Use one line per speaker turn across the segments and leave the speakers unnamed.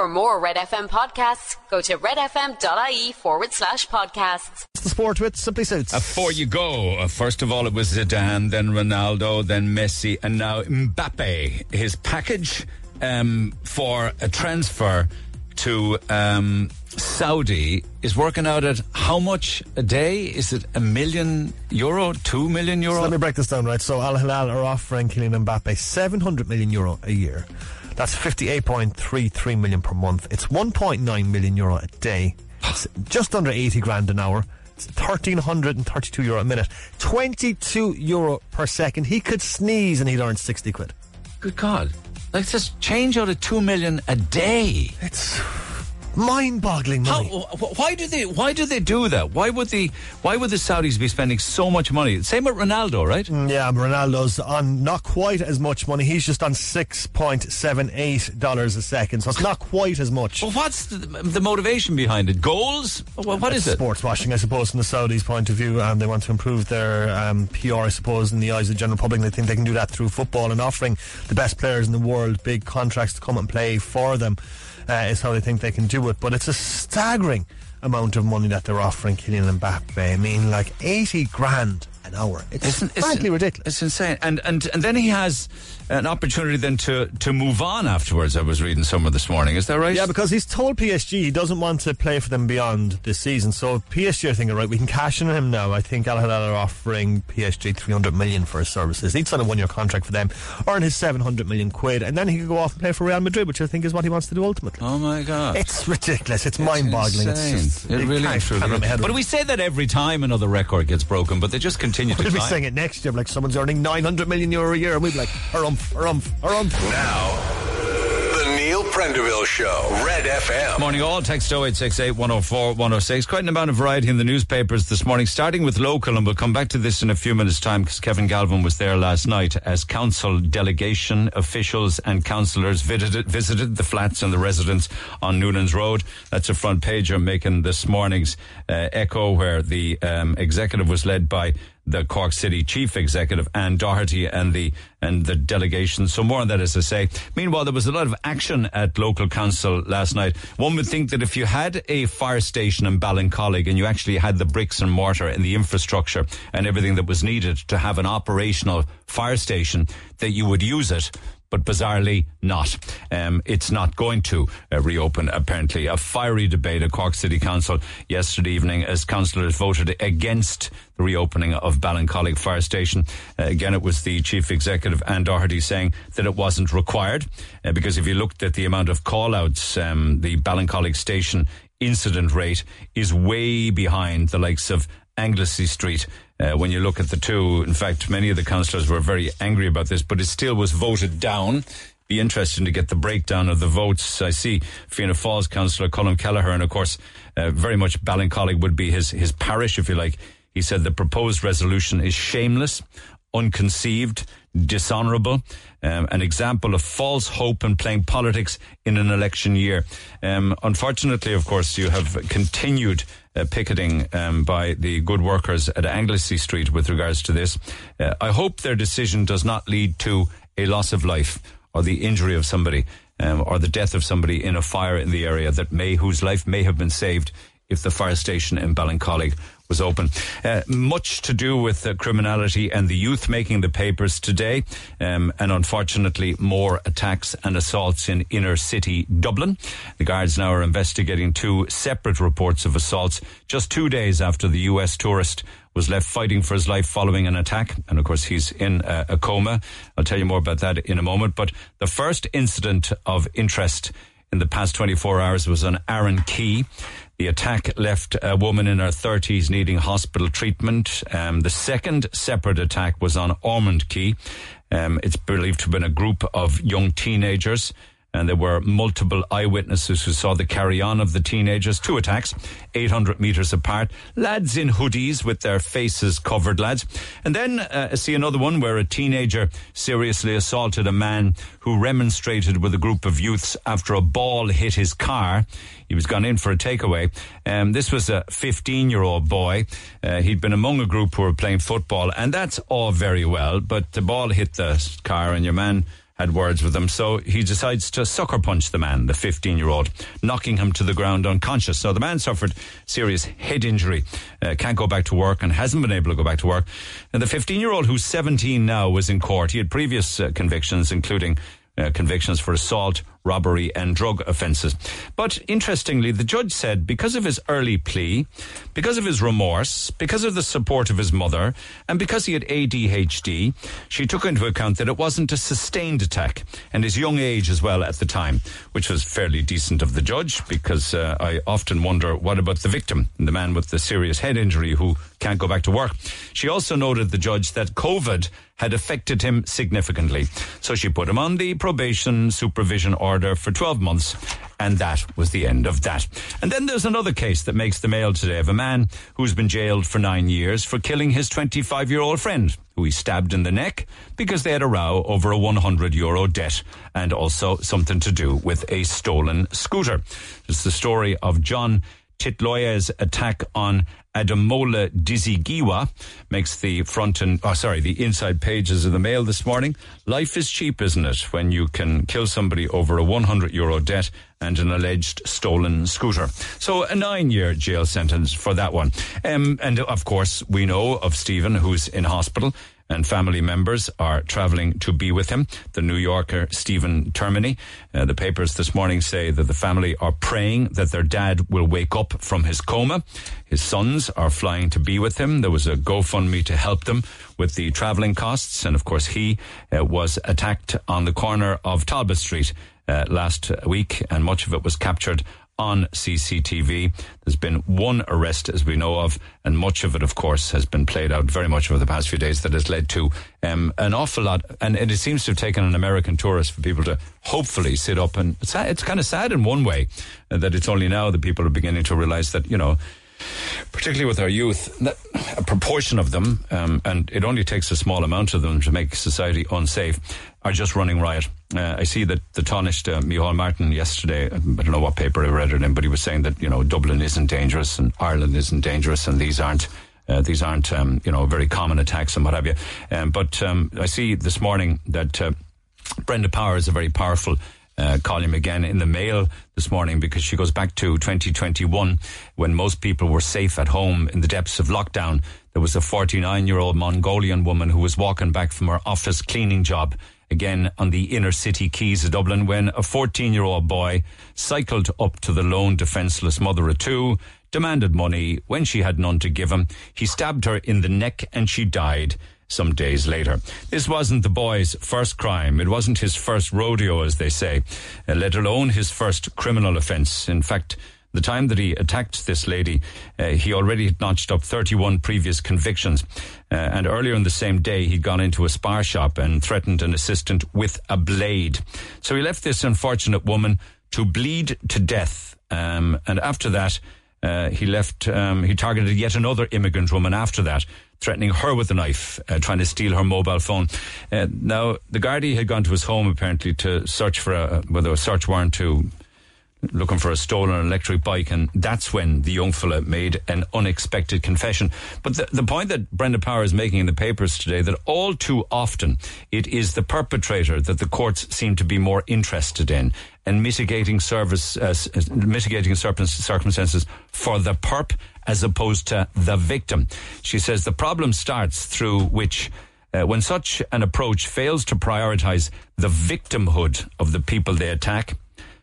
For more Red FM podcasts, go to redfm.ie forward slash podcasts.
It's the sport with Simply Suits.
Before you go, uh, first of all, it was Zidane, then Ronaldo, then Messi, and now Mbappe. His package um, for a transfer to um, Saudi is working out at how much a day? Is it a million euro, two million euro?
So let me break this down, right? So Al Hilal are offering Kylian Mbappe 700 million euro a year. That's 58.33 million per month. It's 1.9 million euro a day. It's just under 80 grand an hour. It's 1332 euro a minute. 22 euro per second. He could sneeze and he'd earn 60 quid.
Good God. Like, just change out of two million a day.
It's mind-boggling money.
wh- why do they? Why do they do that? Why would the? Why would the Saudis be spending so much money? Same with Ronaldo, right?
Yeah, Ronaldo's on not quite as much money. He's just on six point seven eight dollars a second, so it's not quite as much.
Well, what's the, the motivation behind it? Goals? What is it?
Sports washing, I suppose, from the Saudis' point of view. Um, they want to improve their um, PR, I suppose, in the eyes of the general public. They think they can do that through football and offering the best players in the world big contracts to come and play for them. Uh, is how they think they can do it. But it's a staggering amount of money that they're offering Kylian Mbappe. I mean, like eighty grand an hour. It's
isn't-
frankly ridiculous.
It's insane. And and and then he has an opportunity then to to move on afterwards. I was reading somewhere this morning. Is that right?
Yeah, because he's told PSG he doesn't want to play for them beyond this season. So PSG are thinking, right, we can cash in on him now. I think Al Hilal are offering PSG 300 million for his services. He'd sign a one-year contract for them, earn his 700 million quid, and then he could go off and play for Real Madrid, which I think is what he wants to do ultimately.
Oh my God.
It's ridiculous. It's, mind-boggling. It's just,
it really is truly
can't wrap my
is.
head
But we say that every time another record gets broken, but they just continue to
We'll be saying it next year, like someone's earning 900 million euro a year, and we'd be like, harumph, harumph, harumph.
Now, the Neil Prendeville Show, Red FM.
Morning all, text 0868 104 106. Quite an amount of variety in the newspapers this morning, starting with local, and we'll come back to this in a few minutes' time because Kevin Galvin was there last night as council delegation officials and councillors visited, visited the flats and the residents on Noonan's Road. That's a front pager making this morning's uh, echo where the um, executive was led by the Cork City Chief Executive Anne Doherty and the and the delegation. So more on that, as I say. Meanwhile, there was a lot of action at local council last night. One would think that if you had a fire station in Ballincollig and you actually had the bricks and mortar and the infrastructure and everything that was needed to have an operational fire station, that you would use it but bizarrely not. Um, it's not going to uh, reopen, apparently. A fiery debate at Cork City Council yesterday evening as councillors voted against the reopening of Ballincollig Fire Station. Uh, again, it was the Chief Executive, Anne Doherty, saying that it wasn't required uh, because if you looked at the amount of call-outs, um, the Ballincollig Station incident rate is way behind the likes of Anglesey Street. Uh, when you look at the two, in fact, many of the councillors were very angry about this, but it still was voted down. Be interesting to get the breakdown of the votes. I see Fianna Fáil's councillor Colin Kelleher, and of course, uh, very much Ballincollig would be his his parish, if you like. He said the proposed resolution is shameless, unconceived, dishonourable, um, an example of false hope and playing politics in an election year. Um, unfortunately, of course, you have continued uh, picketing um, by the good workers at Anglesey Street with regards to this. Uh, I hope their decision does not lead to a loss of life or the injury of somebody um, or the death of somebody in a fire in the area that may whose life may have been saved if the fire station in Ballincollig was open. Uh, much to do with uh, criminality and the youth making the papers today, um, and unfortunately more attacks and assaults in inner city Dublin. The guards now are investigating two separate reports of assaults just two days after the US tourist was left fighting for his life following an attack. And of course, he's in a, a coma. I'll tell you more about that in a moment. But the first incident of interest in the past 24 hours was on Arran Quay. The attack left a woman in her 30s needing hospital treatment. Um, the second separate attack was on Ormond Quay. Um, it's believed to have been a group of young teenagers and there were multiple eyewitnesses who saw the carry on of the teenagers. Two attacks, 800 metres apart. Lads in hoodies with their faces covered, lads. And then uh, I see another one where a teenager seriously assaulted a man who remonstrated with a group of youths after a ball hit his car. He was gone in for a takeaway. Um, this was a 15 year old boy. Uh, he'd been among a group who were playing football, and that's all very well, but the ball hit the car, and your man had words with him. So he decides to sucker punch the man, the 15 year old, knocking him to the ground unconscious. So the man suffered serious head injury, uh, can't go back to work and hasn't been able to go back to work. And the 15 year old, who's 17 now, was in court. He had previous uh, convictions, including uh, convictions for assault, robbery, and drug offences. But interestingly, the judge said because of his early plea, because of his remorse, because of the support of his mother, and because he had ADHD, she took into account that it wasn't a sustained attack, and his young age as well at the time, which was fairly decent of the judge, because uh, I often wonder what about the victim, the man with the serious head injury who can't go back to work. She also noted the judge that COVID had affected him significantly. So she put him on the probation supervision order for 12 months, and that was the end of that. And then there's another case that makes the mail today of a man who's been jailed for nine years for killing his 25 year old friend, who he stabbed in the neck because they had a row over a 100 euro debt and also something to do with a stolen scooter. It's the story of John Titloya's attack on Adamola Dizigiwa makes the front and, oh, sorry, the inside pages of the mail this morning. Life is cheap, isn't it? When you can kill somebody over a 100 euro debt and an alleged stolen scooter. So a nine year jail sentence for that one. Um, and of course, we know of Stephen, who's in hospital and family members are travelling to be with him. The New Yorker Stephen Termini. Uh, the papers this morning say that the family are praying that their dad will wake up from his coma. His sons are flying to be with him. There was a GoFundMe to help them with the travelling costs, and of course he uh, was attacked on the corner of Talbot Street. Uh, last week, and much of it was captured on CCTV. There's been one arrest, as we know of, and much of it, of course, has been played out very much over the past few days that has led to um, an awful lot. And, and, it seems to have taken an American tourist for people to hopefully sit up. And it's, it's kind of sad in one way uh, that it's only now that people are beginning to realize that, you know, particularly with our youth, that a proportion of them, um, and it only takes a small amount of them to make society unsafe, are just running riot. Uh, I see that the Taoiseach uh, Martin yesterday, I don't know what paper I read it in, but he was saying that you know Dublin isn't dangerous and Ireland isn't dangerous, and these aren't. Uh, these aren't, um, you know, very common attacks and what have you. Um, but um, I see this morning that uh, Brenda Power is a very powerful uh, column again in the Mail this morning because she goes back to 2021 when most people were safe at home in the depths of lockdown. There was a 49 year old Mongolian woman who was walking back from her office cleaning job again on the inner city quays of Dublin when a 14 year old boy cycled up to the lone defenceless mother of two, demanded money. When she had none to give him, he stabbed her in the neck and she died some days later. This wasn't the boy's first crime. It wasn't his first rodeo, as they say, uh, let alone his first criminal offence. In fact, the time that he attacked this lady, uh, he already had notched up 31 previous convictions. Uh, and earlier in the same day, he'd gone into a spar shop and threatened an assistant with a blade. So he left this unfortunate woman to bleed to death. Um, and after that, uh, he left, um, he targeted yet another immigrant woman after that, threatening her with a knife, uh, trying to steal her mobile phone. Uh, now, the Gardaí had gone to his home apparently to search for a, whether a search warrant to looking for a stolen electric bike, and that's when the young fella made an unexpected confession. But the, the point that Brenda Power is making in the papers today that all too often it is the perpetrator that the courts seem to be more interested in and mitigating service, uh, mitigating circumstances for the perp as opposed to the victim. She says the problem starts through which. Uh, when such an approach fails to prioritize the victimhood of the people they attack,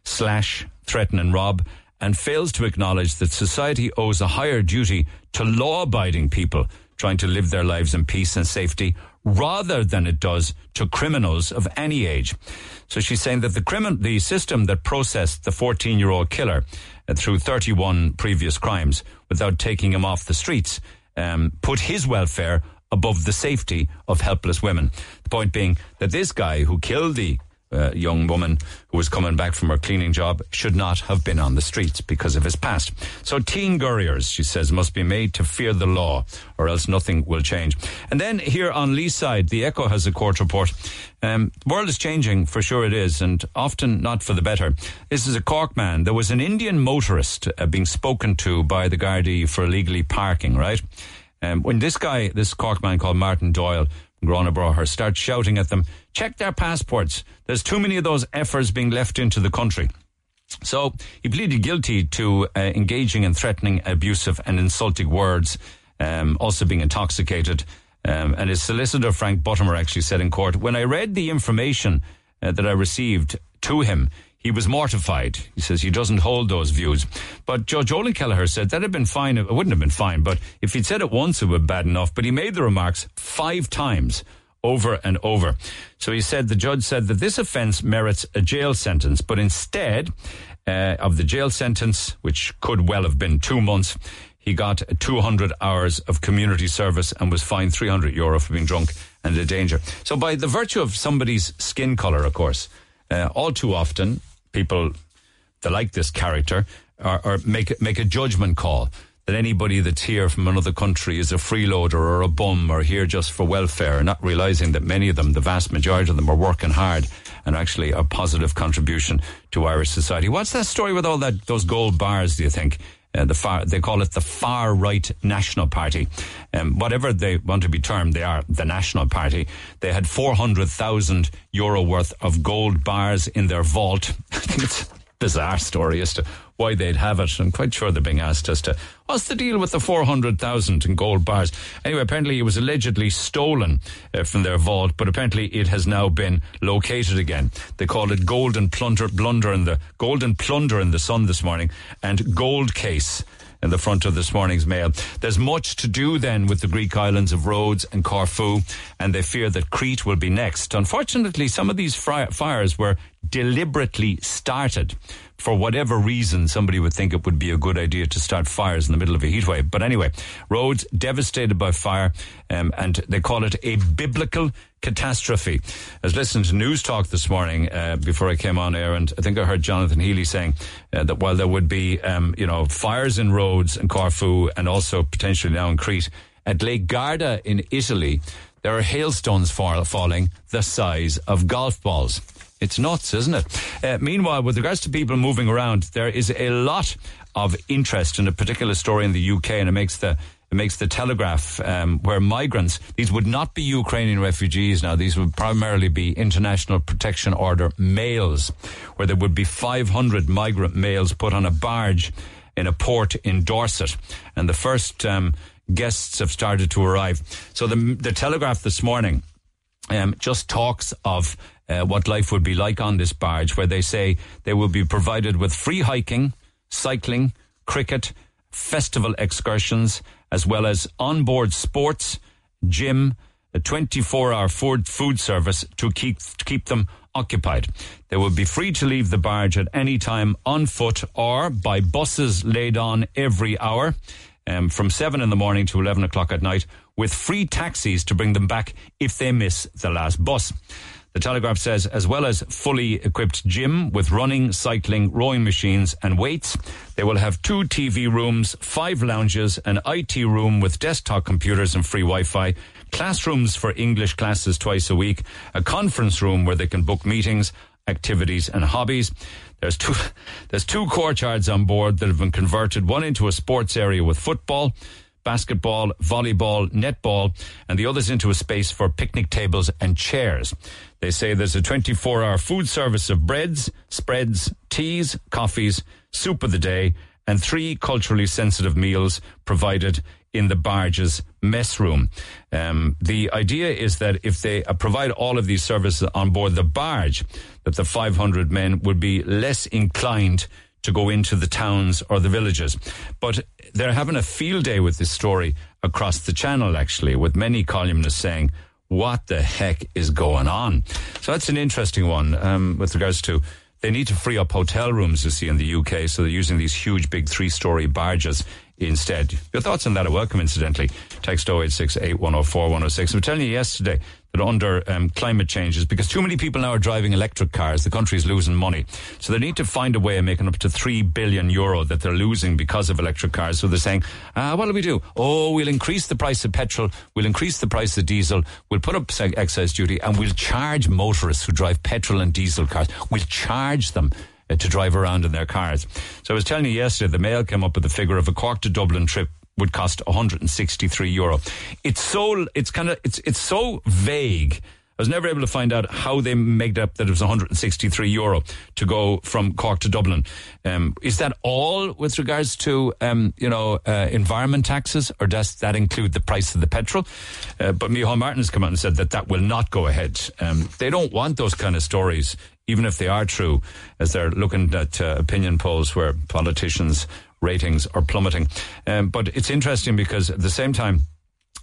slash, threaten, and rob, and fails to acknowledge that society owes a higher duty to law abiding people trying to live their lives in peace and safety rather than it does to criminals of any age. So she's saying that the crimin- the system that processed the 14 year old killer uh, through 31 previous crimes without taking him off the streets um, put his welfare above the safety of helpless women. The point being that this guy who killed the uh, young woman who was coming back from her cleaning job should not have been on the streets because of his past. So teen gurriers, she says, must be made to fear the law or else nothing will change. And then here on Leeside, the Echo has a court report. Um, the world is changing, for sure it is, and often not for the better. This is a Cork man. There was an Indian motorist uh, being spoken to by the Gardaí for illegally parking, right? Um, when this guy, this Cork man called Martin Doyle, Gurranabraher starts shouting at them, check their passports. There's too many of those effers being left into the country. So he pleaded guilty to uh, engaging in threatening, abusive, and insulting words, um, also being intoxicated. Um, and his solicitor, Frank Buttimer, actually said in court, when I read the information uh, that I received to him, he was mortified. He says he doesn't hold those views. But Judge Olann Kelleher said that had been fine. It wouldn't have been fine, but if he'd said it once, it would bad enough. But he made the remarks five times over and over. So he said the judge said that this offence merits a jail sentence, but instead uh, of the jail sentence, which could well have been two months, he got 200 hours of community service and was fined 300 euro for being drunk and a danger. So by the virtue of somebody's skin colour, of course, uh, all too often people that like this character or, or make make a judgment call that anybody that's here from another country is a freeloader or a bum or here just for welfare, not realizing that many of them, the vast majority of them, are working hard and actually a positive contribution to Irish society. What's that story with all that those gold bars? Do you think? Uh, the far, they call it the far right National Party. Um, whatever they want to be termed, they are the National Party. They had 400,000 euro worth of gold bars in their vault. I think it's bizarre story as to why they'd have it. I'm quite sure they're being asked as to what's the deal with the 400,000 in gold bars. Anyway, apparently it was allegedly stolen uh, from their vault, but apparently it has now been located again. They call it golden plunder, blunder in the golden plunder in the sun this morning and gold case in the front of this morning's mail. There's much to do then with the Greek islands of Rhodes and Corfu, and they fear that Crete will be next. Unfortunately, some of these fri- fires were deliberately started for whatever reason, somebody would think it would be a good idea to start fires in the middle of a heatwave. But anyway, Rhodes devastated by fire, um, and they call it a biblical catastrophe. I was listening to News Talk this morning uh, before I came on air, and I think I heard Jonathan Healy saying uh, that while there would be, um, you know, fires in Rhodes and Corfu, and also potentially now in Crete, at Lake Garda in Italy, there are hailstones fall, falling the size of golf balls. It's nuts, isn't it? Uh, meanwhile, with regards to people moving around, there is a lot of interest in a particular story in the UK, and it makes the it makes the Telegraph, um, where migrants, these would not be Ukrainian refugees now, these would primarily be International Protection Order males, where there would be 500 migrant males put on a barge in a port in Dorset. And the first um, guests have started to arrive. So the, the Telegraph this morning um, just talks of uh, what life would be like on this barge, where they say they will be provided with free hiking, cycling, cricket, festival excursions, as well as onboard sports, gym, a 24 hour food, service to keep, to keep them occupied. They will be free to leave the barge at any time on foot or by buses laid on every hour um, from 7 in the morning to 11 o'clock at night with free taxis to bring them back if they miss the last bus. The Telegraph says, as well as fully equipped gym with running, cycling, rowing machines, and weights, they will have two TV rooms, five lounges, an IT room with desktop computers and free Wi Fi, classrooms for English classes twice a week, a conference room where they can book meetings, activities, and hobbies. There's two, there's two courtyards on board that have been converted, one into a sports area with football, basketball, volleyball, netball, and the others into a space for picnic tables and chairs. They say there's a 24 hour food service of breads, spreads, teas, coffees, soup of the day, and three culturally sensitive meals provided in the barge's mess room. Um, the idea is that if they uh, provide all of these services on board the barge, that the 500 men would be less inclined to go into the towns or the villages. But they're having a field day with this story across the channel, actually, with many columnists saying, what the heck is going on? So that's an interesting one um, with regards to they need to free up hotel rooms, you see, in the UK. So they're using these huge, big three story barges instead. Your thoughts on that are welcome, incidentally. Text 0868 104 106. I'm telling you yesterday that under um, climate changes, because too many people now are driving electric cars, the country is losing money. So they need to find a way of making up to 3 billion euro that they're losing because of electric cars. So they're saying, ah, what do we do? Oh, we'll increase the price of petrol, we'll increase the price of diesel, we'll put up excise duty, and we'll charge motorists who drive petrol and diesel cars, we'll charge them uh, to drive around in their cars. So I was telling you yesterday, the Mail came up with the figure of a Cork to Dublin trip would cost 163 euro. It's so it's kind of it's it's so vague. I was never able to find out how they made up that it was 163 euro to go from Cork to Dublin. Um, is that all with regards to um, you know uh, environment taxes, or does that include the price of the petrol? Uh, but Micheál Martin has come out and said that that will not go ahead. Um, they don't want those kind of stories, even if they are true, as they're looking at uh, opinion polls where politicians' ratings are plummeting. Um, but it's interesting because at the same time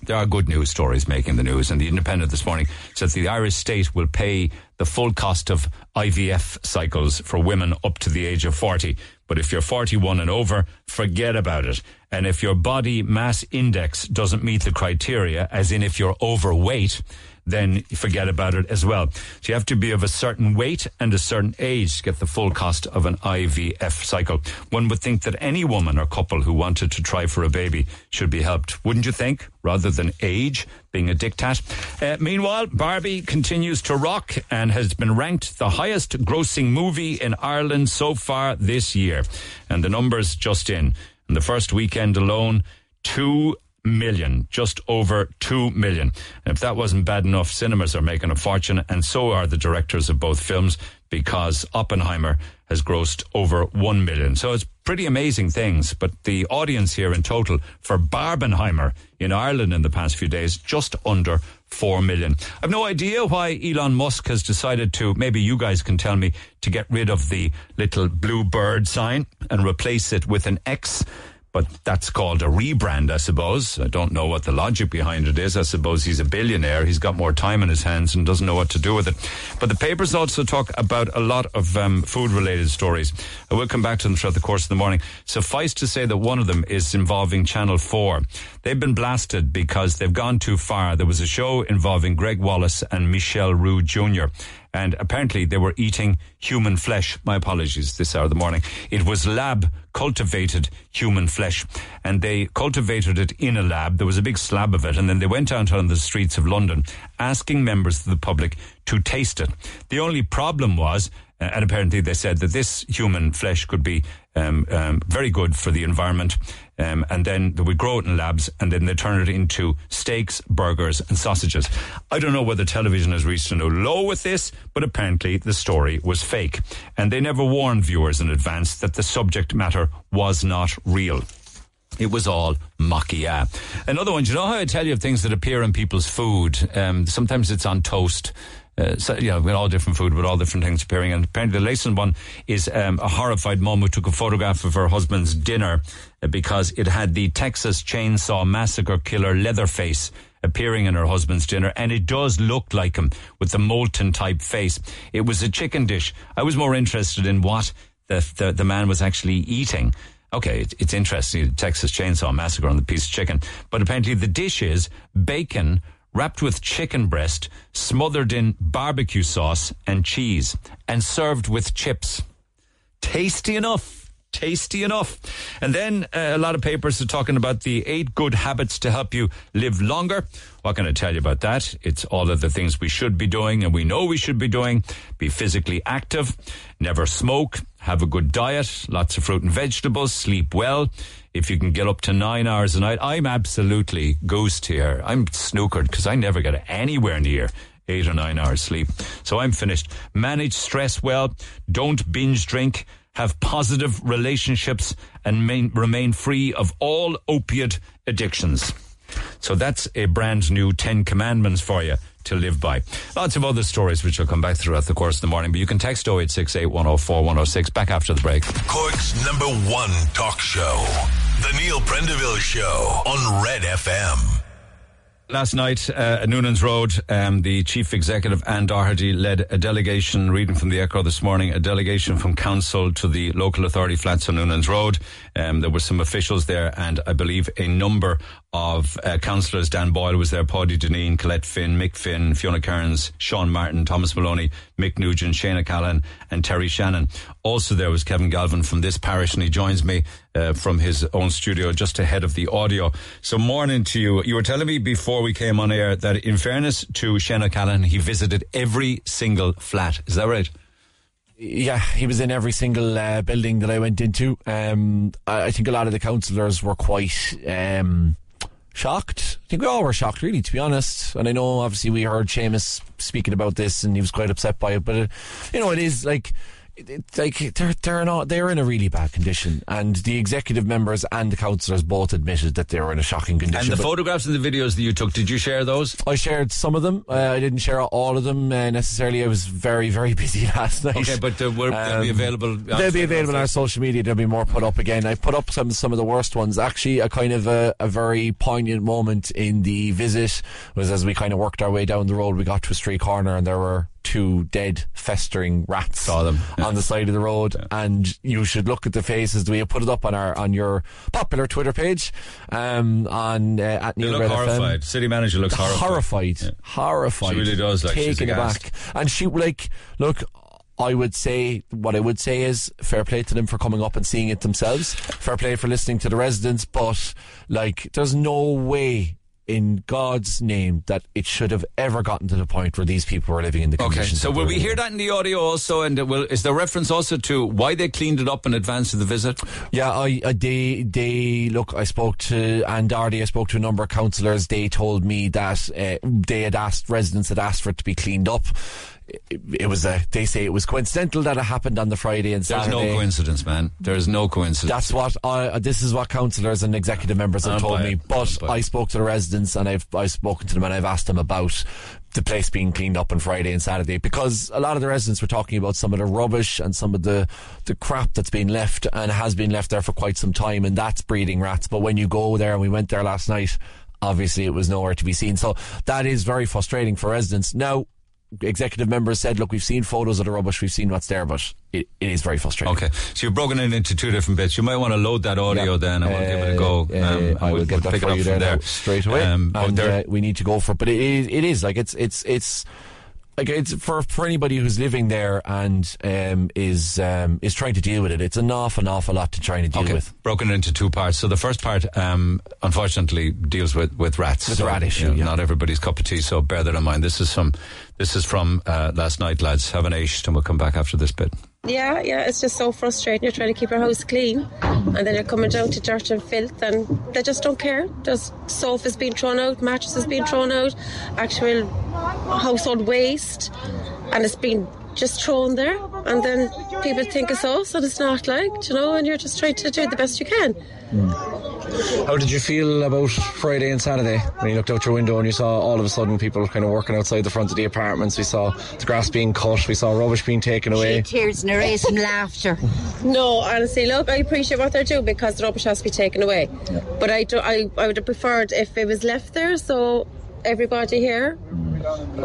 there are good news stories making the news. And the Independent this morning says the Irish state will pay the full cost of IVF cycles for women up to the age of 40. But if you're 41 and over, forget about it. And if your body mass index doesn't meet the criteria, as in if you're overweight, then forget about it as well. So you have to be of a certain weight and a certain age to get the full cost of an IVF cycle. One would think that any woman or couple who wanted to try for a baby should be helped, wouldn't you think? Rather than age being a diktat. Uh, meanwhile, Barbie continues to rock and has been ranked the highest grossing movie in Ireland so far this year. And the numbers just in. In the first weekend alone, two million, just over two million. And if that wasn't bad enough, cinemas are making a fortune, and so are the directors of both films because Oppenheimer has grossed over one million. So it's pretty amazing things. But the audience here in total for Barbenheimer in Ireland in the past few days, just under 4 million. I've no idea why Elon Musk has decided to, maybe you guys can tell me, to get rid of the little blue bird sign and replace it with an X but that's called a rebrand, I suppose. I don't know what the logic behind it is. I suppose he's a billionaire. He's got more time in his hands and doesn't know what to do with it. But the papers also talk about a lot of um, food related stories. I will come back to them throughout the course of the morning. Suffice to say that one of them is involving Channel 4. They've been blasted because they've gone too far. There was a show involving Gregg Wallace and Michel Roux Jr and apparently they were eating human flesh. My apologies, this hour of the morning. It was lab cultivated human flesh, and they cultivated it in a lab. There was a big slab of it, and then they went out on the streets of London asking members of the public to taste it. The only problem was uh, and apparently they said that this human flesh could be um, um, very good for the environment. Um, and then they would grow it in labs and then they turn it into steaks, burgers, and sausages. I don't know whether television has reached a new low with this, but apparently the story was fake. And they never warned viewers in advance that the subject matter was not real. It was all maquia. Another one, do you know how I tell you of things that appear in people's food? Um, sometimes it's on toast. Uh, so, know, with all different food, with all different things appearing. And apparently, the latest one is um, a horrified mom who took a photograph of her husband's dinner uh, because it had the Texas Chainsaw Massacre killer Leatherface appearing in her husband's dinner, and it does look like him with the molten type face. It was a chicken dish. I was more interested in what the the, the man was actually eating. Okay, it, it's interesting. Texas Chainsaw Massacre on the piece of chicken, but apparently the dish is bacon wrapped with chicken breast, smothered in barbecue sauce and cheese, and served with chips. Tasty enough. Tasty enough. And then uh, a lot of papers are talking about the eight good habits to help you live longer. What can I tell you about that? It's all of the things we should be doing and we know we should be doing. Be physically active, never smoke, have a good diet, lots of fruit and vegetables, sleep well if you can get up to nine hours a night. I'm absolutely ghost here. I'm snookered because I never get anywhere near eight or nine hours sleep. So I'm finished. Manage stress well. Don't binge drink. Have positive relationships and main, remain free of all opiate addictions. So that's a brand new 10 commandments for you to live by. Lots of other stories which will come back throughout the course of the morning, but you can text 0868 104 106 back after the break.
Cork's number one talk show. The Neil Prendeville Show on Red FM.
Last night uh, at Noonan's Road, um, the chief executive Anne Doherty led a delegation, reading from the Echo this morning, a delegation from council to the local authority flats on Noonan's Road. Um, there were some officials there, and I believe a number of uh, councillors. Dan Boyle was there, Paddy Deneen, Colette Finn, Mick Finn, Fiona Kerins, Sean Martin, Thomas Maloney, Mick Nugent, Shane O'Callaghan, and Terry Shannon. Also there was Kevin Galvin from this parish, and he joins me uh, from his own studio just ahead of the audio. So morning to you. You were telling me before we came on air that in fairness to Shane O'Callaghan, he visited every single flat. Is that right?
Yeah, he was in every single uh, building that I went into. Um, I, I think a lot of the councillors were quite um, shocked. I think we all were shocked, really, to be honest. And I know, obviously, we heard Seamus speaking about this, and he was quite upset by it. But it, you know, it is like. Like they're they're not they're in a really bad condition, and the executive members and the councillors both admitted that they were in a shocking condition.
And the photographs and the videos that you took, did you share those?
I shared some of them. Uh, I didn't share all of them uh, necessarily. I was very, very busy last night.
Okay, but uh, will they'll be
Um,
available.
They'll be available on our social media. There'll be more put up again. I've put up some some of the worst ones. Actually, a kind of a, a very poignant moment in the visit was as we kind of worked our way down the road. We got to a street corner and there were two dead, festering rats
Saw them, yeah.
on the side of the road. And you should look at the faces. We have put it up on our on your popular Twitter page um, on uh, at Neil
look
Red FM.
City manager looks horrified.
horrified,
Yeah.
horrified.
She really does, like,
taken aback. And she like, look, I would say what I would say is fair play to them for coming up and seeing it themselves. Fair play for listening to the residents, but like, there's no way. In God's name, that it should have ever gotten to the point where these people were living in the conditions.
Okay,
so
will we hear that in the audio also? And uh, will, is there reference also to why they cleaned it up in advance of the visit?
Yeah, I, I they they look. I spoke to Anne Doherty. I spoke to a number of councillors. They told me that uh, they had asked residents had asked for it to be cleaned up. It, it was a. They say it was coincidental that it happened on the Friday and
There's
Saturday.
There's no coincidence, man. There's no coincidence.
That's what I. This is what councillors and executive members have
I'm
told me.
it.
But I spoke to the residents and I've I've spoken to them and I've asked them about the place being cleaned up on Friday and Saturday because a lot of the residents were talking about some of the rubbish and some of the the crap that's been left and has been left there for quite some time and that's breeding rats. But when you go there and we went there last night, obviously it was nowhere to be seen. So that is very frustrating for residents. Now. Executive members said, "Look, we've seen photos of the rubbish, we've seen what's there, but it, it is very frustrating."
Okay, so you've broken it into two different bits. You might want to load that audio
Yeah.
then, and we'll give it a go.
Uh,
Um,
uh, I will
we'll,
get
we'll
that
pick
for
it up
you there,
there
straight away.
Um,
and uh, we need to go for it. But it is, it is like it's it's it's like it's for for anybody who's living there and um, is um, is trying to deal with it. It's an awful, awful lot to try and deal
Okay,
with.
broken into two parts. So the first part, um, unfortunately, deals with, with rats.
With
so,
the rat issue,
you know,
yeah.
Not everybody's cup of tea, so bear that in mind. This is some, this is from uh, last night, lads. Have an eish, and we'll come back after this bit.
Yeah, yeah, it's just so frustrating. You're trying to keep your house clean, and then you're coming down to dirt and filth, and they just don't care. Just sofas being thrown out, mattresses being thrown out, actual household waste, and it's been just thrown there. And then people think it's us, and it's not like, you know, and you're just trying to do the best you can. Mm.
How did you feel about Friday and Saturday when you looked out your window and you saw all of a sudden people kind of working outside the front of the apartments? We saw the grass being cut, we saw rubbish being taken away.
Tears and erase and laughter.
No, honestly, look, I appreciate what they're doing because the rubbish has to be taken away. But I, do, I, I would have preferred if it was left there so everybody here mm.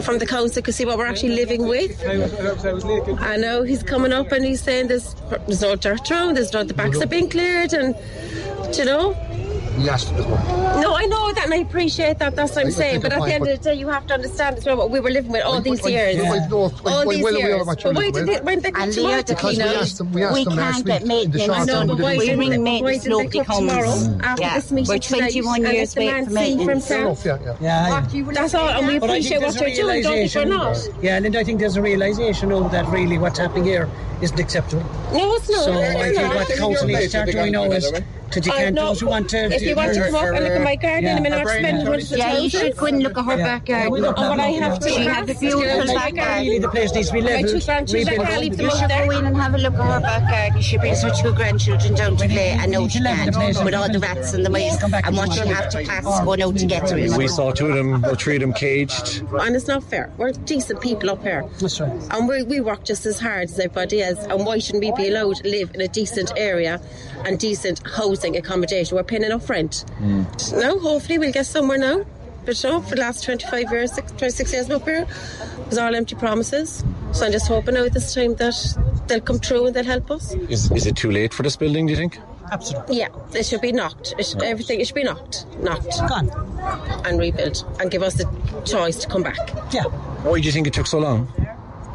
From the council could see what we're actually living with. I know he's coming up and he's saying there's, there's no dirt around, there's no, the backs are being cleared, and, you know.
Yes, as well.
No, I know that and I appreciate that. That's what I'm
I- I
saying.
think
But at the end of the day, you have to understand as well what we were living with all
I-
these years.
I know,
all these
well
years. But why did
with.
they, when they come tomorrow to
Because we asked them, we asked
we
them last
can't
week
get
in the
maintenance
shop.
I know,
done.
but why
We
didn't
ring
they-
maintenance locally
come tomorrow
mm.
after this meeting
We're 21
and
years
the
waiting
man
for
see for
maintenance.
Fair
himself?
enough, yeah, yeah.
Yeah,
That's all, and we appreciate what
there's
they're doing. Don't think we're not.
Yeah, and I think there's a realisation of that really what's happening here isn't acceptable.
No, it's not.
So I think what the council needs to start doing now is to
I
decant
know.
those who want to.
If you want to come up and look at my garden,
Yeah.
I'm not spending hundreds of
Yeah, you should go and look at her
Yeah.
backyard.
Yeah, we look
And what I have to
She
pass
has a
to
beautiful
get
backyard.
garden.
Really, the place needs to be
My
levelled.
two grandchildren, I
rebuilt.
can't leave them
You should go in and have a look at her backyard. She brings her two grandchildren down to play. I know she
to level the place
can't. With all the rats and the mice and what
the
she'll have to pass going out to get to it.
We saw two of them, or three of them caged.
And it's not fair. We're decent people up here.
That's right.
And we, we work just as hard as everybody else. And why shouldn't we be allowed to live in a decent area and decent housing accommodation? We're paying enough rent. Now, hopefully, we'll get somewhere now. But you know, for the last 25 years, 26 years up here, it was all empty promises. So I'm just hoping now this time that they'll come through and they'll help us.
Is, is it too late for this building, do you think?
Absolutely.
Yeah, it should be knocked. It should, everything, it should be knocked, knocked,
Gone.
and rebuilt, and give us the choice to come back.
Yeah.
Why do you think it took so long?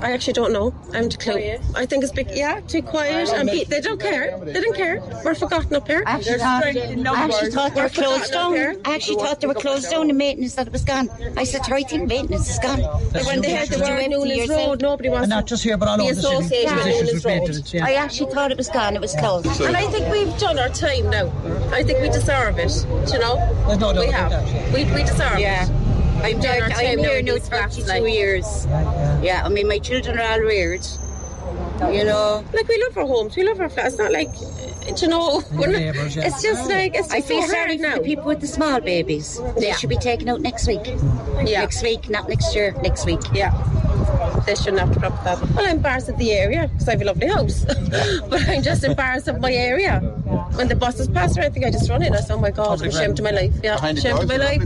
I actually don't know. I'm too clue. I think it's big. Yeah, too quiet. And be, they don't care. They don't care. We're forgotten up here.
I actually thought, I actually thought they were closed down. I actually thought they were closed down in maintenance that it was gone. I said, I think maintenance is gone.
When they had the
Do
word
empty
Newlands
yourself.
Road, nobody wants
And not just here, but all
be
over the city.
associated with
There's issues
Newlands
with
Road.
maintenance, yeah.
I actually thought it was gone. It was closed.
And I think we've done our time now. I think we deserve it. You know,
There's no
we
about
have. We, we deserve
Yeah.
it.
I'm,
done
I'm here
now
now
in these flats,
32
like-
years. Yeah, I mean, my children are all reared. You know,
Like we love our homes, we love our flats. It's not like, you know, we're
neighbours, yeah.
it's just like it's
I
just
feel
so
sorry
hard
for
now.
the people with the small babies. They
Yeah.
should be taken out next week. Hmm.
Yeah.
Next week, not next year, next week.
Yeah. They shouldn't have to drop that. Well, I'm embarrassed of the area because I have a lovely house. but I'm just embarrassed of my area. When the buses pass around, I think I just run in. I say, oh my God, I'm ashamed of my life. Yeah, ashamed of my life.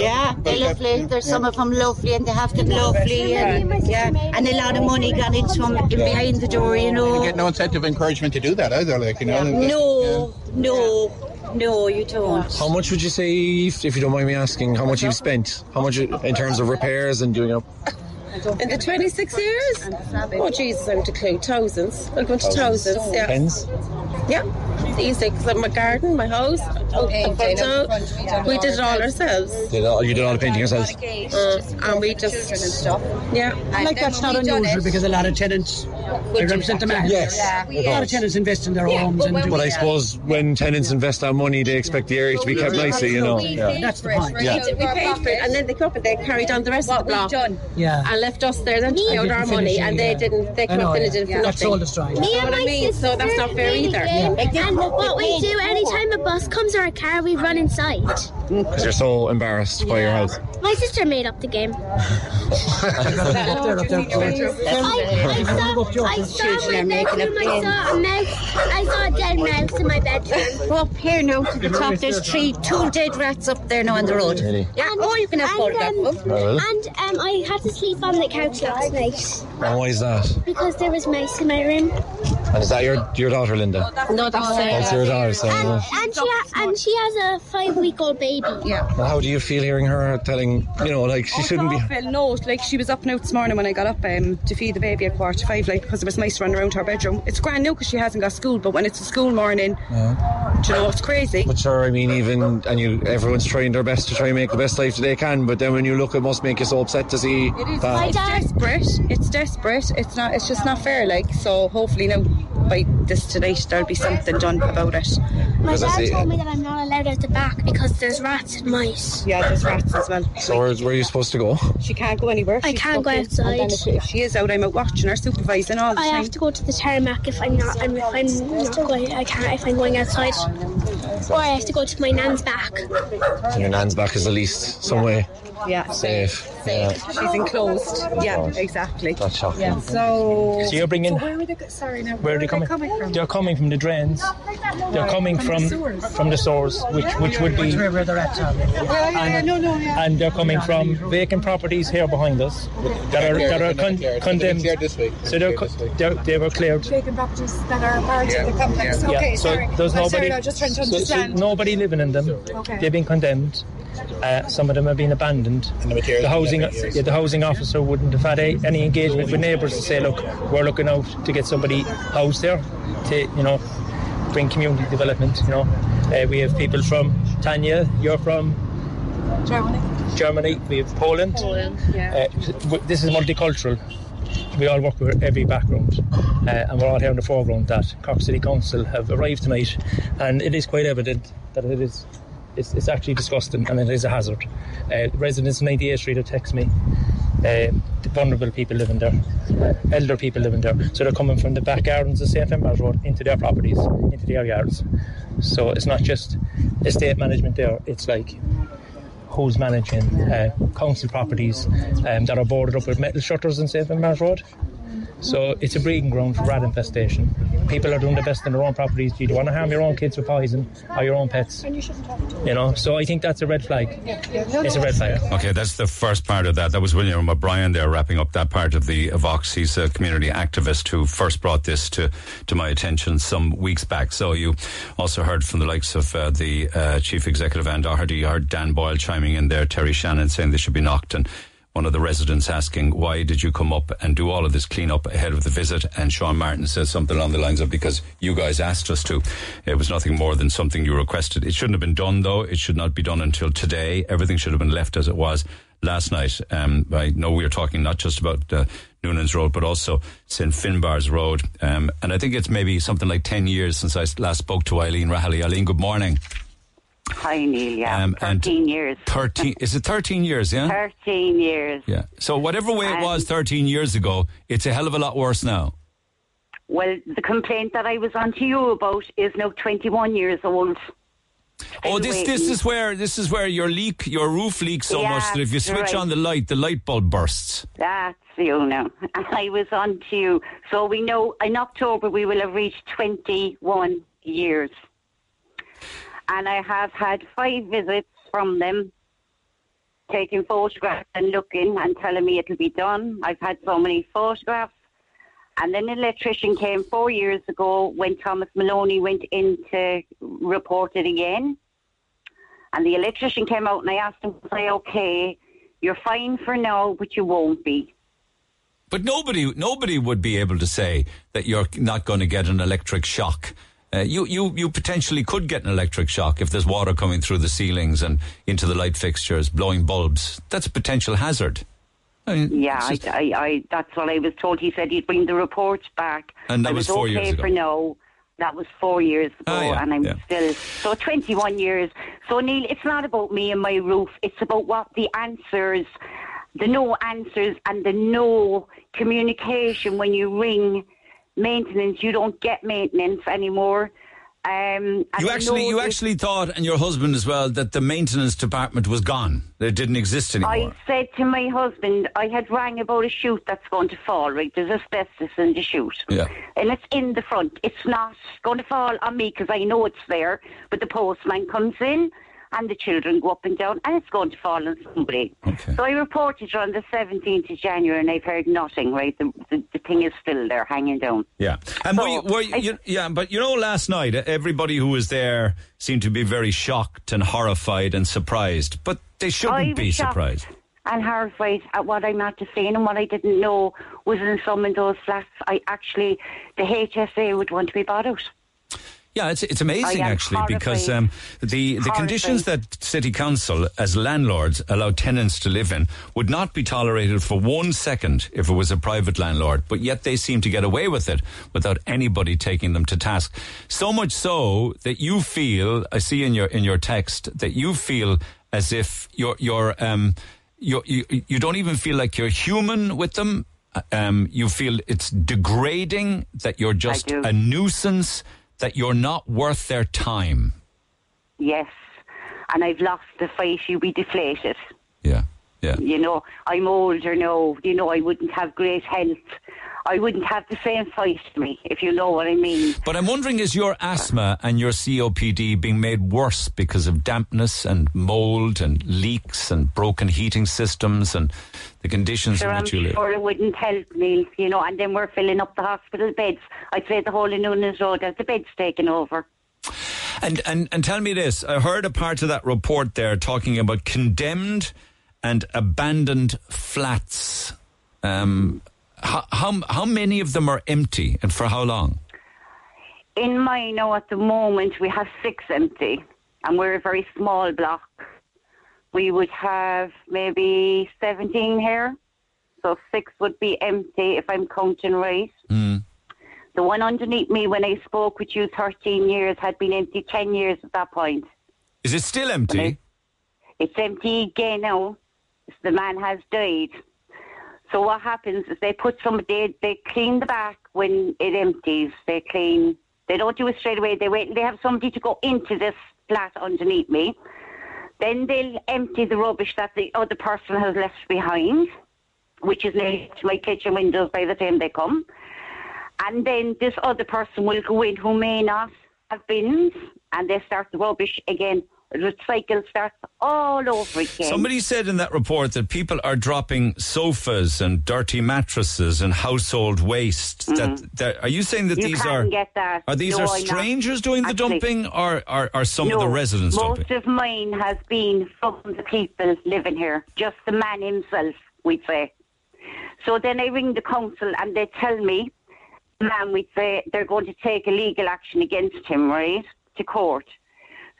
Yeah, they're lovely. There's some of them lovely and they have them lovely. And, yeah, and a lot of money gone into them behind the door, you know.
You get no incentive encouragement to do that either, like, you know.
No, no, no, you don't.
How much would you say, if, if you don't mind me asking, how much you've spent? How much in terms of repairs and doing up?
In the 26 years? Oh, Jesus, I'm to clue. Thousands. I'll going to thousands. Yeah.
Tens?
Yeah. Easy, because I'm my garden, my house, out the front out. We did it all ourselves.
Did all, you did all the painting yourselves?
Uh, and we just, yeah.
Like that's not unusual because a lot of tenants they represent the market.
Yes.
A lot of tenants invest in their homes and do
But I suppose when tenants invest that money, they expect the area to be kept nicely, you know. Yeah.
That's the point.
Yeah.
We paid for it, and then they come up and they carried on the rest of the block.
Yeah.
And left us there then to pay out our money,
it,
and they
yeah.
didn't. They
I
couldn't
know,
finish
yeah.
it for
That's
nothing.
soul destroying.
You know what I mean? So that's not fair either.
And what we do anytime a bus comes or a car, we run inside.
Because you're so embarrassed by your house.
My sister made up the game.
Up up.
I, I saw, I saw
Children
my bedroom.
up
I saw a mouse. I saw a dead mouse in my bedroom.
Go up here now to the top. There's three, two dead rats up there now on the road.
Really?
Yeah, oh, you can have
And,
photograph
um,
of them.
and um, I had to sleep on the couch last night
And why is that?
because there was mice in my room.
And is that your your daughter, Linda?
No, that's
That's your daughter, so.
And, and she ha- and she has a five week old baby.
Yeah.
Well, how do you feel hearing her telling, you know, like she shouldn't be.
Awful, no, like she was up now this morning when I got up um, to feed the baby at quarter to five, like because it was mice running around her bedroom. It's grand now because she hasn't got school, but when it's a school morning, do you know it's crazy.
But sure, I mean, even and you, everyone's trying their best to try and make the best life that they can. But then when you look, it must make you so upset to see that.
It's desperate. It's desperate. It's not. It's just not fair. Like so, hopefully now by this tonight there'll be something done about it.
My dad told me that I'm not allowed out the back because there's rats and mice.
Yeah, there's rats as well.
So where, where are you supposed to go?
She can't go anywhere.
I
She's
can't go
stuck in. And then
outside.
if, if she is out, I'm out watching her, supervising all the
I
time.
have to go to the tarmac if I'm not. And if I'm not going, I can't. If I'm going outside, or I have to go to my nan's back.
And your nan's back is at least some way
Yeah,
safe. Yeah.
She's enclosed. Yeah, exactly.
That's shocking.
Yeah. So.
So you're bringing.
Where are they? Sorry, now.
Where are they coming?
from?
They're coming from the drains. They're coming from from the stores, which which would be,
Where the rats are.
and,
No, no, yeah.
and they're coming from vacant properties here behind us that are that are con- condemned. So they're, co- they're they were cleared.
Vacant properties that are part of the complex.
Yeah,
Okay,
so
sorry.
there's
I'm
nobody.
Sorry, no, just trying to
so- so
understand.
nobody living in them.
Okay.
They've been condemned. Uh, some of them have been abandoned. The housing, yeah, the housing officer wouldn't have had a, any engagement with neighbours to say, look, we're looking out to get somebody housed there, to you know, bring community development. You know, uh, we have people from Tanya. You're from
Germany.
Germany. We have Poland.
Poland, yeah.
Uh, this is multicultural. We all work with every background, uh, and we're all here in the foreground that Cork City Council have arrived tonight, and it is quite evident that it is. It's, it's actually disgusting and it is a hazard. Uh, residents in 98 Street have texted me. Uh, vulnerable people living there, elder people living there. So they're coming from the back gardens of St. Finbar's Road into their properties, into their yards. So it's not just estate management there, it's like who's managing uh, council properties um, that are boarded up with metal shutters in St. Finbar's Road. So it's a breeding ground for rat infestation. People are doing the best in their own properties. You don't want to harm your own kids with poison or your own pets. And You shouldn't have to. You know, so I think that's a red flag. It's a red flag.
Okay, that's the first part of that. That was William O'Brien there wrapping up that part of the Vox. He's a community activist who first brought this to, to my attention some weeks back. So you also heard from the likes of uh, the uh, chief executive Anne Doherty. You heard Dan Boyle chiming in there, Terry Shannon saying they should be knocked and one of the residents asking, why did you come up and do all of this cleanup ahead of the visit? And Sean Martin says something along the lines of, because you guys asked us to. It was nothing more than something you requested. It shouldn't have been done, though. It should not be done until today. Everything should have been left as it was last night. Um, I know we are talking not just about uh, Noonan's Road, but also St. Finbar's Road. Um, and I think it's maybe something like 10 years since I last spoke to Eileen Rahali. Eileen, good morning.
Hi, Neil. Yeah,
Um, and
13 years.
13, is it 13 years, yeah?
13 years.
Yeah. So whatever way it was 13 years ago, it's a hell of a lot worse now.
Well, the complaint that I was on to you about is now 21 years old.
Oh, this this is where this is where your leak your roof leaks so much that if you switch
right.
on the light, the light bulb bursts.
That's you now. I was on to you. So we know in October we will have reached 21 years. And I have had five visits from them, taking photographs and looking and telling me it'll be done. I've had so many photographs. And then an electrician came four years ago when Thomas Maloney went in to report it again. And the electrician came out and I asked him, say, okay? You're fine for now, but you won't be.
But nobody nobody would be able to say that you're not going to get an electric shock. Uh, you, you, you potentially could get an electric shock if there's water coming through the ceilings and into the light fixtures, blowing bulbs. That's a potential hazard. I mean,
Yeah,
it's
I, I, I, that's what I was told. He said he'd bring the reports back.
And that
I
was
was
four
okay
years ago.
for now. That was four years ago,
Ah, yeah,
and I'm
yeah.
still so 21 years. So Neil, it's not about me and my roof. It's about what the answers, the no answers, and the no communication when you ring maintenance. You don't get maintenance anymore. Um,
You actually, you actually thought, and your husband as well, that the maintenance department was gone. It didn't exist anymore.
I said to my husband, I had rang about a chute that's going to fall, right? There's asbestos in the chute.
Yeah.
And it's in the front. It's not going to fall on me because I know it's there, but the postman comes in and the children go up and down and it's going to fall on somebody. So I reported on the 17th of January and I've heard nothing, right? The, the, the thing is still there hanging down.
Yeah, and were you, were you, you- yeah, but you know, last night uh, everybody who was there seemed to be very shocked and horrified and surprised, but they shouldn't be surprised.
And horrified at what I'm after seeing and what I didn't know was in some of those flats. I actually, the HSA would want to be bought out.
Yeah, it's it's amazing actually because um, the the conditions that City Council as landlords allow tenants to live in would not be tolerated for one second if it was a private landlord, but yet they seem to get away with it without anybody taking them to task. So much so that you feel, I see in your in your text that you feel as if you're you're um you're, you you don't even feel like you're human with them. Um, you feel it's degrading that you're just a nuisance that you're not worth their time.
Yes. And I've lost the fight, you be deflated.
Yeah, yeah.
You know, I'm older now. You know, I wouldn't have great health. I wouldn't have the same fight to me, if you know what I mean.
But I'm wondering is your asthma and your COPD being made worse because of dampness and mold and leaks and broken heating systems and the conditions
Sure,
in
I'm
which you live?
sure it wouldn't help me, you know, and then we're filling up the hospital beds. I'd say the whole of Noonan's Road has the beds taken over.
And, and and tell me this: I heard a part of that report there talking about condemned and abandoned flats. Um, how, how how many of them are empty, and for how long?
In mine now at the moment, we have six empty, and we're a very small block. We would have maybe 17 here, so six would be empty if I'm counting right. Hmm. The one underneath me, when I spoke with you 13 years, had been empty 10 years at that point.
Is it still empty?
It's empty again now. The man has died. So what happens is they put some, they, they clean the back when it empties. They clean, they don't do it straight away. They wait, they have somebody to go into this flat underneath me. Then they'll empty the rubbish that the other person has left behind, which is near to my kitchen windows by the time they come. And then this other person will go in who may not have bins, and they start the rubbish again. The cycle starts all over again.
Somebody said in that report that people are dropping sofas and dirty mattresses and household waste. That, that are you saying that
Mm-hmm. You
these
can't
are
get that.
are these
No,
are strangers doing the
Actually-
dumping, or are, are some
no,
of the residents
most
dumping?
of mine has been from the people living here, just the man himself. we'd say. So then I ring the council and they tell me, ma'am, we'd say they're going to take a legal action against him, right, to court.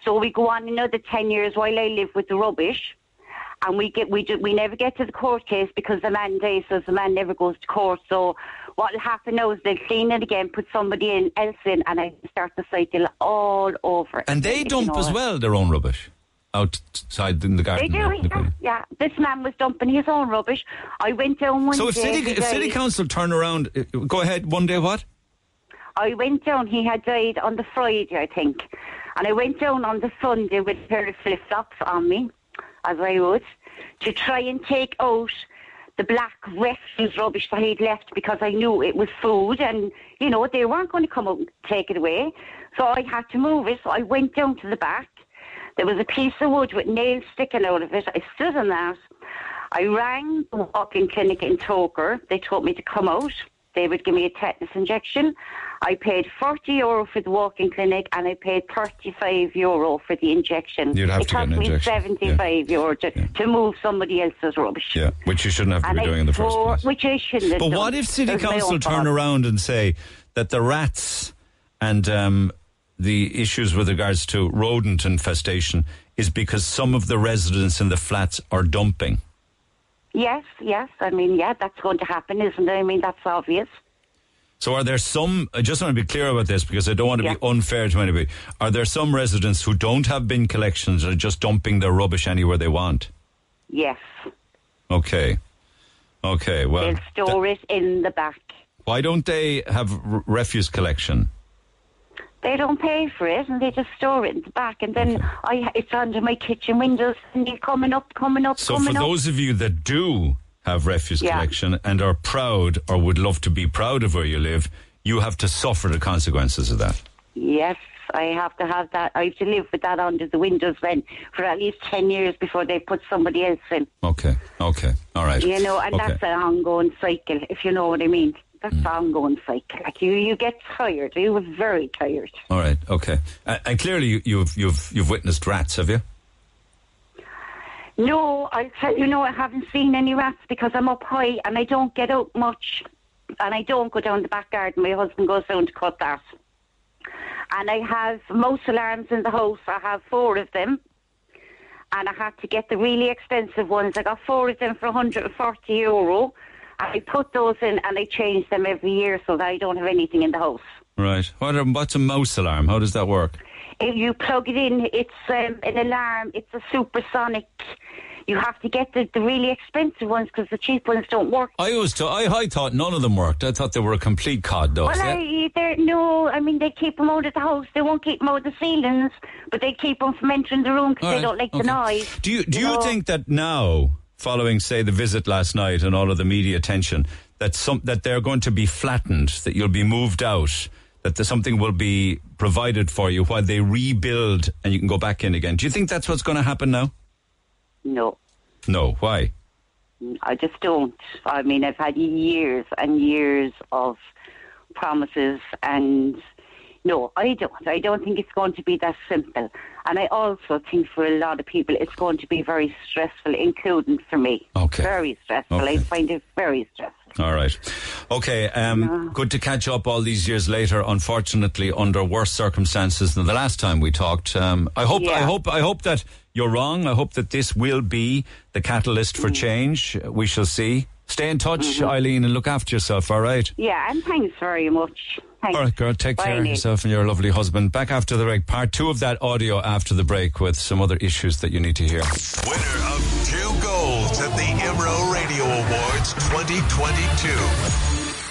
So we go on another 10 years while I live with the rubbish. And we get we do, we never get to the court case because the man dies, so the man never goes to court. So what will happen now is they'll clean it again, put somebody in else in, and I start the cycle all over.
And they dump
you know.
as well their own rubbish outside in the garden.
They do,
there, the
yeah, yeah. This man was dumping his own rubbish. I went down one
So if
day.
city, if city council turn around, uh, go ahead. One day, what?
I went down. He had died on the Friday, I think, and I went down on the Sunday with a pair of flip flops on me, as I would, to try and take out the black refuse rubbish that he'd left because I knew it was food, and you know they weren't going to come out and take it away. So I had to move it. So I went down to the back. There was a piece of wood with nails sticking out of it. I stood on that. I rang the walk-in clinic in Togher. They told me to come out. They would give me a tetanus injection. I paid 40 euro for the walk-in clinic and I paid 35 euro for the injection.
You'd have
it
to get
cost
an
me
injection.
75 euro to, to move somebody else's rubbish.
Yeah, which you shouldn't have to
And
be
I
doing in the first place.
Which I shouldn't have
But
done.
what if city
my
council turn around and say that the rats and um, the issues with regards to rodent infestation is because some of the residents in the flats are dumping?
Yes, yes. I mean, yeah, that's going to happen, isn't it? I mean, that's obvious.
So are there some, I just want to be clear about this because I don't want to be unfair to anybody. Are there some residents who don't have bin collections and are just dumping their rubbish anywhere they want?
Yes.
Okay. Okay, well,
They'll store it in the back.
why don't they have r- refuse collection?
They don't pay for it, and they just store it in the back, and then I it's under my kitchen windows, and they're coming up, coming up,
So for
coming up.
those of you that do have refuse
Yeah.
collection and are proud or would love to be proud of where you live, you have to suffer the consequences of that.
Yes, I have to have that. I have to live with that under the windows then for at least ten years before they put somebody else in.
Okay, okay, all right.
You know, and
okay.
that's an ongoing cycle, if you know what I mean. That's
Mm.
an ongoing cycle. Like you, you get tired. You were very tired.
All right, okay. And clearly you, you've you've you've witnessed rats, have you?
No, I'll tell you, no, I haven't seen any rats because I'm up high and I don't get out much. And I don't go down the back garden. My husband goes down to cut that. And I have mouse alarms in the house. I have four of them. And I had to get the really expensive ones. I got four of them for 140 euro. And I put those in and I change them every year so that I don't have anything in the house.
Right. What are, what's a mouse alarm? How does that work?
If you plug it in, it's um, an alarm. It's a supersonic. You have to get the, the really expensive ones because the cheap ones don't work.
I was to, I, I thought none of them worked. I thought they were a complete cod dog.
Well, I, they're, no, I mean, they keep them out of the house. They won't keep them out of the ceilings, but they keep them from entering the room because
All
they
right,
don't like the noise.
Do you do you
know?
think that now, following say the visit last night and all of the media attention, that some that they're going to be flattened, that you'll be moved out, that there's something will be provided for you while they rebuild and you can go back in again? Do you think that's what's going to happen now?
No,
No. Why?
I just don't. I mean, I've had years and years of promises and no, I don't. I don't think it's going to be that simple. And I also think for a lot of people it's going to be very stressful, including for me.
Okay.
Very stressful.
Okay.
I find it very stressful.
All right. Okay. Um, good to catch up all these years later. Unfortunately, under worse circumstances than the last time we talked. Um, I hope. I hope. I hope that you're wrong. I hope that this will be the catalyst
Mm.
for change. We shall see. Stay in touch,
Mm-hmm.
Eileen, and look after yourself. All right.
Yeah, and thanks very much. Thanks.
All right, girl. Take
Bye,
care of yourself and your lovely husband. Back after the break. Part two of that audio after the break with some other issues that you need to hear.
Winner of two golds at the IMRO Radio Awards 2022.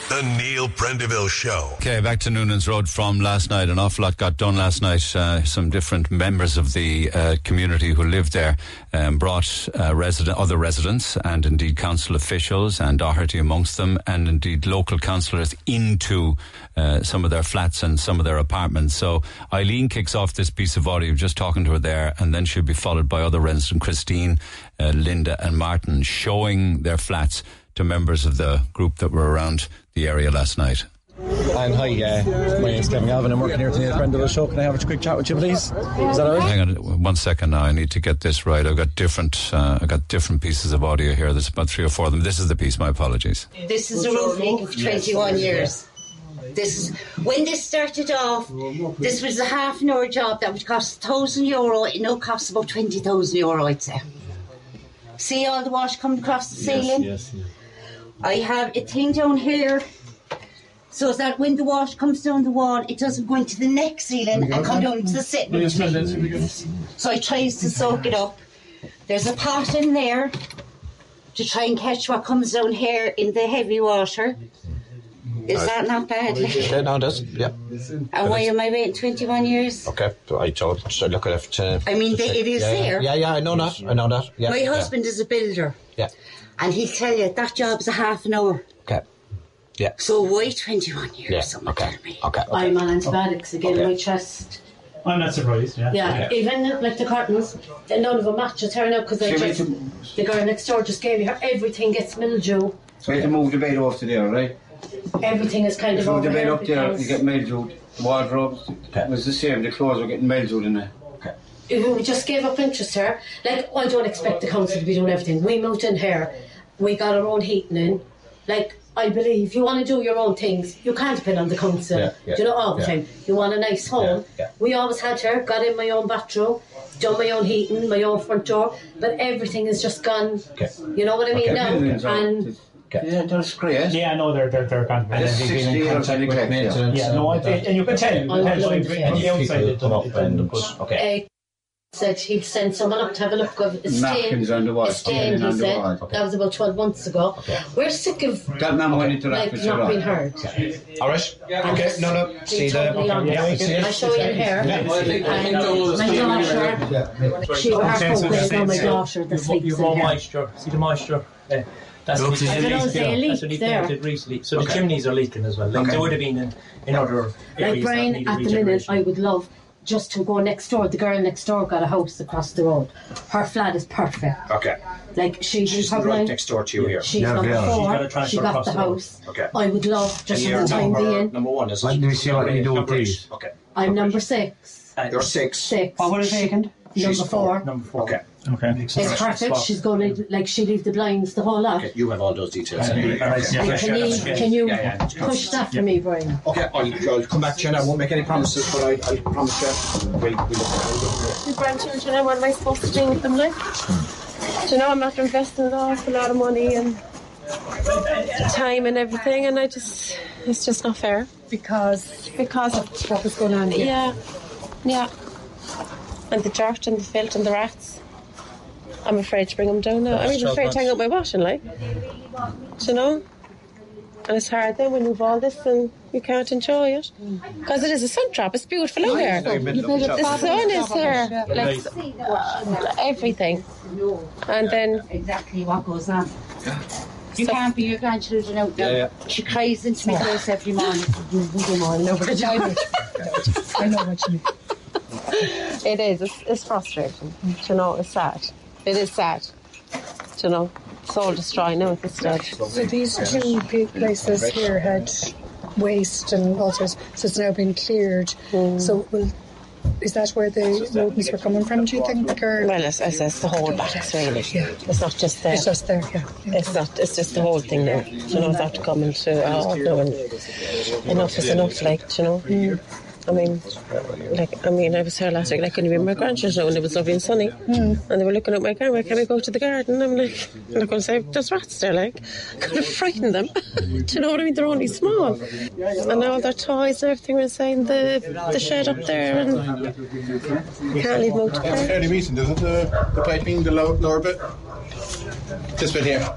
The Neil Prendeville Show.
Okay, back to Noonan's Road from last night. An awful lot got done last night. Uh, some different members of the uh, community who lived there um, brought uh, resident, other residents and indeed council officials and Doherty amongst them, and indeed local councillors into uh, some of their flats and some of their apartments. So Eileen kicks off this piece of audio, just talking to her there, and then she'll be followed by other residents, Christine, uh, Linda, and Martin, showing their flats to members of the group that were around the area last night.
And hi, uh, my name's Kevin Galvin. I'm working here today at Prendeville Show. Can I have a quick chat with you, please? Is that all right?
Hang on one second now. I need to get this right. I've got different. Uh, I've got different pieces of audio here. There's about three or four of them. This is the piece. My apologies.
This is a roofing for 21 years. This is when this started off. This was a half an hour job that would cost thousand euro. It now costs about twenty thousand euro, I'd say. See all the wash coming across the ceiling.
Yes, Yes, yes.
I have a thing down here. So that when the wash comes down the wall, it doesn't go into the next ceiling and come down to the sitting. room. So I tries to soak it up. There's a pot in there to try and catch what comes down here in the heavy water. Is that not bad?
Yeah, no, it does. Yeah.
And why am I waiting 21 years?
Okay, so I told so look at it. To,
I mean,
to
they- it is
yeah,
there.
Yeah, yeah, I know that. I know that. Yeah,
My
yeah.
husband is a builder,
Yeah.
and he'll tell you that job's a half an hour.
Okay. Yeah.
So why 21 years?
Yeah.
Someone
Okay.
tell me.
Okay.
I'm on antibiotics again, my chest.
I'm not surprised. Yeah.
Yeah, even like the curtains, none of them match a turn out because I
Should we
just, the girl next door just gave me her everything gets mildew.
So you have to move the bed off to there, right?
Everything is kind
If
of
you move
over
the bed
here
up there, you get mildewed. Wardrobes, it was the same. The clothes were getting mildewed in there. Okay.
we just gave up interest here. Like I don't expect the council to be doing everything. We moved in here, we got our own heating in. Like I believe you want to do your own things. You can't depend on the council.
Yeah, yeah,
do you know all the
yeah.
time? You want a nice home.
yeah.
We always had here. Got in my own bathroom, done my own heating, my own front door. But everything has just gone.
Okay.
You know what I mean
Okay.
now?
Buildings are-
And
Yeah, that's great.
Yeah, no, they're they're they're gone.
And it's 60 years and neglect, yeah.
Yeah, no, and, and you can tell. You can tell from from the outside. It doesn't- it doesn't look good.
uh, said he'd send someone up to have a look of a stain.
Napkins on the wall,
A stain,
cleaning
he
on the
said.
wall.
That was about 12 months ago. We're sick of
That man went into that
like
for
not
so
being
long.
heard.
All right. Okay. No, no.
Be
See the.
totally honest.
Yeah, we see
I
it.
show you in here.
Yeah.
And my daughter, she her focus is on my daughter that
You've,
sleeps
you've
in here.
moisture. See the moisture? Uh, that's
Looks
leak-
as if
that's
it's
a
there.
That's a leak
There.
painted recently. So
Okay.
the chimneys are leaking as well. Like
Okay.
they would have been in, in other
Like
areas that
Brian,
need
at the minute. I would love just to go next door. The girl next door got a house across the road. Her flat is perfect.
Okay.
Like she,
She's
probably
right next door to you here.
She's
Yeah,
number
yeah.
four.
She's got a
she got
across
the
the road.
house.
Okay.
I would love just
And
for the time being.
number one, is it?
Let me see what you do with
Number eight.
these.
Okay.
I'm number six.
You're six.
Six.
What was vacant?
Number
She's
four.
Number four.
Okay.
Okay.
It's perfect. She's going to like she leave the blinds the whole lot.
Okay. You have all those details.
And-
anyway.
and I
Okay.
see-
And can you can you
yeah, yeah.
push that for me, Brian?
Okay, I'll, I'll come back to you and I won't make any promises, but I, I'll promise you we'll, we'll look at it.
The grandchildren, what am I supposed to do with them like? Do you know, I'm after investing an awful lot of money and time and everything, and I just, it's just not fair.
Because
Because of
what was going on here?
Yeah, yeah. And the dirt and the filth and the rats. I'm afraid to bring them down now. I'm even afraid to hang up my washing, like. Do you know? And it's hard then when you've all this and you can't enjoy it. Mm. Because it is a sun trap. It's beautiful out there. The sun is there. Like, everything. And then
Exactly what goes on. You can't be your grandchildren out there.
Yeah,
She cries into my face every morning. Good morning.
No, but I know, what you mean.
it is. It's, it's frustrating. Do you know, it's sad. It is sad. You know? Soul destroying now at this stage.
So these two big places here had waste and all sorts, so it's now been cleared. Mm. So will, is that where the rodents were coming from, do you think? Or
Well, it's, it's, it's the whole box, really. Yeah. It's not just there.
it's just there, yeah.
It's not. It's just the whole thing now. You know, it's after coming to oh no, and enough is enough. Like you know. Mm. I mean, like I mean, I was here last week. and I couldn't even my grandchildren and it was lovely and sunny, and they were looking at my car. Why can't we go to the garden? I'm like, I'm not going to say there's rats there. Like, kind of frighten them. Do you know what I mean? They're only small, and all their toys and everything were inside the the shed up there, and you can't leave them out to
That's fairly recent, isn't it? The, the piping, the low, lower bit? This bit here.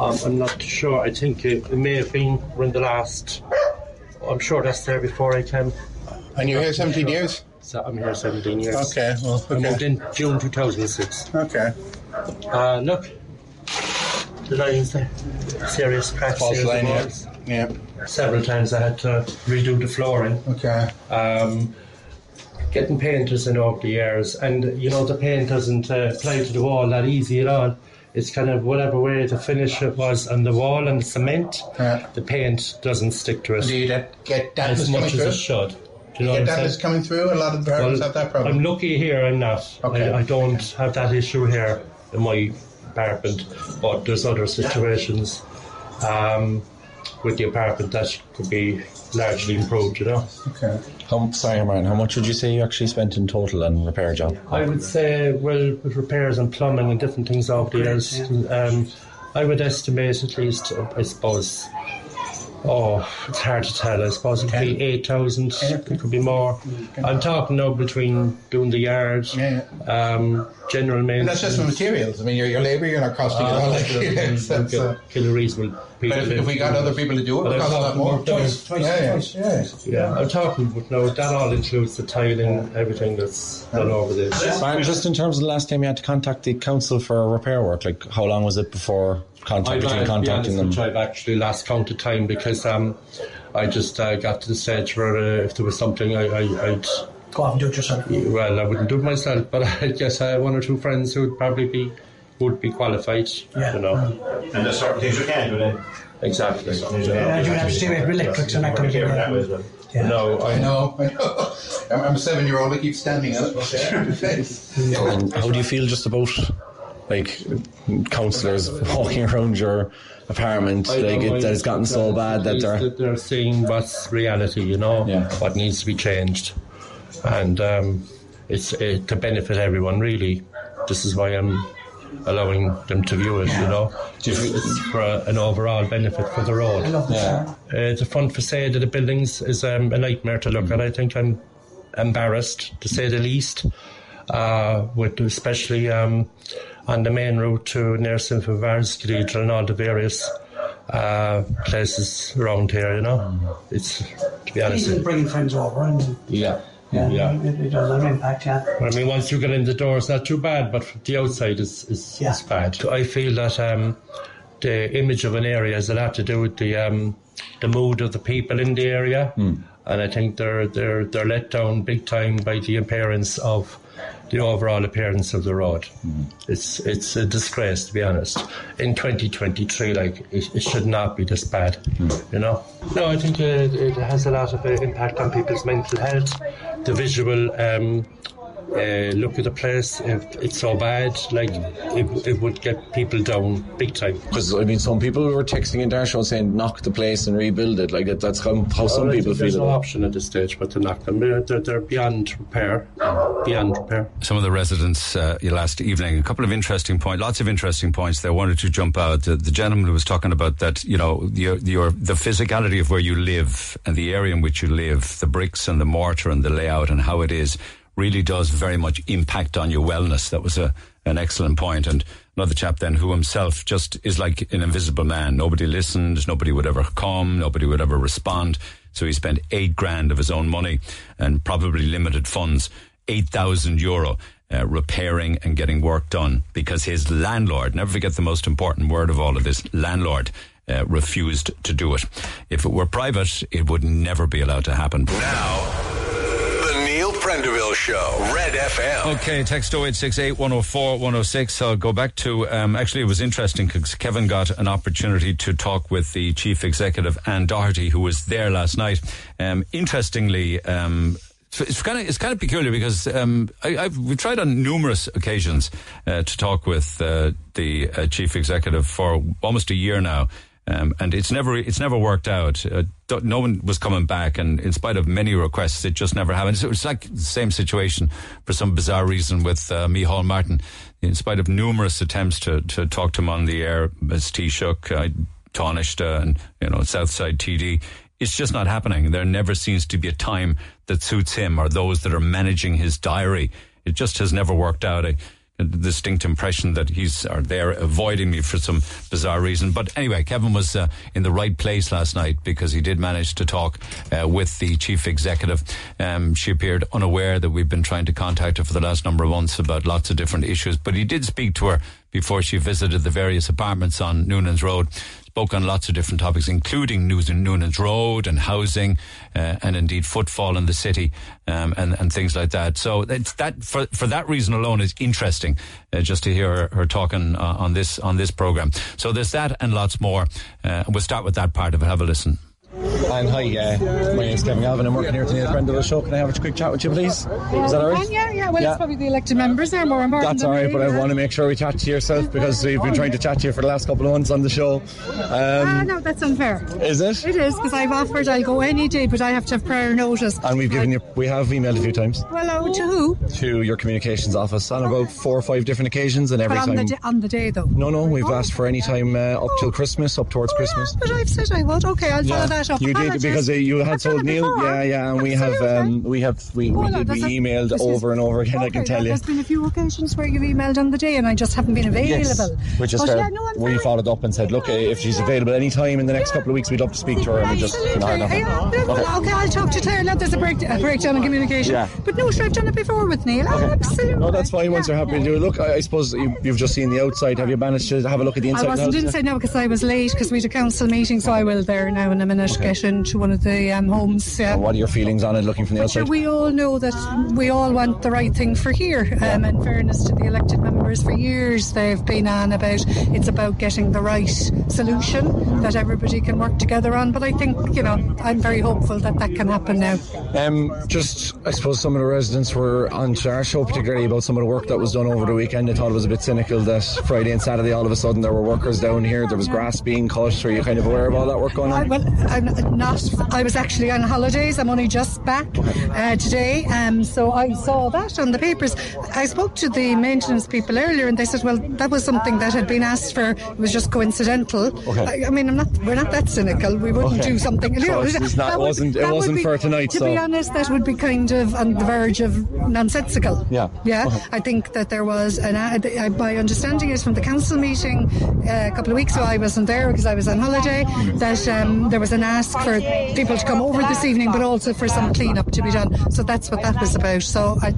Um, I'm not sure. I think it, it may have been in the last. I'm sure that's there before I came.
And you're here 17 years?
So I'm here 17 years.
Okay, well,
I moved in June 2006.
Okay.
Uh, look, the lines there, serious cracks
False
here. in the
line, yeah. Yeah.
Several times I had to redo the flooring.
Okay.
Um, getting painters in over the years, and you know the paint doesn't uh, apply to the wall that easy at all.
It's kind of whatever way the finish it was on the wall and the cement, the paint doesn't stick to it.
Do you get- dampness
as much as
through?
it should. Do you know
Get dampness coming through. A lot of apartments have that problem.
I'm lucky here. I'm not.
Okay.
I, I don't have that issue here in my apartment, but there's other situations um, with the apartment that could be largely improved. You know.
Okay. How, sorry, Martin, how much would you say you actually spent in total on repair job?
I would say, well, with repairs and plumbing and different things over the years, um, I would estimate at least, I suppose, oh, it's hard to tell. I suppose it could be 8,000, it could be more. I'm talking now between doing the yard, um, general
And that's just for materials. I mean, your, your labour, you're not costing it all. Like, yes, that's, uh,
Kill a reasonable people.
but if, if we got other people to do it,
But
it would cost a lot more.
about twice,
Twice, yeah, yeah, yeah.
Yeah, I'm talking, but no, that all includes the tiling, everything that's done over this.
Martin, just in terms of the last time you had to contact the council for repair work, like how long was it before contact
I've,
between
uh, be
contacting them?
honest with you, I've actually lost count of time because um, I just uh, got to the stage where uh, if there was something I, I, I'd
Go off and do it yourself.
well, I wouldn't do it myself, but I guess I have one or two friends who would probably be would be qualified.
Yeah.
You know.
Um, and there's certain things you can't do then.
Exactly.
Yeah, you have to stay away from electrics and that kind of thing. yeah. Yeah.
No,
I know, I know. I'm, I'm a seven year old, I keep standing on it.
And how do you feel just about like councillors walking around your apartment,
I
like it, that it's gotten so bad that they're
they're seeing what's reality, you know, what needs to be changed, and um, it's it, to benefit everyone. Really, this is why I'm allowing them to view it. You know, it's for a, an overall benefit for the road.
I love
Yeah.
Uh, the front facade of the buildings is um, a nightmare to look at. I think I'm embarrassed to say the least. Uh, with especially um, on the main route to near St. Cathedral and all the various uh, places around here, you know. It's, to be honest,
Even bringing friends over and
yeah.
Yeah,
Yeah.
It, it does have an impact. Yeah.
I mean, once you get in the door, it's not too bad, but the outside is, is, is bad. I feel that um, the image of an area has a lot to do with the um, the mood of the people in the area, and I think they're they're they're let down big time by the appearance of the overall appearance of the road. It's it's a disgrace, to be honest. In 2023, like it, it should not be this bad, you know. No, I think it, it has a lot of uh, impact on people's mental health. The visual um, uh, look at the place. If it's so bad, like it, it would get people down big time.
because I mean some people were texting in their show saying knock the place and rebuild it. Like that, that's how, how some
Well, I
people
think There's
feel.
no
about
option at this stage but to knock them. They're, they're, they're beyond repair. Beyond repair.
Some of the residents uh, last evening, a couple of interesting points, lots of interesting points. They wanted to jump out. The, the gentleman was talking about that, you know, your, your the physicality of where you live and the area in which you live, the bricks and the mortar and the layout and how it is, really does very much impact on your wellness. That was a an excellent point. And another chap then who himself just is like an invisible man. Nobody listened. Nobody would ever come. Nobody would ever respond. So he spent eight grand of his own money and probably limited funds, eight thousand euro. Uh, repairing and getting work done because his landlord, never forget the most important word of all of this, landlord, uh, refused to do it. If it were private, it would never be allowed to happen.
The Neil Prendeville Show, Red FM.
Okay, text 0868 104 106. I'll go back to, um, actually, it was interesting because Kevin got an opportunity to talk with the chief executive, Anne Doherty, who was there last night. Um, interestingly, um, it's- it's kind of it's kind of peculiar because um, I, I've we've tried on numerous occasions uh, to talk with uh, the uh, chief executive for almost a year now, um, and it's never it's never worked out. Uh, no one was coming back, and in spite of many requests, it just never happened. So it's like the same situation for some bizarre reason with uh, Micheál Martin. In spite of numerous attempts to to talk to him on the air, as Taoiseach, uh, Tánaiste, and you know Southside TD. It's just not happening. There never seems to be a time that suits him or those that are managing his diary. It just has never worked out. I, distinct impression that he's or they're avoiding me for some bizarre reason. But anyway, Kevin was uh, in the right place last night because he did manage to talk uh, with the chief executive. Um, she appeared unaware that we've been trying to contact her for the last number of months about lots of different issues, but he did speak to her before she visited the various apartments on Noonan's Road. Spoke on lots of different topics, including News and Noonan's Road and housing, uh, and indeed footfall in the city, um, and and things like that. So it's that for for that reason alone is interesting, uh, just to hear her, her talking uh, on this on this program. So there's that and lots more. Uh, we'll start with that part of it. Have a listen.
And hi, uh, my name's Kevin Galvin. I'm working here today at the Neil Prendeville Show. Can I have a quick chat with you, please? Is that all right?
Yeah, yeah. Well,
Yeah.
it's probably the elected members are more important.
That's all right, but I want to make sure we chat to yourself because we've been trying to chat to you for the last couple of months on the show.
Ah,
Um,
no, that's unfair.
is it?
It is because I've offered I'll go any day, but I have to have prior notice.
And we've given you, we have emailed a few times
Well, oh, to who?
to your communications office on about four or five different occasions, and every
But on the,
time.
on the day, though.
No, no, we've asked for any time uh, up till Christmas, up towards Christmas.
But I've said I would. Okay, I'll follow
Yeah,
that up.
you did because uh, you had told Neil.
before.
Yeah, yeah, and we have, um, we have, we, we did. We emailed
is-
over and over again. I can tell you.
There's been a few occasions where you've emailed on the day and I just haven't been available.
Yes, which is
but
fair.
yeah, no,
we followed up and said, look, uh, if she's available any time in the next couple of weeks, we'd love to speak to her, and we just hire
Yeah,
Okay.
okay. I'll talk to Claire. Now there's a, break, a breakdown in communication.
Yeah.
But no, sure, I've done it before with Neil. Absolutely.
No, that's fine. Once you're happy to do it. Look, I, I suppose you, you've just seen the outside. Have you managed to have a look at the inside?
I wasn't
of the house?
inside now because I was late because we had a council meeting, so I will there now in a minute get into one of the um, homes. Yeah.
And what are your feelings on it, looking from the outside?
we all know that we all want the right thing for here. Um, in fairness to the elected members, for years they've been on about it's about getting the right solution that everybody can work together on. But I think, you know, I'm very hopeful that that can happen now.
Um, just, I suppose some of the residents were on to our show, particularly about some of the work that was done over the weekend. They thought it was a bit cynical that Friday and Saturday, all of a sudden, there were workers down here. There was grass being cut. Are you kind of aware of all that work going
I,
on?
well, I'm not. I was actually on holidays. I'm only just back uh, today, um, so I saw that on the papers. I spoke to the maintenance people earlier, and they said, "Well, that was something that had been asked for. It was just coincidental."
Okay.
I, I mean, I'm not. We're not that cynical. We wouldn't
Okay.
do something. you know,
not-
that
wasn't- it
that would
wasn't
be-
for tonight,
To
so-
be honest, that would be kind of on the verge of nonsensical.
Yeah.
Yeah,
Okay.
I think that there was an. I- My understanding is from the council meeting uh, a couple of weeks ago. I wasn't there because I was on holiday. That um, there was an ask for people to come over this evening, but also for some clean-up to be done. So that's what that was about. So I,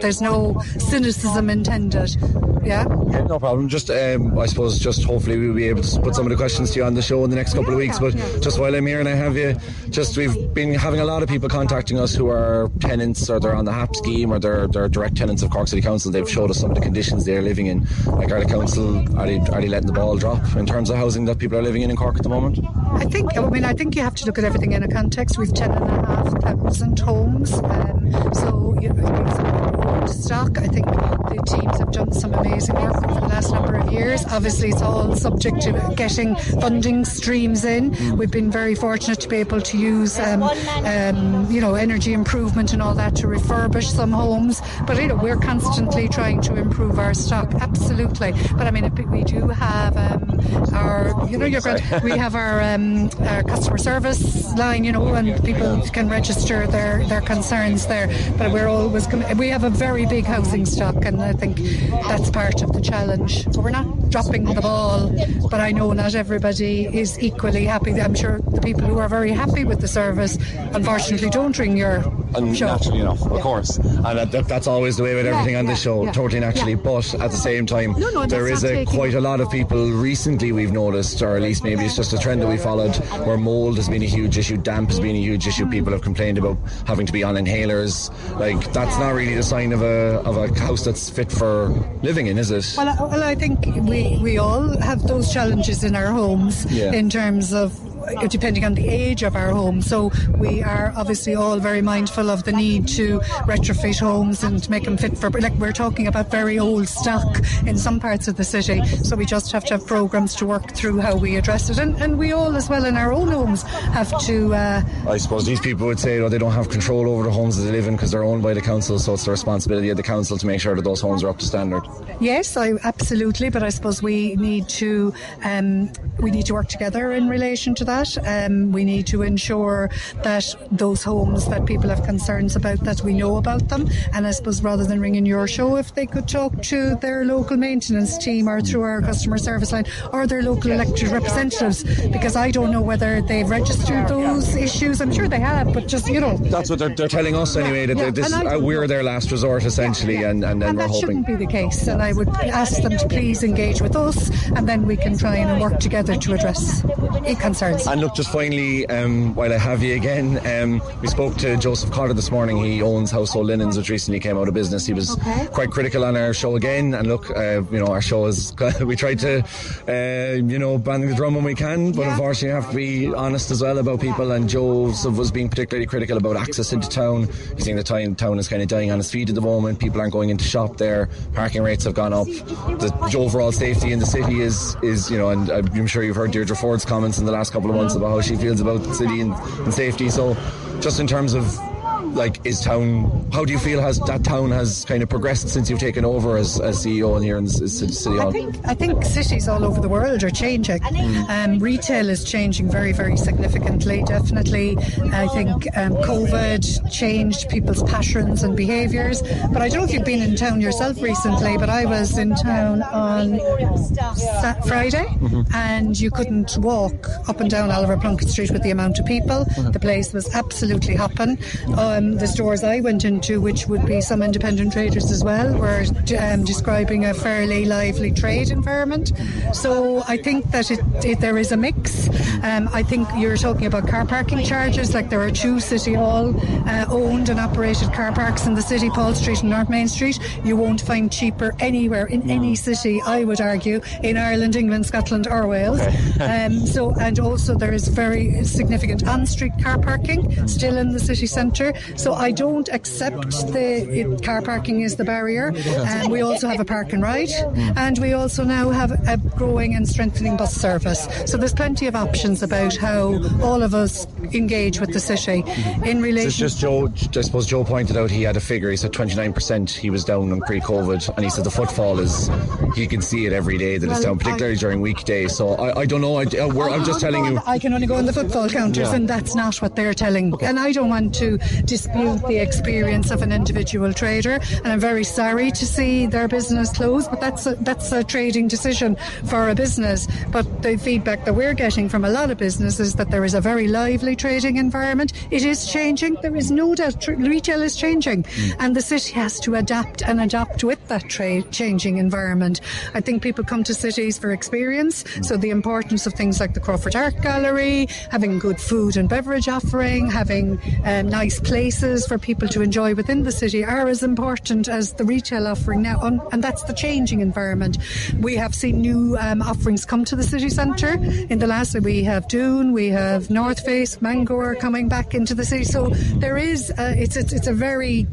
there's no cynicism intended. Yeah.
Yeah, no problem. Just, um, I suppose, just hopefully we'll be able to put some of the questions to you on the show in the next couple of weeks. But just while I'm here and I have you, just we've been having a lot of people contacting us who are tenants or they're on the HAP scheme or they're, they're direct tenants of Cork City Council. They've showed us some of the conditions they're living in. Like, are the council, are they, are they letting the ball drop in terms of housing that people are living in in Cork at the moment?
I think, I mean, I think you have to look at everything in a context. We've 10,500 homes. Um, so, you know, stock. I think the teams have done some amazing work over the last number of years. Obviously, it's all subject to getting funding streams in. We've been very fortunate to be able to use, um, um, you know, energy improvement and all that to refurbish some homes. But, you know, we're constantly trying to improve our stock. Absolutely. But, I mean, we do have um, our, you know, we have our, um, our customer service line, you know, and people can register their, their concerns there. But we're always, we have a very big housing stock, and I think that's part of the challenge. So we're not dropping the ball, but I know not everybody is equally happy. I'm sure the people who are very happy with the service, unfortunately, don't ring your
And
show.
naturally enough, of course. And that, that- that's always the way with
Yeah,
everything on this
yeah,
show,
yeah,
totally naturally.
yeah.
But at the same time,
No, no,
there is a, quite a lot of people recently we've noticed, or at least maybe it's just a trend that we followed, where mold has been a huge issue, damp has been a huge issue. Mm. People have complained about having to be on inhalers. Like that's not really the sign of a of a house that's fit for living in, is it?
Well, I, well, I think we, we all have those challenges in our homes
Yeah.
in terms of depending on the age of our home. So we are obviously all very mindful of the need to retrofit homes and make them fit for, like we're talking about very old stock in some parts of the city. So we just have to have programs to work through how we address it. And, and we all as well in our own homes have to, uh,
I suppose these people would say oh, they don't have control over the homes that they live in because they're owned by the council, so it's the responsibility of the council to make sure that those homes are up to standard.
Yes, I absolutely, but I suppose we need to um, we need to work together in relation to that. That. Um, we need to ensure that those homes that people have concerns about that we know about them. And I suppose rather than ringing your show, if they could talk to their local maintenance team or through our customer service line or their local elected representatives, because I don't know whether they've registered those issues. I'm sure they have, but just you know,
That's what they're, they're telling us anyway. That
Yeah,
this, uh, we're their last resort essentially, and, and then
and
we're
that
hoping.
shouldn't be the case. And I would ask them to please engage with us, and then we can try and work together to address concerns.
And look, just finally, um, while I have you again, um, we spoke to Joseph Carter this morning. He owns Household Linens, which recently came out of business. He was
Okay.
quite critical on our show again. And look, uh, you know, our show is we tried to, uh, you know, bang the drum when we can, but unfortunately, you have to be honest as well about people. And Joseph was being particularly critical about access into town. He's saying the town, town is kind of dying on its feet at the moment. People aren't going into shop there. Parking rates have gone up. The overall safety in the city is, is you know, and I'm sure you've heard Deirdre Forde's comments in the last couple of months about how she feels about the city and, and safety. So, just in terms of like is town how do you feel has that town has kind of progressed since you've taken over as, as CEO in here in the city hall
I think I think cities all over the world are changing. Um, retail is changing very very significantly. Definitely, I think um, COVID changed people's passions and behaviours. But I don't know if you've been in town yourself recently. But I was in town on Sa- Friday, and you couldn't walk up and down Oliver Plunkett Street with the amount of people. The place was absolutely hopping. Um, the stores I went into, which would be some independent traders as well, were um, describing a fairly lively trade environment. So I think that it, it, there is a mix. Um, I think you're talking about car parking charges, like there are two City Hall uh, owned and operated car parks in the city, Paul Street and North Main Street. You won't find cheaper anywhere in any city, I would argue, in Ireland, England, Scotland, or Wales. Um, so, and also there is very significant on-street car parking still in the city centre. So I don't accept the it, car parking is the barrier. And we also have a park and ride, and we also now have a growing and strengthening bus service. So there's plenty of options about how all of us engage with the city in
It's
relation.
just Joe. I suppose Joe pointed out he had a figure. He said 29% he was down on pre-COVID, and he said the footfall is. He can see it every day that it's down, particularly during weekdays. So I, I don't know. I, uh, we're, I'm just telling you.
I can only go on the footfall counters,
Yeah.
and that's not what they're telling. And I don't want to dispute the experience of an individual trader. And I'm very sorry to see their business close, but that's a, that's a trading decision for a business. But the feedback that we're getting from a lot of businesses that there is a very lively trading environment. It is changing. There is no doubt. Retail is changing, and the city has to adapt and adapt with that trade changing environment. I think people come to cities for experience. So the importance of things like the Crawford Art Gallery, having good food and beverage offering, having um, nice places for people to enjoy within the city are as important as the retail offering now. And that's the changing environment. We have seen new um, offerings come to the city centre. In the last, we have Dune, we have North Face, Mango coming back into the city. So there is, uh, it's, it's, it's a very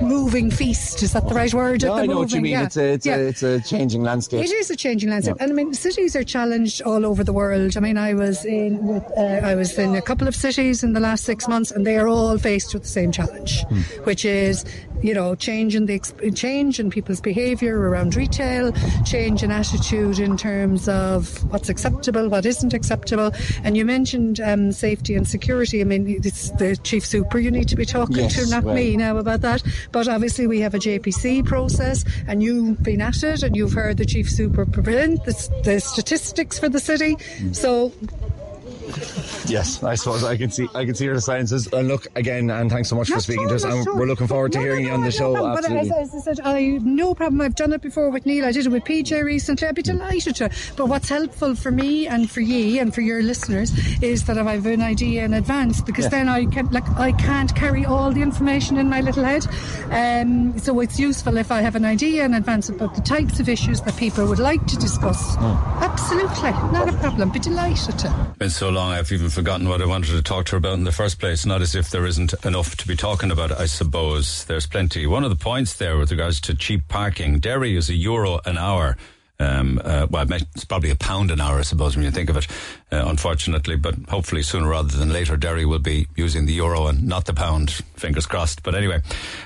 moving feast. Is that the right word?
Yeah,
The
I know what you mean.
yeah.
It's a it's
Yeah.
a it's a changing landscape.
It is a changing landscape,
Yeah.
and I mean cities are challenged all over the world. I mean, I was in with uh, I was in a couple of cities in the last six months, and they are all faced with the same challenge,
Hmm.
which is you know change in the change in people's behaviour around retail, change in attitude in terms of what's acceptable, what isn't acceptable, and you mentioned um, safety and security. I mean, it's the chief super you need to be talking
Yes,
to, not
well.
me now about that. But obviously, we have a JPC process, and you've been at it, and you've heard the chief super present the, the statistics for the city. Mm. So
Yes, I suppose I can see I can see your silences. And uh, look again, and thanks so much for speaking
sure,
to us. And
sure.
we're looking forward to
No, no,
hearing you on the
no
show.
problem. Uh,
Absolutely.
as, as I said, I no problem. I've done it before with Neil. I did it with PJ recently. I'd be hmm. delighted to. But what's helpful for me and for ye and for your listeners is that if I have an idea in advance, because
Yeah.
then I can like I can't carry all the information in my little head. Um, so it's useful if I have an idea in advance about the types of issues that people would like to discuss. Hmm. Absolutely, not a problem. Be delighted to.
been so long I've even forgotten what I wanted to talk to her about in the first place. Not as if there isn't enough to be talking about, I suppose. There's plenty. One of the points there with regards to cheap parking, Derry is a euro an hour. Um, uh, well, it's probably a pound an hour, I suppose, when you think of it, uh, unfortunately. But hopefully, sooner rather than later, Derry will be using the euro and not the pound. Fingers crossed. But anyway,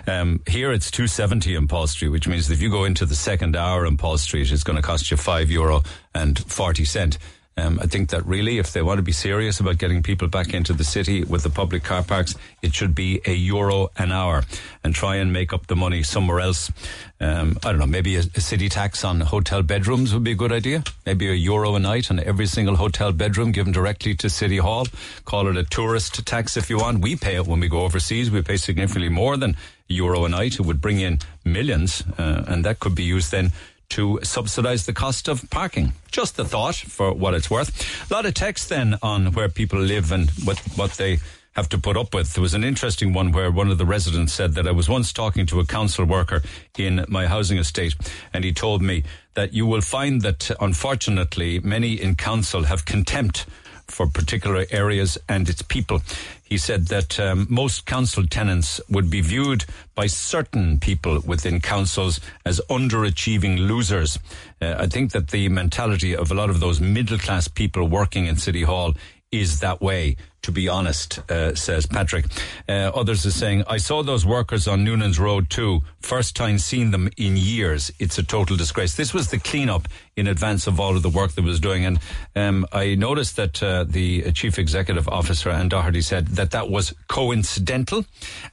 um, here it's two seventy in Paul Street, which means if you go into the second hour in Paul Street, it's going to cost you five euro and forty cent. Um, I think that really, if they want to be serious about getting people back into the city with the public car parks, it should be a euro an hour and try and make up the money somewhere else. Um, I don't know, maybe a, a city tax on hotel bedrooms would be a good idea. Maybe a euro a night on every single hotel bedroom given directly to City Hall. Call it a tourist tax if you want. We pay it when we go overseas. We pay significantly more than euro a night. It would bring in millions, uh, and that could be used then to subsidise the cost of parking. Just the thought for what it's worth. A lot of text then on where people live and what, what they have to put up with. There was an interesting one where one of the residents said that I was once talking to a council worker in my housing estate and he told me that you will find that unfortunately many in council have contempt for particular areas and its people. He said that um, most council tenants would be viewed by certain people within councils as underachieving losers. Uh, I think that the mentality of a lot of those middle class people working in City Hall is that way, to be honest, uh, says Patrick. Uh, others are saying, I saw those workers on Noonan's Road too. First time seeing them in years. It's a total disgrace. This was the cleanup in advance of all of the work that was doing. And um, I noticed that uh, the chief executive officer, Anne Doherty, said that that was coincidental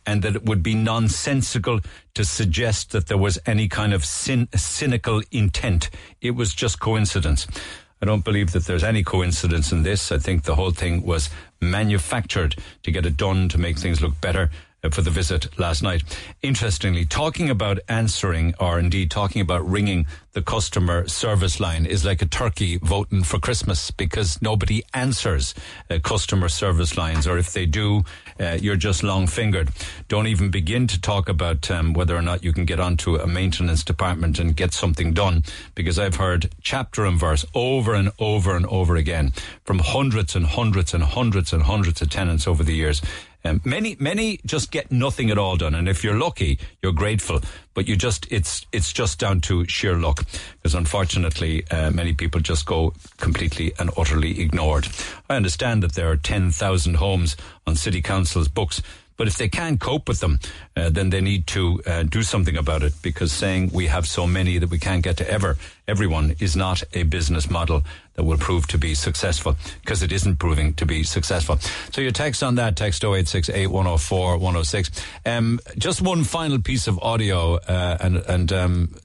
and that it would be nonsensical to suggest that there was any kind of cyn- cynical intent. It was just coincidence. I don't believe that there's any coincidence in this. I think the whole thing was manufactured to get it done to make things look better for the visit last night. Interestingly, talking about answering or indeed talking about ringing the customer service line is like a turkey voting for Christmas because nobody answers uh, customer service lines or if they do, uh, you're just long fingered. Don't even begin to talk about um, whether or not you can get onto a maintenance department and get something done because I've heard chapter and verse over and over and over again from hundreds and hundreds and hundreds and hundreds of tenants over the years. Um, many, many just get nothing at all done, and if you're lucky, you're grateful. But you just, it's, it's just down to sheer luck, because unfortunately, uh, many people just go completely and utterly ignored. I understand that there are ten thousand homes on city council's books, but if they can't cope with them, uh, then they need to uh, do something about it. Because saying we have so many that we can't get to ever everyone is not a business model that will prove to be successful because it isn't proving to be successful. So your text on that, text 0868 104 106. Um, just one final piece of audio, uh, and, and, um,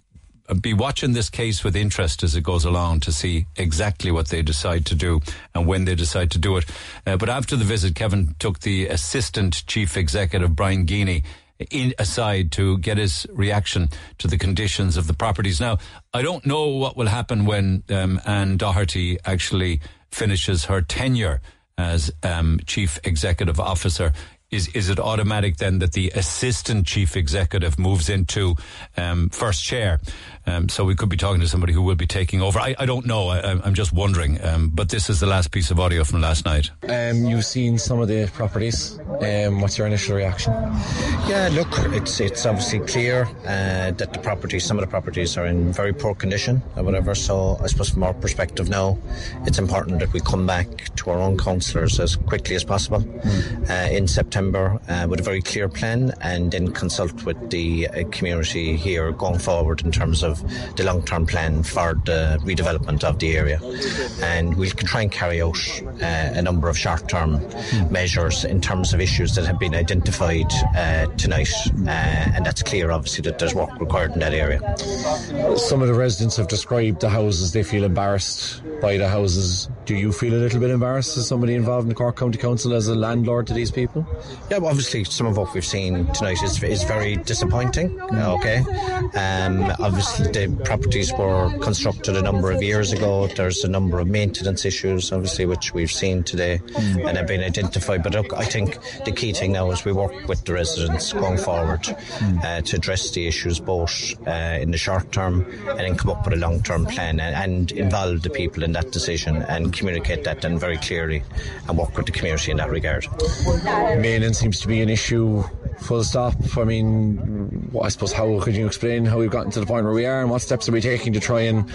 be watching this case with interest as it goes along to see exactly what they decide to do and when they decide to do it. Uh, but after the visit, Kevin took the assistant chief executive, Brian Geaney, in, aside to get his reaction to the conditions of the properties. Now, I don't know what will happen when um, Anne Doherty actually finishes her tenure as um, chief executive officer. Is is it automatic then that the assistant chief executive moves into um, first chair? Um, so we could be talking to somebody who will be taking over. I, I don't know. I, am just wondering. Um, but this is the last piece of audio from last night.
Um, you've seen some of the properties. Um, what's your initial reaction?
Yeah, look, it's it's obviously clear uh, that the properties, some of the properties, are in very poor condition or whatever. So I suppose from our perspective now, it's important that we come back to our own councillors as quickly as possible mm. uh, in September uh, with a very clear plan, and then consult with the uh, community here going forward in terms of of the long term plan for the redevelopment of the area. And we'll try and carry out uh, a number of short term mm. measures in terms of issues that have been identified uh, tonight. Uh, and that's clear, obviously, that there's work required in that area.
Some of the residents have described the houses, they feel embarrassed by the houses. Do you feel a little bit embarrassed as somebody involved in the Cork County Council as a landlord to these people?
Yeah, well, obviously, some of what we've seen tonight is, is very disappointing. Okay. Um, obviously, the properties were constructed a number of years ago. There's a number of maintenance issues, obviously, which we've seen today mm. and have been identified. But look, I think the key thing now is we work with the residents going forward mm. uh, to address the issues both uh, in the short term and then come up with a long term plan and, and, involve the people in that decision and communicate that then very clearly and work with the community in that regard.
Maintenance seems to be an issue full stop. I mean, I suppose how could you explain how we've gotten to the point where we are, and what steps are we taking to try and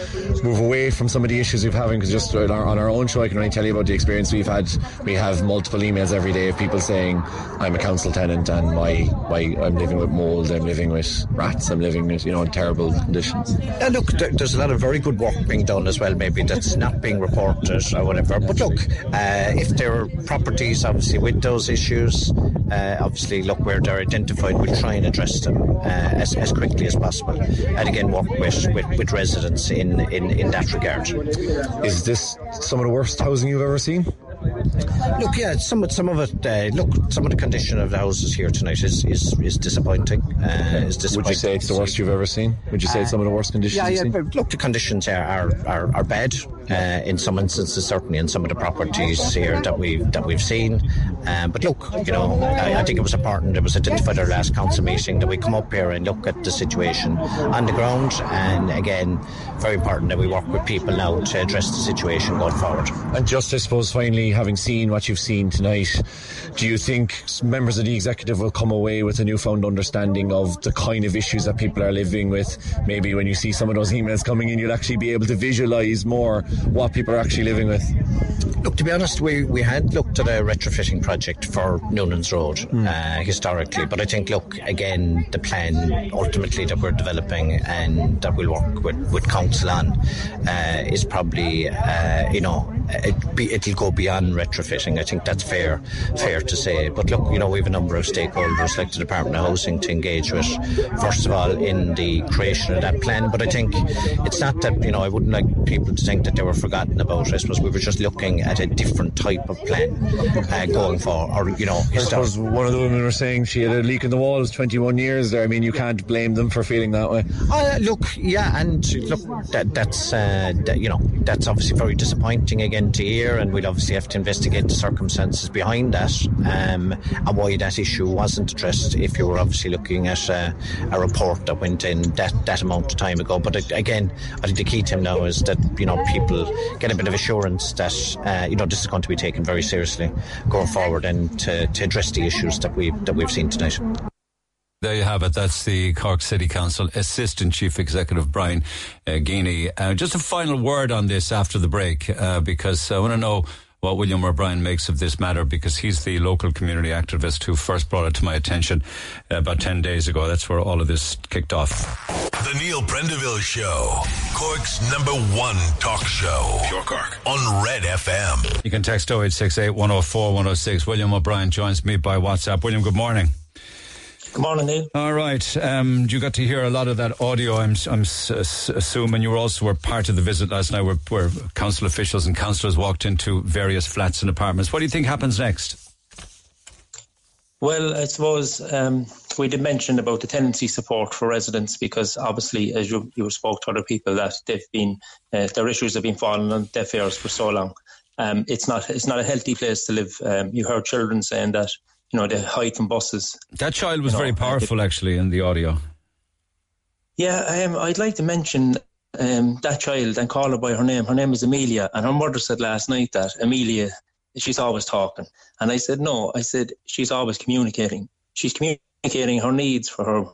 move away from some of the issues we've having? Because just on our, on our own show, I can only tell you about the experience we've had. We have multiple emails every day of people saying, "I'm a council tenant, and my, my I'm living with mold, I'm living with rats, I'm living with you know in terrible conditions."
Uh, look, there's a lot of very good work being done as well, maybe that's not being reported or whatever. But look, uh, if there are properties, obviously, with those issues, uh, obviously, look, where they're identified, we'll try and address them uh, as, as quickly as possible. And again, work with, with, with residents in, in, in that regard.
Is this some of the worst housing you've ever seen?
Look, yeah, some of some of it. Uh, look, some of the condition of the houses here tonight is is, is disappointing. Uh, is disappointing.
Would you say it's the worst you've ever seen? Would you say it's some of the worst conditions
Yeah,
you've
yeah.
seen?
Look, the conditions are are, are, are bad uh, in some instances. Certainly in some of the properties here that we that we've seen. Um, but look, you know, I, I think it was important. It was identified at our last council meeting that we come up here and look at the situation on the ground. And again, very important that we work with people now to address the situation going forward.
And just, I suppose, finally, having seen what you've seen tonight, do you think members of the executive will come away with a newfound understanding of the kind of issues that people are living with? Maybe when you see some of those emails coming in, you'll actually be able to visualise more what people are actually living with.
Look, to be honest, we, we had looked at a retrofitting project for Noonan's Road uh, historically, but I think, look, again, the plan ultimately that we're developing and that we'll work with, with council on uh, is probably, uh, you know, it be, it'll go beyond retrofitting. I think that's fair, fair to say. But look, you know, we have a number of stakeholders like the Department of Housing to engage with, first of all, in the creation of that plan. But I think it's not that, you know, I wouldn't like people to think that they were forgotten about. I suppose we were just looking at a different type of plan uh, going for, or, you know,
I suppose one of the women were saying she had a leak in the walls 21 years there. I mean, you can't blame them for feeling that way.
Uh, look, yeah, and look, that, that's uh, that, you know that's obviously very disappointing again to hear, and we'll obviously have to investigate the circumstances behind that um, and why that issue wasn't addressed. If you were obviously looking at uh, a report that went in that that amount of time ago, but uh, again, I think the key to him now is that you know people get a bit of assurance that uh, you know this is going to be taken very seriously going forward, and to, to address the issues that we that we've seen tonight.
There you have it. That's the Cork City Council Assistant Chief Executive Brian uh. Uh, just a final word on this after the break, uh, because I want to know what William O'Brien makes of this matter, because he's the local community activist who first brought it to my attention uh, about 10 days ago. That's where all of this kicked off.
The Neil Prendeville Show, Cork's number one talk show. Pure Cork on Red FM.
You can text 0868 104 106. William O'Brien joins me by WhatsApp. William, good morning.
Good morning, Neil.
All right. Um, you got to hear a lot of that audio. I'm, I'm s- s- assuming you were also were part of the visit last night, where, where council officials and councillors walked into various flats and apartments. What do you think happens next?
Well, I suppose um, we did mention about the tenancy support for residents because obviously, as you, you spoke to other people, that they've been uh, their issues have been falling on deaf ears for so long. Um, it's not it's not a healthy place to live. Um, you heard children saying that you know they hide from buses.
That child was
You know,
very powerful, actually, in the audio.
Yeah, um, I'd like to mention um, that child and call her by her name. Her name is Amelia, and her mother said last night that Amelia, she's always talking. And I said, no, I said, she's always communicating. She's communicating her needs for her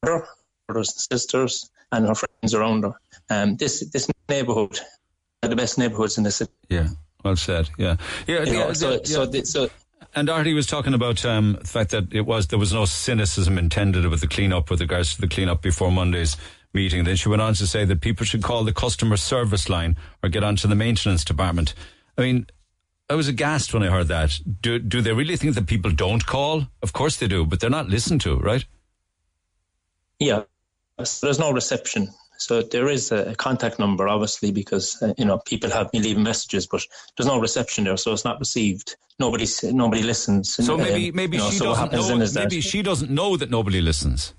brother, brothers and sisters, and her friends around her. Um, this this neighbourhood, are the best neighbourhoods in the city.
Yeah, well said. Yeah, yeah.
You know,
yeah,
so,
yeah,
so, the, so
Anne Doherty was talking about um, the fact that it was there was no cynicism intended with the cleanup with regards to the cleanup before Monday's meeting. Then she went on to say that people should call the customer service line or get onto the maintenance department. I mean, I was aghast when I heard that. Do do they really think that people don't call? Of course they do, but they're not listened to, right?
Yeah, there's no reception. So there is a, contact number, obviously, because uh, you know people have been leaving messages, but there's no reception there, so it's not received. Nobody nobody listens.
So maybe
Um,
maybe
you know,
she
so
doesn't know.
is that
she doesn't know that nobody listens.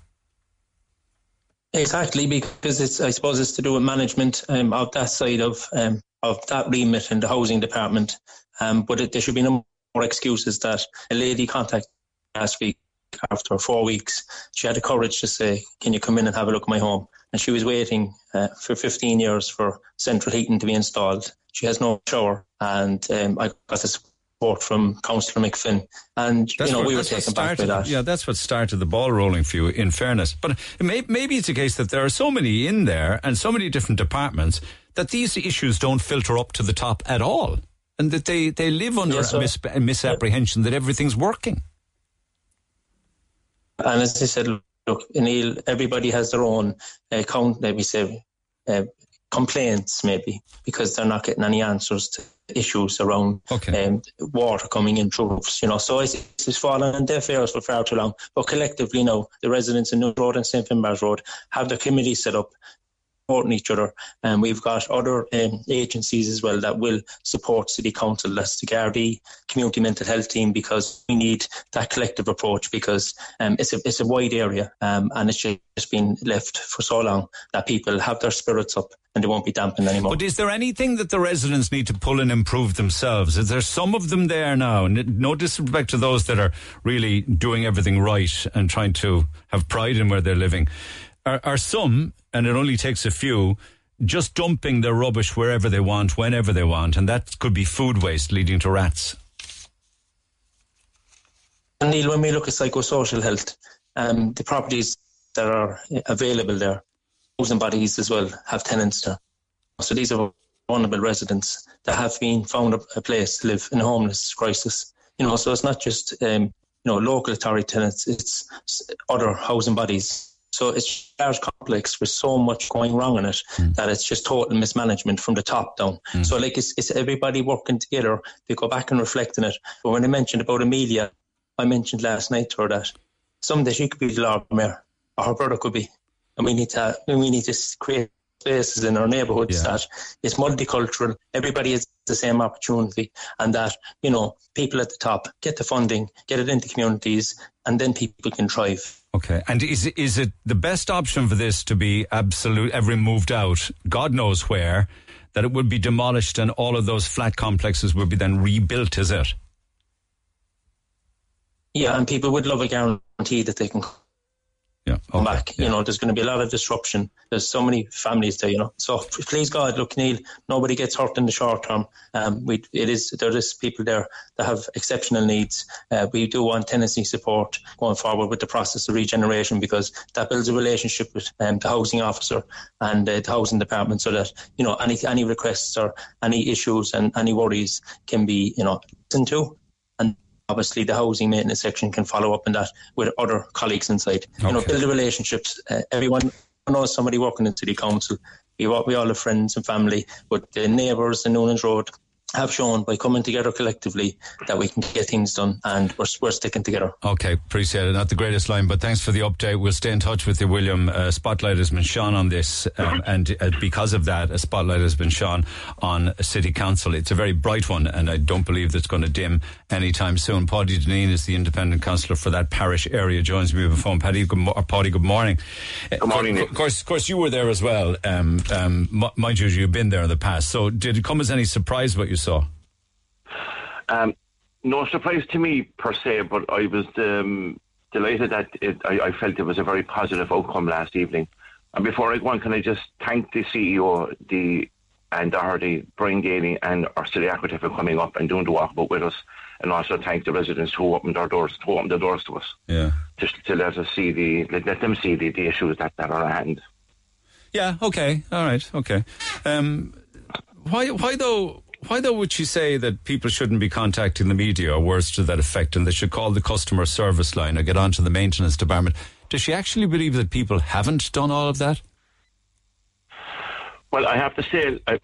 exactly because it's I suppose it's to do with management um, of that side of um, of that remit in the housing department. Um, but it, there should be no more excuses that a lady contacted last week after four weeks. She had the courage to say, "Can you come in and have a look at my home?" And she was waiting uh, for 15 years for central heating to be installed. She has no shower, and um, I got this support from Councillor Mick Finn, and
That's
you know
what-
we were taken back by that.
Yeah, that's what started the ball rolling for you, in fairness. But it may, maybe it's a case that there are so many in there and so many different departments that these issues don't filter up to the top at all. And that they, they live under
Yes,
a, mis- a misapprehension that everything's working.
And as I said, look, Neil, everybody has their own uh, count, maybe say, uh, complaints, maybe, because they're not getting any answers to issues around um, water coming in through roofs, you know. So it's, it's fallen on deaf ears for far too long. But collectively now, the residents in New Road and St. Finbarr's Road have their committees set up supporting each other. And we've got other um, agencies as well that will support City Council. That's the Gardaí Community Mental Health Team because we need that collective approach because um, it's a it's a wide area um, and it's just been left for so long that people have their spirits up and they won't be dampened anymore.
But is there anything that the residents need to pull and improve themselves? Is there some of them there now? No disrespect to those that are really doing everything right and trying to have pride in where they're living. Are, are some, and it only takes a few, just dumping their rubbish wherever they want, whenever they want, and that could be food waste leading to rats.
And Neil, when we look at psychosocial health, um, the properties that are available there, housing bodies as well, have tenants there. So these are vulnerable residents that have been found a, place to live in a homeless crisis. You know, so it's not just um, you know local authority tenants; it's other housing bodies. So it's a large complex with so much going wrong in it hmm. that it's just total mismanagement from the top down. Hmm. So like it's, it's everybody working together. They go back and reflect on it. But when I mentioned about Amelia, I mentioned last night to her that someday she could be the Lord Mayor, or her brother could be, and we need to we need to create spaces in our neighbourhoods that it's multicultural. Everybody has the same opportunity, and that you know people at the top get the funding, get it into communities, and then people can thrive.
Okay. And is is it the best option for this to be absolute every moved out, God knows where, that it would be demolished and all of those flat complexes would be then rebuilt, is it?
Yeah, and people would love a guarantee that they can
yeah,
come back. You know, there's going to be a lot of disruption. There's so many families there, you know. So please God, look, Neil, nobody gets hurt in the short term. Um, we, it is there is people there that have exceptional needs. Uh, we do want tenancy support going forward with the process of regeneration because that builds a relationship with um, the housing officer and uh, the housing department, so that you know any any requests or any issues and any worries can be you know listened to. Obviously, the housing maintenance section can follow up on that with other colleagues inside. You know, build the relationships. Uh, everyone knows somebody working in city council. We, we all have friends and family, but the neighbours in Noonan's Road have shown by coming together collectively that we can get things done, and we're, we're sticking together.
Okay, appreciate it. Not the greatest line, but thanks for the update. We'll stay in touch with you, William. Uh, spotlight has been shone on this, um, and uh, because of that, a spotlight has been shone on City Council. It's a very bright one, and I don't believe that's going to dim anytime soon. Paddy Dineen is the independent councillor for that parish area. Joins me over the phone. Paddy, good, mo- or Paddy, good morning. Good morning. Of course, of course, you were there as well. Um, um, mind you, you've been there in the past. So, did it come as any surprise what you saw?
Um, no surprise to me per se, but I was um, delighted that it, I, I felt it was a very positive outcome last evening. And before I go on, can I just thank the CEO, the and our the Brian Geaney and our city acquisitive for coming up and doing the walkabout with us, and also thank the residents who opened their doors, who opened the doors to us,
Yeah.
just to let us see the let, let them see the, the issues that, that are at hand.
Yeah. Okay. All right. Okay. Um, why? Why though? Why though would you say that people shouldn't be contacting the media or words to that effect, and they should call the customer service line or get onto the maintenance department? Does she actually believe that people haven't done all of that?
Well, I have to say, I,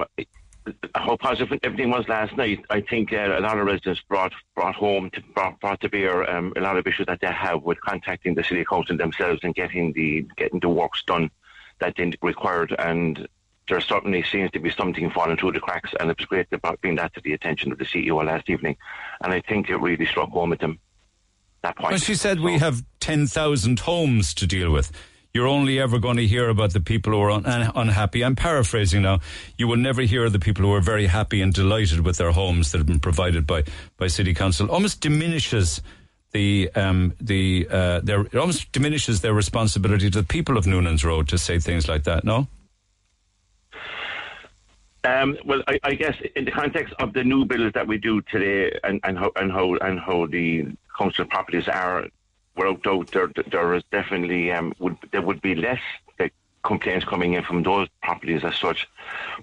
how positive everything was last night. I think uh, a lot of residents brought brought home to, brought, brought to bear um, a lot of issues that they have with contacting the city council themselves and getting the getting the works done that they required. And there certainly seems to be something falling through the cracks. And it was great to bring that to the attention of the CEO last evening. And I think it really struck home with them. That point.
Well, she said we have ten thousand homes to deal with. You're only ever going to hear about the people who are un- unhappy. I'm paraphrasing now. You will never hear the people who are very happy and delighted with their homes that have been provided by, by city council. Almost diminishes the um, the uh, their it almost diminishes their responsibility to the people of Noonan's Road to say things like that. No.
Um, well, I, I guess in the context of the new bills that we do today, and, and how and how and how the council properties are, without doubt, there there is definitely um, would there would be less complaints coming in from those properties as such.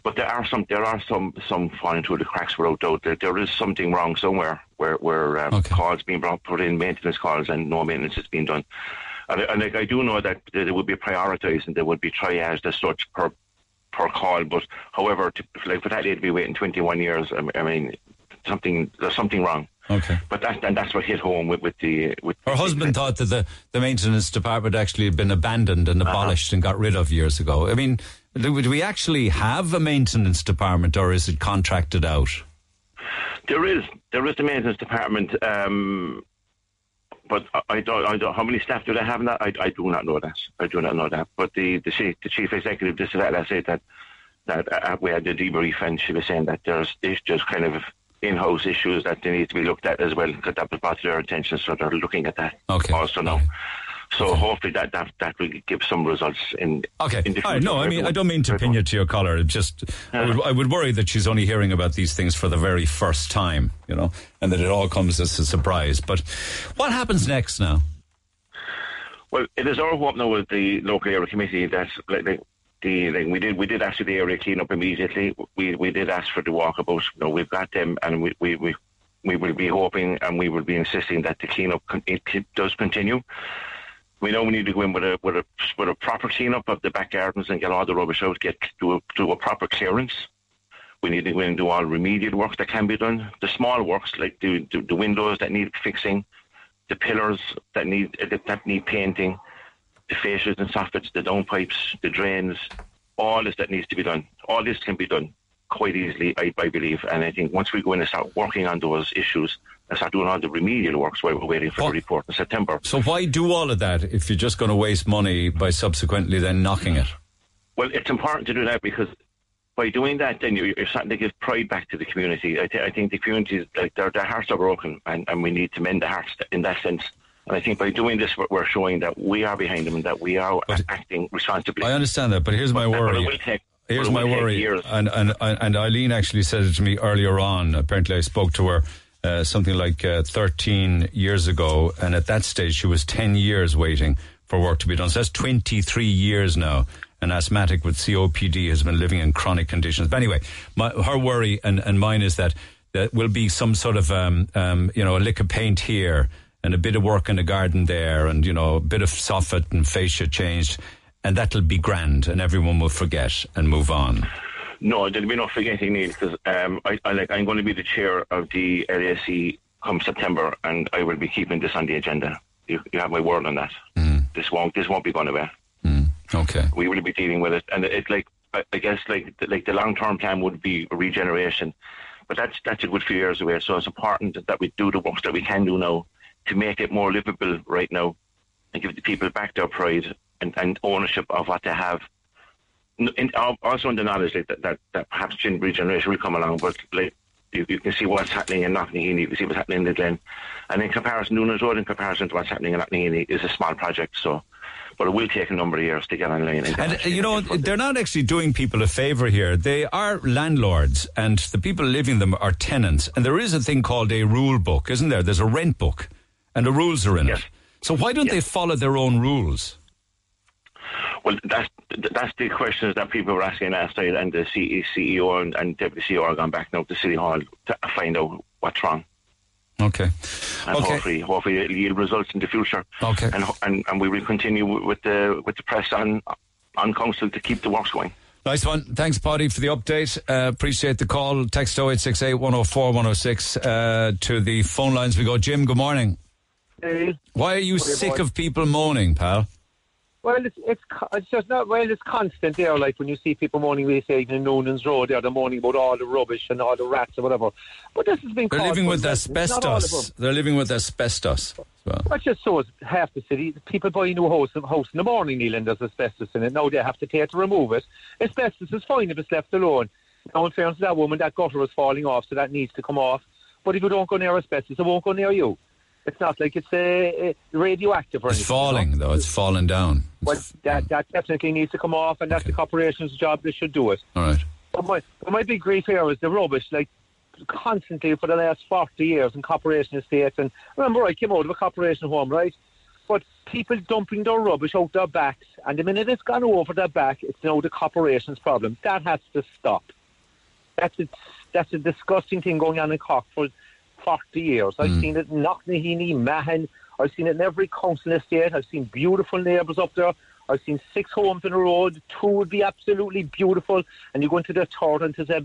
But there are some there are some some falling through the cracks without doubt. There, there is something wrong somewhere where where um, calls being brought put in maintenance calls and no maintenance is being done. And, and like, I do know that there would be prioritised and there would be triaged as such per per call. But however, to, like for that lady to be waiting 21 years, I, I mean, something there's something wrong.
Okay.
But that and that's what hit home with, with the with
Her husband thought that the, the maintenance department actually had been abandoned and abolished and got rid of years ago. I mean, do, do we actually have a maintenance department or is it contracted out?
There is there is the maintenance department, um, but I- I don't I don't how many staff do they have in that? I, I do not know that. I do not know that. But the the chief, the chief executive this that said that that uh, we had the debrief and she was saying that there's there's just kind of in-house issues that they need to be looked at as well because that was brought to their attention, so they're looking at that
okay.
also now. So hopefully that, that that will give some results in
Okay.
in the
right, no, I mean, I don't mean to pin you to your collar. Just, I, would, uh-huh. I would worry that she's only hearing about these things for the very first time, you know, and that it all comes as a surprise. But what happens next now?
Well, it is our hope now with the local area committee that like, like, the like, we did we did ask for the area clean up immediately. We we did ask for the walkabout. You know, we've got them, and we we. we we will be hoping and we will be insisting that the cleanup con- it does continue. We know we need to go in with a with a with a proper cleanup of the back gardens and get all the rubbish out, get do a, a proper clearance. We need to go in and do all remedial work that can be done. The small works like the the, the windows that need fixing, the pillars that need uh, that need painting, the fascias and soffits, the downpipes, the drains, all this that needs to be done. All this can be done quite easily, I, I believe. And I think once we go in and start working on those issues start doing all the remedial works while we're waiting for the report in September.
So why do all of that if you're just going to waste money by subsequently then knocking it?
Well, it's important to do that because by doing that, then you're, you're starting to give pride back to the community. I, th- I think the community, like their, their hearts are broken, and, and we need to mend the hearts in that sense. And I think by doing this, we're- showing that we are behind them and that we are acting responsibly.
I understand that, but here's my
But- but
worry.
take-
Here's my worry, and, and and Eileen actually said it to me earlier on. Apparently, I spoke to her uh, something like uh, 13 years ago, and at that stage, she was 10 years waiting for work to be done. So that's 23 years now. An asthmatic with COPD has been living in chronic conditions. But anyway, my, her worry and, and mine is that there will be some sort of um, um, you know a lick of paint here and a bit of work in the garden there, and you know a bit of soffit and fascia changed, and that'll be grand, and everyone will forget and move on.
No, there'll be no forgetting, Neil, because um, I, I like I'm going to be the chair of the LAC come September, and I will be keeping this on the agenda. You, you have my word on that. This won't this won't be going away.
Okay.
We will be dealing with it, and it's like I I guess like the, like the long term plan would be regeneration, but that's that's a good few years away. So it's important that we do the work that we can do now to make it more livable right now, and give the people back their pride and, and ownership of what they have. And also in the knowledge that, that that perhaps gin regeneration will come along, but like you, you can see what's happening in Knocknaheeny, you can see what's happening in the Glen, and in comparison, Noonan Road, in comparison to what's happening in Knocknaheeny, is a small project. So, but it will take a number of years to get online. And,
And you know, they're not actually doing people a favour here. They are landlords, and the people living them are tenants. And there is a thing called a rule book, isn't there? There's a rent book, and the rules are in it. So why don't they follow their own rules?
Well, that's that's the questions that people were asking last night, and the CEO and, and deputy CEO are gone back now to City Hall to find out what's wrong.
Okay.
And
Okay.
hopefully, hopefully it'll yield results in the future.
Okay.
And and, and we will continue with- with the with the press on on council to keep the works going.
Nice one. Thanks, Paddy, for the update. Uh, appreciate the call. Text 0868 104 106 uh, to the phone lines. We go, Jim, good morning.
Hey.
Why are you
Good
sick
morning.
of people moaning, pal?
Well, it's, it's co- it's just not well. It's constant there. Like when you see people morning we say even in Noonan's Road, there they're moaning about all the rubbish and all the rats or whatever. But this has been
They're living with
residents, not all of
asbestos. They're living with asbestos. Well,
That just shows half the city. People buy a new house, house in the morning, Neil, and there's asbestos in it. Now they have to take to remove it. Asbestos is fine if it's left alone. Now, in fairness to that woman, that gutter is falling off, so that needs to come off. But if you don't go near asbestos, it won't go near you. It's not like it's uh, uh, radioactive or
it's
anything. you know?
falling, though. It's falling down.
But that, that definitely needs to come off, and that's the corporation's job. They should do it.
All right.
But
my, my big grief here is the rubbish, like constantly for the last 40 years in corporation estates. And remember, I came out of a corporation home, right? But people dumping their rubbish out their backs, and the minute it's gone over their back, it's now the corporation's problem. That has to stop. That's a, that's a disgusting thing going on in Cork for 40 years. I've
Mm.
seen it in Knocknaheeny, Mahon. I've seen it in every council estate. I've seen beautiful neighbours up there. I've seen six homes in a row. Two would be absolutely beautiful, and you go into the third and it's a,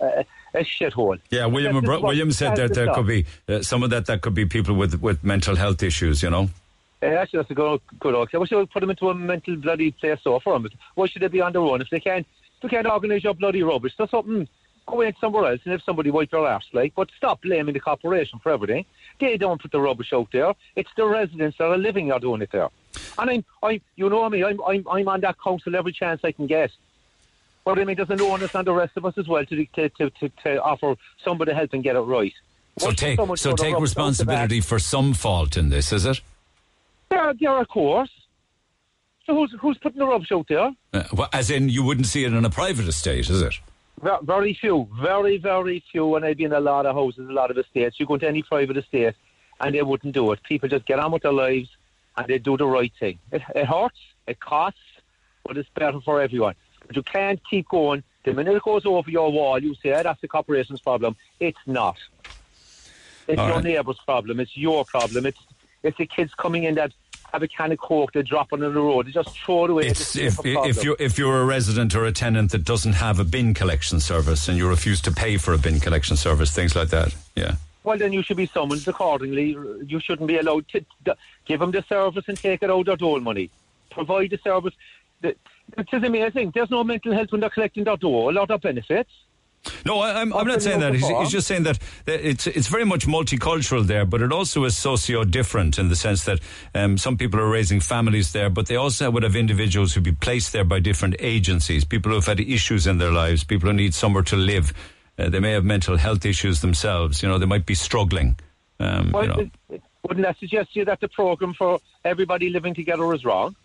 a, a shithole.
Yeah, William Bro- William said that there could be uh, some of that that could be people with with mental health issues. You know.
Uh, actually, that's a good, good okay. Why should we put them into a mental bloody place so for them? Why should they be on their own if they can't? If they can't organise your bloody rubbish, that's something. Go in somewhere else and if somebody wipe their arse, like. But stop blaming the corporation for everything. They don't put the rubbish out there. It's the residents that are living are doing it there. And I'm, I'm you know me, I'm, I'm, I'm on that council every chance I can get. But I mean, there's an onus on the rest of us as well to, to, to, to, to offer somebody help and get it right.
So take
someone
so take
rubbish out the back?
responsibility for some fault in this, is it?
Yeah, yeah, of course. So who's who's putting the rubbish out there?
Uh, well, as in, you wouldn't see it in a private estate, is it?
Ver- Very few, very very few. And I've been in a lot of houses, a lot of estates. You go into any private estate, and they wouldn't do it. People just get on with their lives, and they do the right thing. It, it hurts, it costs, but it's better for everyone. But you can't keep going. The minute it goes over your wall, you say, "Ah, "That's the corporation's problem." It's not. It's
All
your
right.
neighbour's problem. It's your problem. It's it's the kids coming in that have a can of coke, they drop on the road, they just throw it away.
It's if if you if you're a resident or a tenant that doesn't have a bin collection service and you refuse to pay for a bin collection service, things like that. Yeah.
Well, then you should be summoned accordingly. You shouldn't be allowed to d- give them the service and take it out their dole money. Provide the service. It is amazing. There's no mental health when they're collecting their dole or their benefits.
No, I, I'm, I'm not saying that. He's, he's just saying that, it's it's very much multicultural there, but it also is socio different in the sense that um, some people are raising families there, but they also would have individuals who'd be placed there by different agencies, people who have had issues in their lives, people who need somewhere to live. Uh, they may have mental health issues themselves. You know, they might be struggling. Um,
Well,
you know.
it- it- wouldn't that suggest to you that the program for everybody living together is wrong?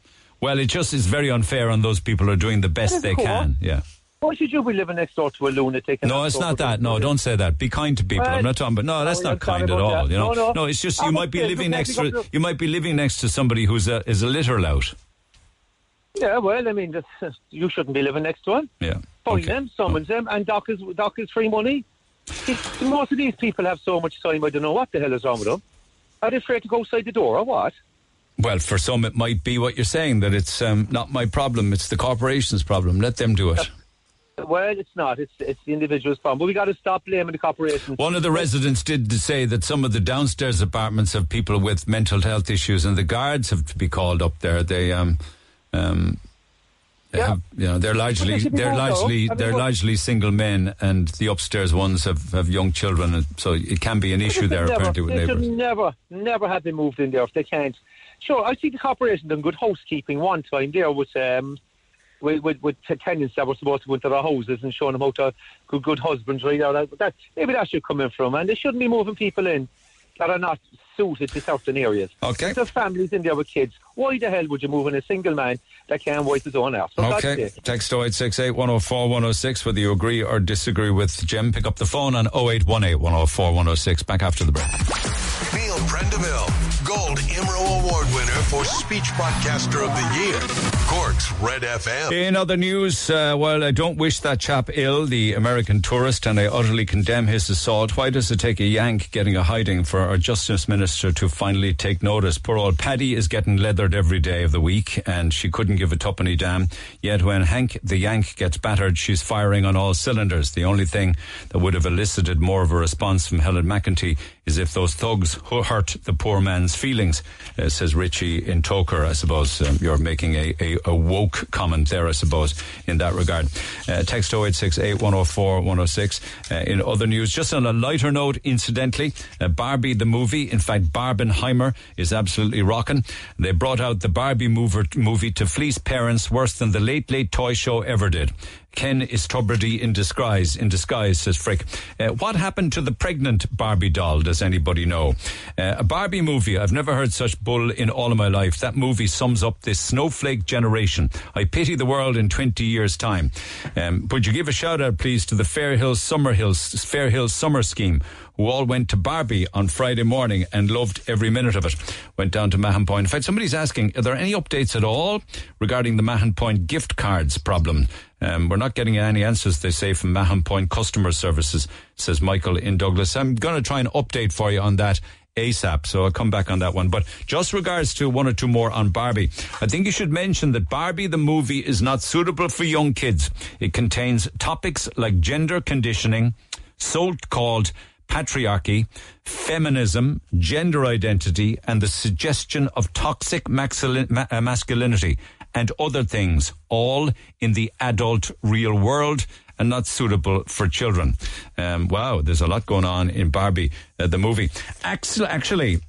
Well, it just is very unfair on those people who are doing the best they
cool.
can. Yeah.
Why should you be living next door to a lunatic?
No, it's not that. No, don't say that. Be kind to people.
Well,
I'm not talking about. No, that's
oh,
not kind at all.
that.
You know.
No, no.
it's just you might be living next to
I'm-
you might be living next to somebody who's a is a litter lout.
Yeah, well, I mean, that's, you shouldn't be living next to him.
Yeah.
Fine them, summons them, and Doc is, Doc is free money. See, Most of these people have so much time, I don't know what the hell is wrong with them. Are they afraid to go outside the door or what?
Well, for some it might be what you're saying that it's um, not my problem. It's the corporation's problem. Let them do it.
Well, it's not. It's it's the individual's problem. But we got to stop blaming the corporation.
One of the residents did say that some of the downstairs apartments have people with mental health issues, and the guards have to be called up there. They um um. They
Yeah.
have, you know, they're largely they're
though.
largely
I mean,
they're largely single men, and the upstairs ones have, have young children, and so it can be an issue there
never,
apparently with
they
neighbours.
never, never have been moved in there if they can't. Sure, I see the corporation done good housekeeping one time there with um with with, with tenants that were supposed to go into their houses and showing them how to good good husbandry. There, that, that maybe that should come in from, and they shouldn't be moving people in that are not suited to certain areas.
Okay.
There's families in there with kids. Why the hell would you move in a single man that can't wipe his own ass? For God's
Okay,
sake.
text 0868 104 106 whether you agree or disagree with Jim. Pick up the phone on 0818 104 106. Back after the break.
Neil Prendeville, Gold IMRO Award winner for Speech Broadcaster of the Year. Cork's Red FM.
In other news, uh, while I don't wish that chap ill, the American tourist, and I utterly condemn his assault, why does it take a Yank getting a hiding for our Justice Minister to finally take notice? Poor old Paddy is getting leathered every day of the week, and she couldn't give a tuppenny damn. Yet when Hank the Yank gets battered, she's firing on all cylinders. The only thing that would have elicited more of a response from Helen McEntee is if those thugs hurt the poor man's feelings, uh, says Richie in Togher. I suppose um, you're making a, a, a woke comment there, I suppose, in that regard. Uh, text 0868 104 106. Uh, in other news, just on a lighter note, incidentally, uh, Barbie the movie, in fact, Barbenheimer is absolutely rocking. They brought out the Barbie mover, movie to fleece parents worse than the late, late toy show ever did. Ken is Tubridy in disguise. In disguise, says Frick. Uh, what happened to the pregnant Barbie doll? Does anybody know? Uh, a Barbie movie. I've never heard such bull in all of my life. That movie sums up this snowflake generation. I pity the world in 20 years' time. Um, would you give a shout out, please, to the Fair Hills Summer Hills Fair Hills Summer Scheme, who all went to Barbie on Friday morning and loved every minute of it. Went down to Mahon Point. In fact, somebody's asking, are there any updates at all regarding the Mahon Point gift cards problem? Um, we're not getting any answers, they say, from Mahon Point Customer Services, says Michael in Douglas. I'm going to try and update for you on that ASAP, so I'll come back on that one. But just regards to one or two more on Barbie, I think you should mention that Barbie the movie is not suitable for young kids. It contains topics like gender conditioning, so called patriarchy, feminism, gender identity, and the suggestion of toxic uh, masculinity and other things, all in the adult real world and not suitable for children. Um, wow, there's a lot going on in Barbie, uh, the movie. Actually, actually,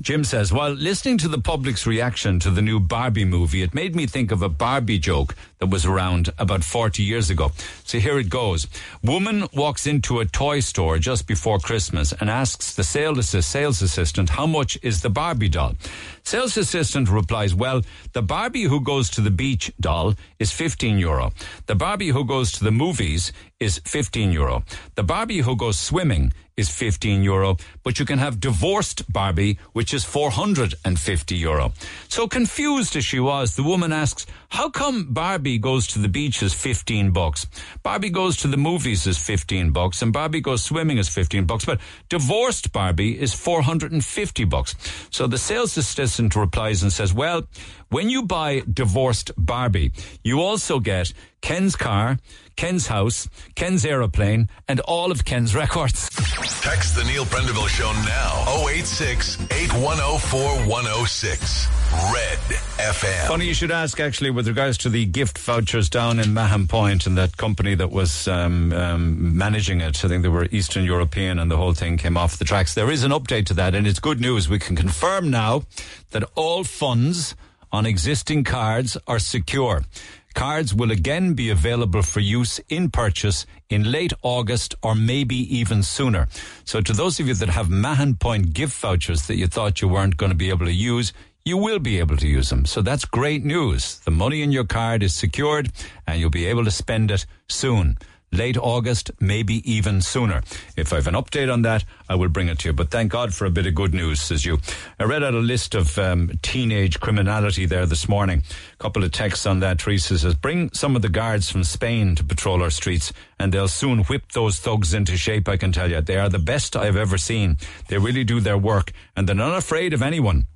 Jim says, while listening to the public's reaction to the new Barbie movie, it made me think of a Barbie joke that was around about 40 years ago. So here it goes. Woman walks into a toy store just before Christmas and asks the sales assistant, how much is the Barbie doll? Sales assistant replies, well, the Barbie who goes to the beach doll is 15 euro. The Barbie who goes to the movies is 15 euro. The Barbie who goes swimming is 15 euro, but you can have divorced Barbie, which is 450 euro. So confused as she was, the woman asks, how come Barbie goes to the beach is 15 bucks? Barbie goes to the movies is 15 bucks and Barbie goes swimming is 15 bucks, but divorced Barbie is 450 bucks. So the sales assistant replies and says, well, when you buy divorced Barbie, you also get Ken's car, Ken's house, Ken's aeroplane, and all of Ken's records.
Text the Neil Prendeville Show now 086 8104 106. Red FM.
Funny you should ask, actually, with regards to the gift vouchers down in Mahon Point and that company that was um, um, managing it. I think they were Eastern European and the whole thing came off the tracks. There is an update to that, and it's good news. We can confirm now that all funds on existing cards are secure. Cards will again be available for use in purchase in late August or maybe even sooner. So to those of you that have Mahon Point gift vouchers that you thought you weren't going to be able to use, you will be able to use them. So that's great news. The money in your card is secured and you'll be able to spend it soon late August, maybe even sooner. If I have an update on that, I will bring it to you. But thank God for a bit of good news, says you. I read out a list of um, teenage criminality there this morning. A couple of texts on that. Teresa says, bring some of the guards from Spain to patrol our streets and they'll soon whip those thugs into shape, I can tell you. They are the best I've ever seen. They really do their work and they're not afraid of anyone.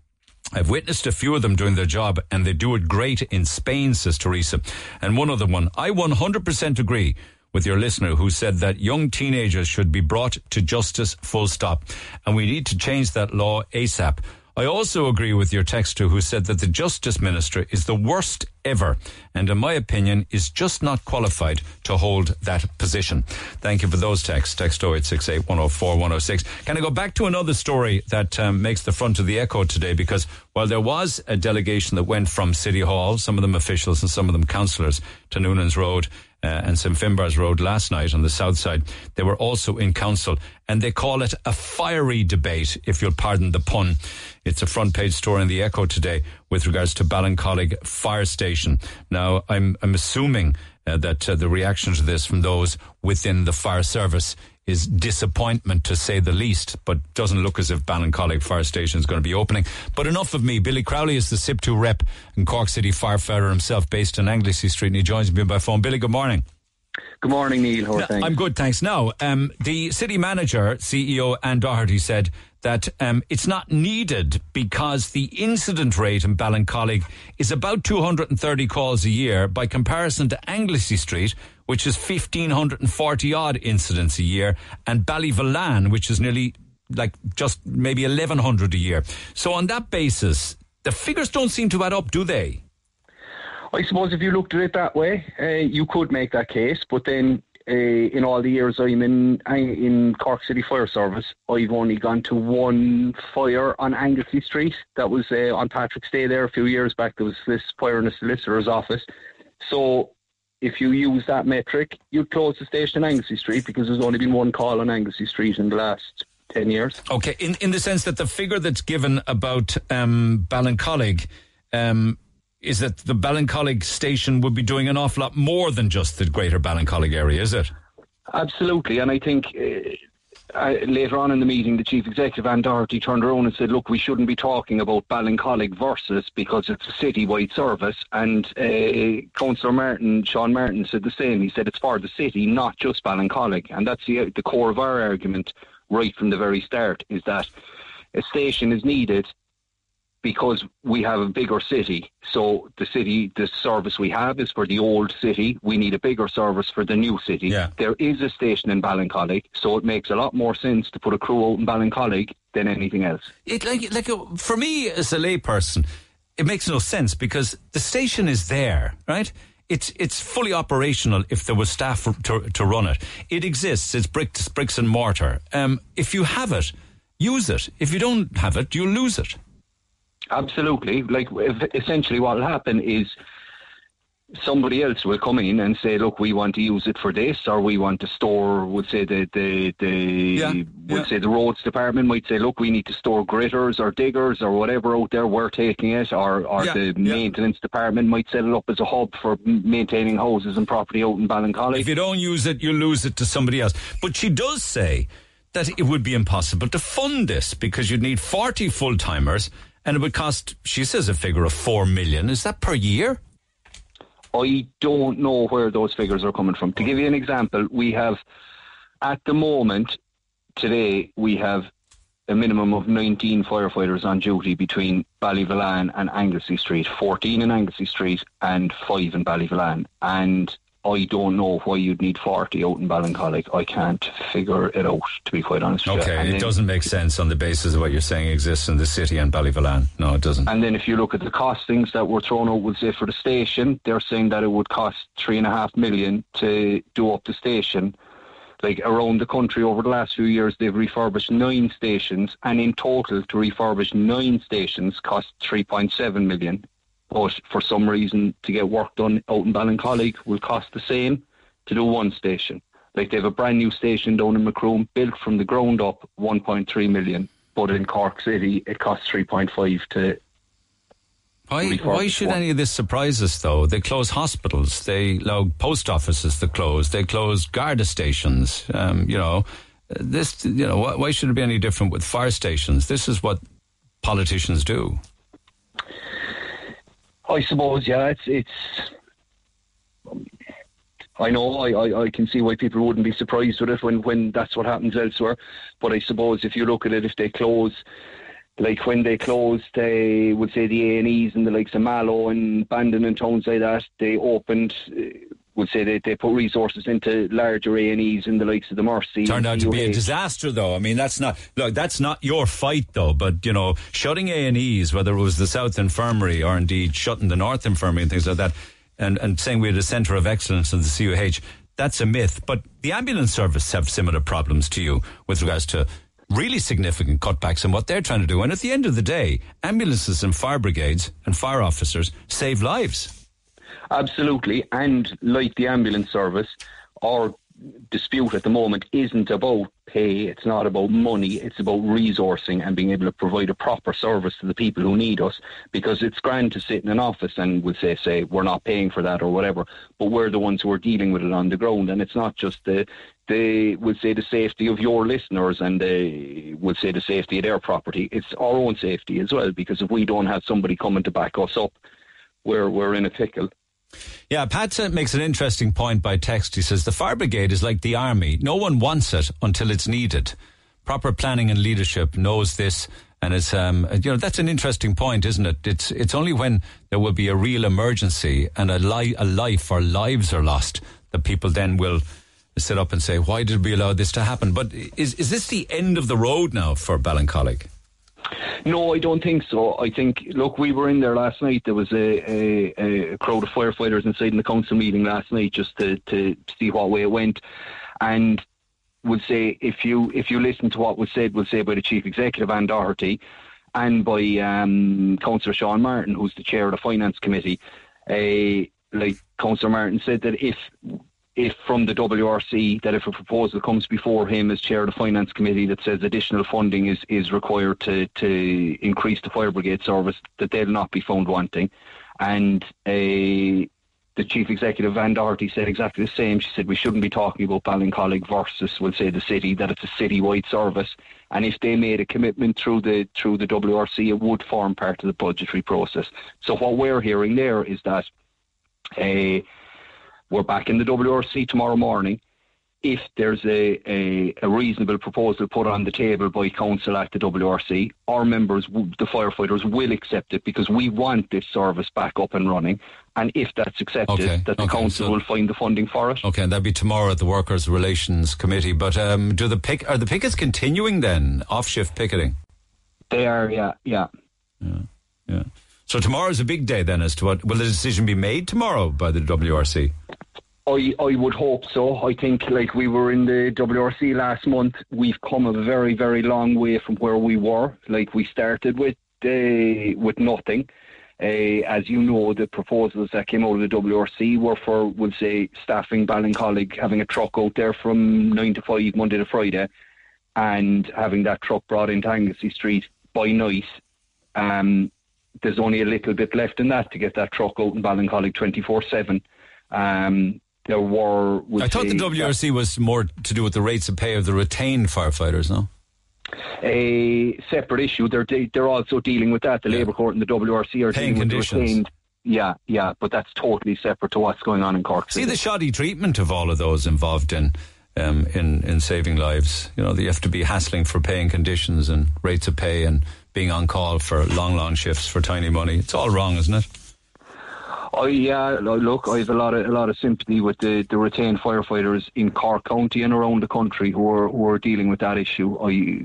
I've witnessed a few of them doing their job and they do it great in Spain, says Teresa. And one other one, I 100% agree with your listener who said that young teenagers should be brought to justice full stop. And we need to change that law ASAP. I also agree with your texter who said that the Justice Minister is the worst ever and, in my opinion, is just not qualified to hold that position. Thank you for those texts. Text 0868 104 106. Can I go back to another story that um, makes the front of the echo today? Because while there was a delegation that went from City Hall, some of them officials and some of them councillors, to Noonan's Road, uh, and St Finbarr's Road last night on the south side. They were also in council, and they call it a fiery debate, if you'll pardon the pun. It's a front page story in the Echo today with regards to Ballincollig Fire Station. Now, I'm, I'm assuming uh, that uh, the reaction to this from those within the fire service is disappointment to say the least, but doesn't look as if Ballincollig Fire Station is going to be opening. But enough of me. Billy Crowley is the SIPTU rep and Cork City firefighter himself based on Anglesey Street and he joins me by phone. Billy, good morning.
Good morning, Neil. How are things?
I'm good, thanks. Now, um, the city manager, CEO Ann Doherty, said that um, it's not needed because the incident rate in Ballincollig is about 230 calls a year by comparison to Anglesey Street, which is 1,540 odd incidents a year, and Ballyvolane, which is nearly like just maybe 1,100 a year. So on that basis, the figures don't seem to add up, do they?
I suppose if you looked at it that way, uh, you could make that case. But then, uh, in all the years I'm in in Cork City Fire Service, I've only gone to one fire on Anglesey Street. That was uh, on Patrick's Day there a few years back. There was this fire in the solicitor's office. So if you use that metric, you'd close the station in Anglesey Street because there's only been one call on Anglesey Street in the last 10 years.
Okay, in, in the sense that the figure that's given about um, Ballincollig um, is that the Ballincollig station would be doing an awful lot more than just the greater Ballincollig area, is it?
Absolutely, and I think uh, uh, later on in the meeting, the chief executive Anne Doherty turned around and said, "Look, we shouldn't be talking about Ballincollig versus because it's a city-wide service." And uh, Councillor Martin, Sean Martin, said the same. He said it's for the city, not just Ballincollig, and that's the the core of our argument right from the very start. Is that a station is needed because we have a bigger city. So the city, the service we have is for the old city. We need a bigger service for the new city.
Yeah.
There is a station in Ballincollig, so it makes a lot more sense to put a crew out in Ballincollig than anything else.
It like like for me as a layperson, it makes no sense because the station is there, right? It's it's fully operational if there was staff to to run it. It exists. It's bricks bricks and mortar. Um, if you have it, use it. If you don't have it, you'll lose it.
Absolutely. Like essentially, what will happen is somebody else will come in and say, "Look, we want to use it for this, or we want to store." Would say the the the would say the roads department might say, "Look, we need to store gritters or diggers or whatever out there. We're taking it." Or or
Yeah,
the
yeah.
maintenance department might set it up as a hub for maintaining houses and property out in Ballincollig.
If you don't use it, you lose it to somebody else. But she does say that it would be impossible to fund this because you'd need 40 full timers and it would cost, she says, a figure of 4 million. Is that per year?
I don't know where those figures are coming from. To give you an example, we have at the moment today we have a minimum of 19 firefighters on duty between Ballyvolane and Anglesey Street, 14 in Anglesey Street and 5 in Ballyvolane. And I don't know why you'd need 40 out in Ballincollig. I can't figure it out, to be quite honest.
Okay, it
then-
doesn't make sense on the basis of what you're saying exists in the city and Ballyvolane. No, it doesn't.
And then if you look at the costings that were thrown out, would say for the station, they're saying that it would cost three and a half million to do up the station. Like around the country over the last few years, they've refurbished nine stations, and in total, to refurbish nine stations cost 3.7 million. But for some reason, to get work done out in Ballincollig will cost the same to do one station. Like they have a brand new station down in Macroom, built from the ground up, 1.3 million. But in Cork City, it costs 3.5 to
Why, why should any of this surprise us, though? They close hospitals, they allow post offices to close, they close Garda stations. Um, you know, this. You know, why, why should it be any different with fire stations? This is what politicians do.
I suppose, yeah, it's it's. I know, I, I, I can see why people wouldn't be surprised with it when, when that's what happens elsewhere. But I suppose if you look at it, if they close, like when they closed, they would say the A and E's and the likes of Mallow and Bandon and towns like that, they opened. Would say that they put resources into larger A and E's and the likes of the Mercy.
Turned out to be a disaster, though. I mean, that's not look. That's not your fight, though. But you know, shutting A and E's, whether it was the South Infirmary or indeed shutting the North Infirmary and things like that, and and saying we had a centre of excellence in the CUH, that's a myth. But the ambulance service have similar problems to you with regards to really significant cutbacks in what they're trying to do. And at the end of the day, ambulances and fire brigades and fire officers save lives.
Absolutely, and like the ambulance service, our dispute at the moment isn't about pay, it's not about money, it's about resourcing and being able to provide a proper service to the people who need us because it's grand to sit in an office and we'd say, say, we're not paying for that or whatever, but we're the ones who are dealing with it on the ground and it's not just the they would say the safety of your listeners and they would say the safety of their property. It's our own safety as well because if we don't have somebody coming to back us up, we're we're in a pickle.
Yeah, Pat makes an interesting point by text. He says the fire brigade is like the army. No one wants it until it's needed. Proper planning and leadership knows this, and it's um, you know that's an interesting point, isn't it? It's it's only when there will be a real emergency and a, li- a life or lives are lost that people then will sit up and say, "Why did we allow this to happen?" But is is this the end of the road now for Ballincollig?
No, I don't think so. I think, look, we were in there last night. There was a, a, a crowd of firefighters inside in the council meeting last night just to, to see what way it went. And would say if you if you listen to what was said, was said by the chief executive Anne Doherty and by um, Councillor Sean Martin, who's the chair of the finance committee, uh, like Councillor Martin said that if if from the WRC that if a proposal comes before him as chair of the finance committee that says additional funding is, is required to, to increase the fire brigade service, that they'll not be found wanting. And uh, the chief executive Anne Doherty said exactly the same. She said we shouldn't be talking about Ballincollig versus, we'll say, the city. That it's a city-wide service, and if they made a commitment through the through the WRC, it would form part of the budgetary process. So what we're hearing there is that. Uh, we're back in the WRC tomorrow morning. If there's a, a, a, reasonable proposal put on the table by council at the WRC, our members, the firefighters, will accept it because we want this service back up and running. And if that's accepted,
Okay,
that the
okay,
council
so-
will find the funding for it.
Okay, and that'd be tomorrow at the Workers' Relations Committee. But um, do the pick are the pickets continuing then? Off shift picketing.
They are, yeah, yeah.
Yeah. So tomorrow's a big day then. As to what will the decision be made tomorrow by the WRC?
I, I would hope so. I think like we were in the WRC last month, we've come a very very long way from where we were. Like we started with uh, with nothing. Uh, as you know, the proposals that came out of the WRC were for, we'll say, staffing Ballincollig, having a truck out there from nine to five Monday to Friday, and having that truck brought into Anglesey Street by night. Um, there's only a little bit left in that to get that truck out in Ballincollig 24 seven. Um, there were.
I thought the WRC was more to do with the rates of pay of the retained firefighters. No.
a separate issue. They're they're also dealing with that. The Labour Court and the WRC are
Paying
dealing with the retained. Yeah, yeah, but that's totally separate to what's going on in Cork.
See the shoddy treatment of all of those involved in um, in in saving lives. You know, you have to be hassling for paying conditions and rates of pay and being on call for long, long shifts for tiny money. It's all wrong, isn't it?
Oh yeah, look, I have a lot of a lot of sympathy with the, the retained firefighters in Cork County and around the country who are who are dealing with that issue. I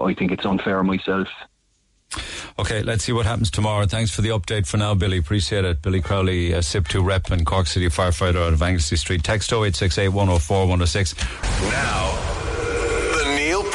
I think it's unfair myself.
Okay, let's see what happens tomorrow. Thanks for the update for now, Billy. Appreciate it. Billy Crowley, uh, SIPTU rep and Cork City firefighter out of Anglesey Street. Text 0868 104 106.
Now, the Neil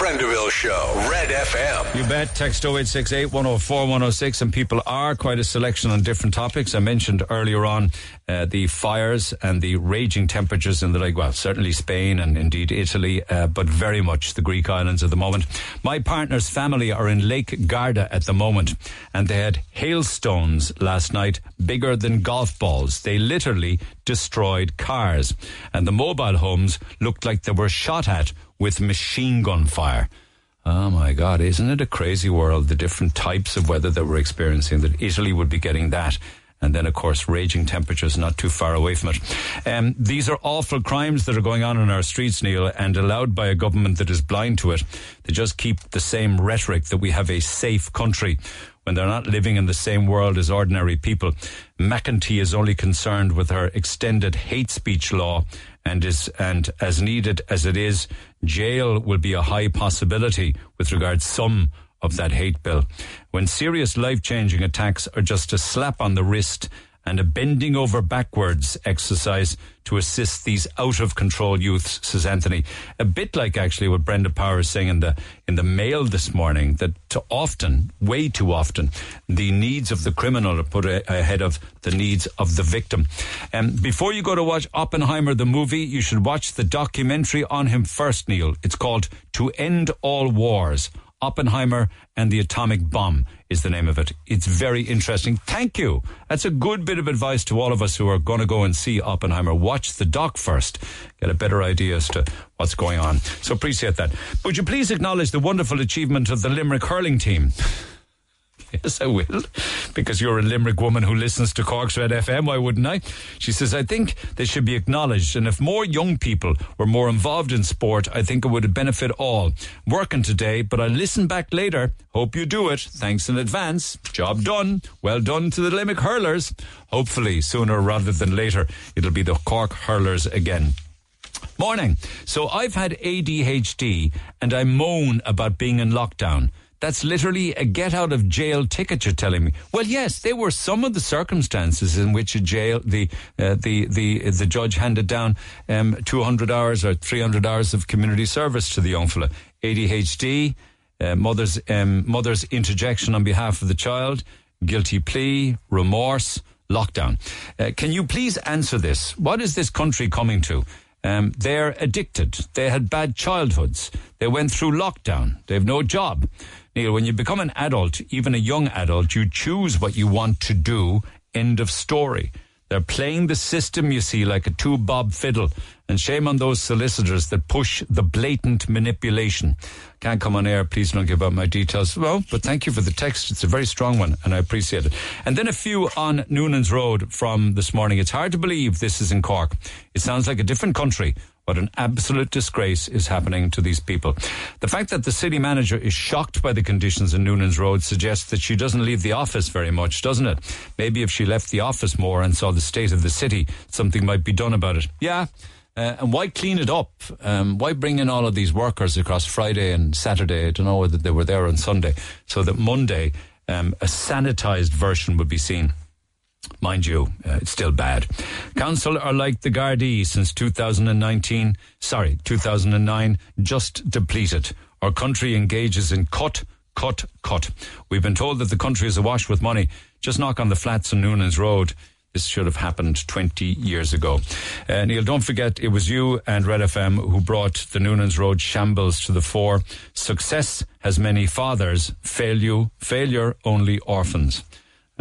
Prendeville Show, Red FM.
You bet. Text 0868 104 106. And people are quite a selection on different topics. I mentioned earlier on uh, the fires and the raging temperatures in the like, well, certainly Spain and indeed Italy, uh, but very much the Greek islands at the moment. My partner's family are in Lake Garda at the moment, and they had hailstones last night bigger than golf balls. They literally destroyed cars, and the mobile homes looked like they were shot at with machine gun fire. Oh my God, isn't it a crazy world? The different types of weather that we're experiencing, that Italy would be getting that. And then, of course, raging temperatures not too far away from it. Um, these are awful crimes that are going on in our streets, Neil, and allowed by a government that is blind to it. They just keep the same rhetoric that we have a safe country when they're not living in the same world as ordinary people. McEntee is only concerned with her extended hate speech law and is and as needed as it is, jail will be a high possibility with regard some of that hate bill. When serious life changing attacks are just a slap on the wrist and a bending over backwards exercise to assist these out of control youths, says Anthony. A bit like actually what Brenda Power is saying in the in the mail this morning that too often, way too often, the needs of the criminal are put a- ahead of the needs of the victim. Um, before you go to watch Oppenheimer the movie, you should watch the documentary on him first, Neil. It's called To End All Wars. Oppenheimer and the Atomic Bomb is the name of it. It's very interesting. Thank you. That's a good bit of advice to all of us who are going to go and see Oppenheimer. Watch the doc first. Get a better idea as to what's going on. So appreciate that. Would you please acknowledge the wonderful achievement of the Limerick hurling team? Yes, I will. Because you're a Limerick woman who listens to Cork's Red FM, why wouldn't I? She says, I think they should be acknowledged. And if more young people were more involved in sport, I think it would benefit all. Working today, but I'll listen back later. Hope you do it. Thanks in advance. Job done. Well done to the Limerick hurlers. Hopefully, sooner rather than later, it'll be the Cork hurlers again. Morning. So I've had ADHD and I moan about being in lockdown. That's literally a get out of jail ticket you're telling me. Well, yes, there were some of the circumstances in which a jail, the, uh, the, the, the judge handed down, um, 200 hours or 300 hours of community service to the young fella. ADHD, uh, mother's, um, mother's interjection on behalf of the child, guilty plea, remorse, lockdown. Uh, can you please answer this? What is this country coming to? Um, they're addicted. They had bad childhoods. They went through lockdown. They have no job. Neil, when you become an adult, even a young adult, you choose what you want to do. End of story. They're playing the system, you see, like a two bob fiddle. And shame on those solicitors that push the blatant manipulation. Can't come on air, please don't give out my details. Well, but thank you for the text. It's a very strong one, and I appreciate it. And then a few on Noonan's Road from this morning. It's hard to believe this is in Cork. It sounds like a different country. What an absolute disgrace is happening to these people. The fact that the city manager is shocked by the conditions in Noonan's Road suggests that she doesn't leave the office very much, doesn't it? Maybe if she left the office more and saw the state of the city, something might be done about it. Yeah, uh, and why clean it up? Um, why bring in all of these workers across Friday and Saturday? I don't know whether they were there on Sunday, so that Monday um, a sanitised version would be seen. Mind you, uh, it's still bad. Council are like the Gardaí since 2019, sorry, 2009, just depleted. Our country engages in cut, cut, cut. We've been told that the country is awash with money. Just knock on the flats on Noonan's Road. This should have happened 20 years ago. Uh, Neil, don't forget it was you and Red FM who brought the Noonan's Road shambles to the fore. Success has many fathers, failure, failure only orphans.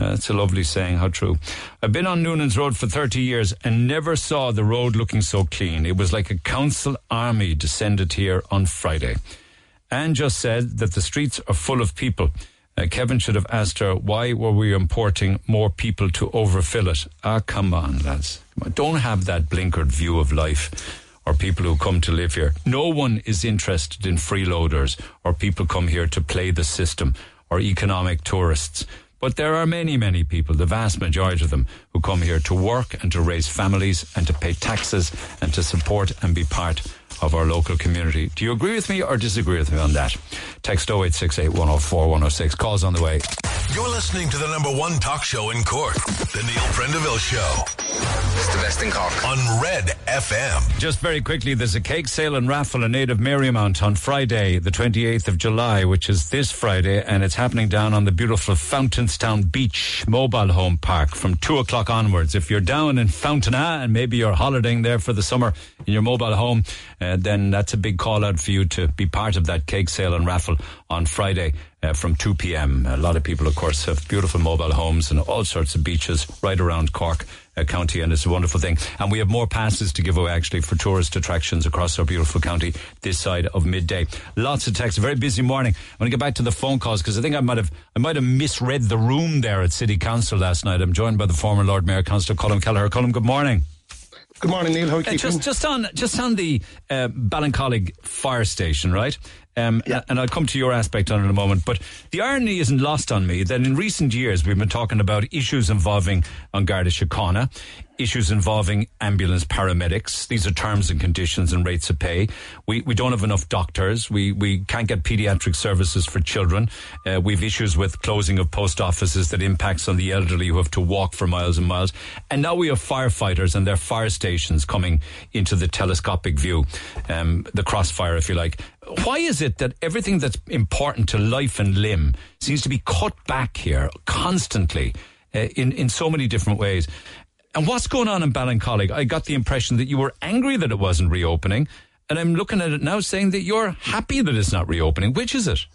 Uh, it's a lovely saying, how true. I've been on Noonan's Road for 30 years and never saw the road looking so clean. It was like a council army descended here on Friday. Anne just said that the streets are full of people. Uh, Kevin should have asked her, why were we importing more people to overfill it? Ah, come on, lads. Come on. Don't have that blinkered view of life or people who come to live here. No one is interested in freeloaders or people come here to play the system or economic tourists. But there are many, many people, the vast majority of them, who come here to work and to raise families and to pay taxes and to support and be part of our local community. Do you agree with me or disagree with me on that? Text 0868 104 106. Calls on the way.
You're listening to the number one talk show in Cork, The Neil Prendeville Show.
It's the best in Cork.
On Red FM.
Just very quickly, there's a cake sale and raffle in Native Marymount on Friday, the 28th of July, which is this Friday, and it's happening down on the beautiful Fountainstown Beach Mobile Home Park from 2 o'clock onwards. If you're down in Fountaina and maybe you're holidaying there for the summer in your mobile home, uh, then that's a big call out for you to be part of that cake sale and raffle on Friday uh, from 2 p.m. A lot of people, of course, have beautiful mobile homes and all sorts of beaches right around Cork. Uh, county, and it's a wonderful thing. And we have more passes to give away actually for tourist attractions across our beautiful county this side of midday. Lots of texts. Very busy morning. I'm going to get back to the phone calls because I think I might have I might have misread the room there at City Council last night. I'm joined by the former Lord Mayor, Councillor Colm Kelleher. Colm, good morning.
Good morning, Neil. How are you
Uh, just, just on, just on the uh, Ballincollig fire station, right? Um, And I'll come to your aspect on it in a moment. But the irony isn't lost on me that in recent years we've been talking about issues involving Garda Síochána, issues involving ambulance paramedics. These are terms and conditions and rates of pay. We we don't have enough doctors. We we can't get paediatric services for children. Uh, we've issues with closing of post offices that impacts on the elderly who have to walk for miles and miles. And now we have firefighters and their fire stations coming into the telescopic view, um, the crossfire, if you like. Why is it that everything that's important to life and limb seems to be cut back here constantly uh, in in so many different ways? And what's going on in Ballincollig? I got the impression that you were angry that it wasn't reopening, and I'm looking at it now saying that you're happy that it's not reopening. Which is it?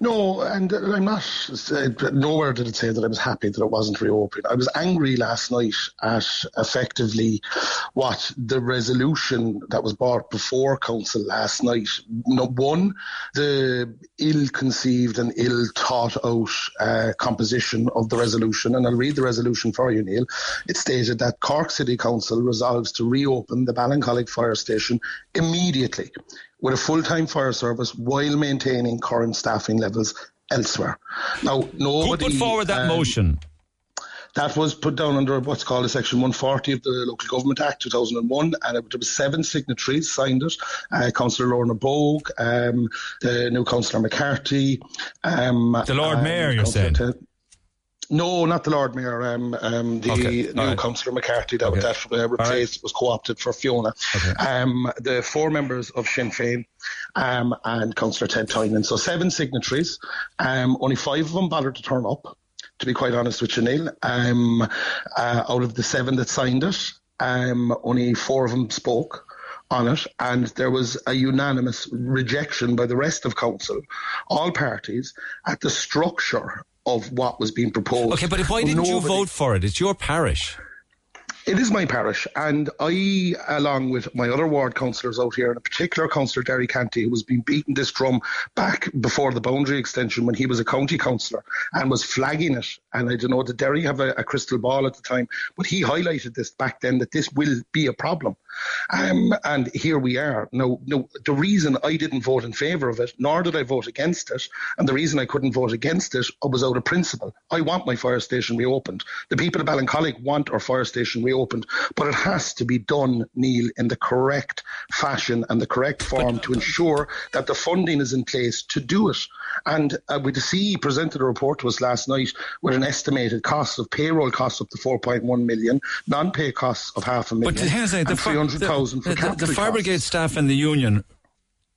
No, and I'm not. Nowhere did it say that I was happy that it wasn't reopened. I was angry last night at effectively what the resolution that was brought before council last night. No, one, the ill-conceived and ill-thought-out uh, composition of the resolution, and I'll read the resolution for you, Neil. It stated that Cork City Council resolves to reopen the Ballincollig Fire Station immediately with a full-time fire service while maintaining current staffing levels elsewhere. Now,
Who
nobody
put forward that
um,
motion?
That was put down under what's called a Section 140 of the Local Government Act 2001, and it, there were seven signatories signed it. Uh, Councillor Lorna Bogue, um, the new Councillor McCarthy, um,
The Lord Mayor, you're
Councillor
saying?
No, not the Lord Mayor. Um, um, the
Okay,
new
right.
Councillor McCarthy that,
Okay.
that uh, replaced was co-opted for Fiona.
Okay.
Um, the four members of Sinn Féin um, and Councillor Ted Tynan. So seven signatories. Um, only five of them bothered to turn up. to be quite honest with you, Neil. Um, uh, out of the seven that signed it, um, only four of them spoke on it, and there was a unanimous rejection by the rest of council, all parties, at the structure of what was being proposed.
Okay, but why didn't you vote for it? It's your parish.
It is my parish, and I, along with my other ward councillors out here, and in particular Councillor Derry Canty, who was being beating this drum back before the boundary extension when he was a county councillor and was flagging it. And I don't know, did Derry have a, a crystal ball at the time? But he highlighted this back then that this will be a problem. Um, and here we are. Now, no, the reason I didn't vote in favour of it, nor did I vote against it, and the reason I couldn't vote against it was out of principle. I want my fire station reopened. The people of Ballincollig want our fire station reopened, but it has to be done, Neil, in the correct fashion and the correct form to ensure that the funding is in place to do it. And uh, with the CE presented a report to us last night with an estimated cost of payroll costs up to 4.1 million, non-pay costs of half a million,
But hang on a second,
and
the,
300,000 for
the, the, the fire brigade staff and the union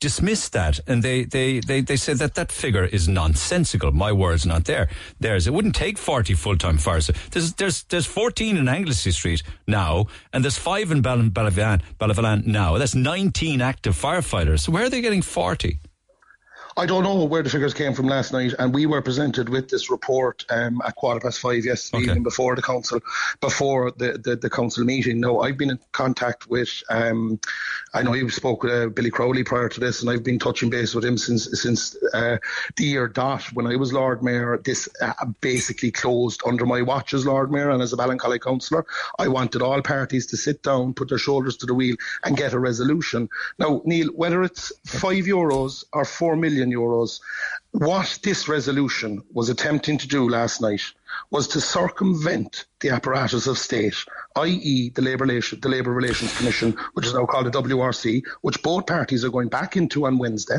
dismissed that and they, they, they, they said that that figure is nonsensical. My word's not there. Theirs. It wouldn't take 40 full-time fires. There's, there's, there's 14 in Anglesey Street now and there's five in Ballyvolane now. That's 19 active firefighters. So where are they getting 40?
I don't know where the figures came from last night, and we were presented with this report um, at quarter past five yesterday evening before the council, before the, the, the council meeting. Now, I've been in contact with, um, I know you spoke with uh, Billy Crowley prior to this, and I've been touching base with him since since uh, the year dot when I was Lord Mayor. This uh, basically closed under my watch as Lord Mayor and as a Ballincollig councillor. I wanted all parties to sit down, put their shoulders to the wheel, and get a resolution. Now, Neil, whether it's five euros or four million euros, what this resolution was attempting to do last night was to circumvent the apparatus of state, i.e., the Labour Relation, the Labour Relations Commission, which is now called the WRC, which both parties are going back into on Wednesday.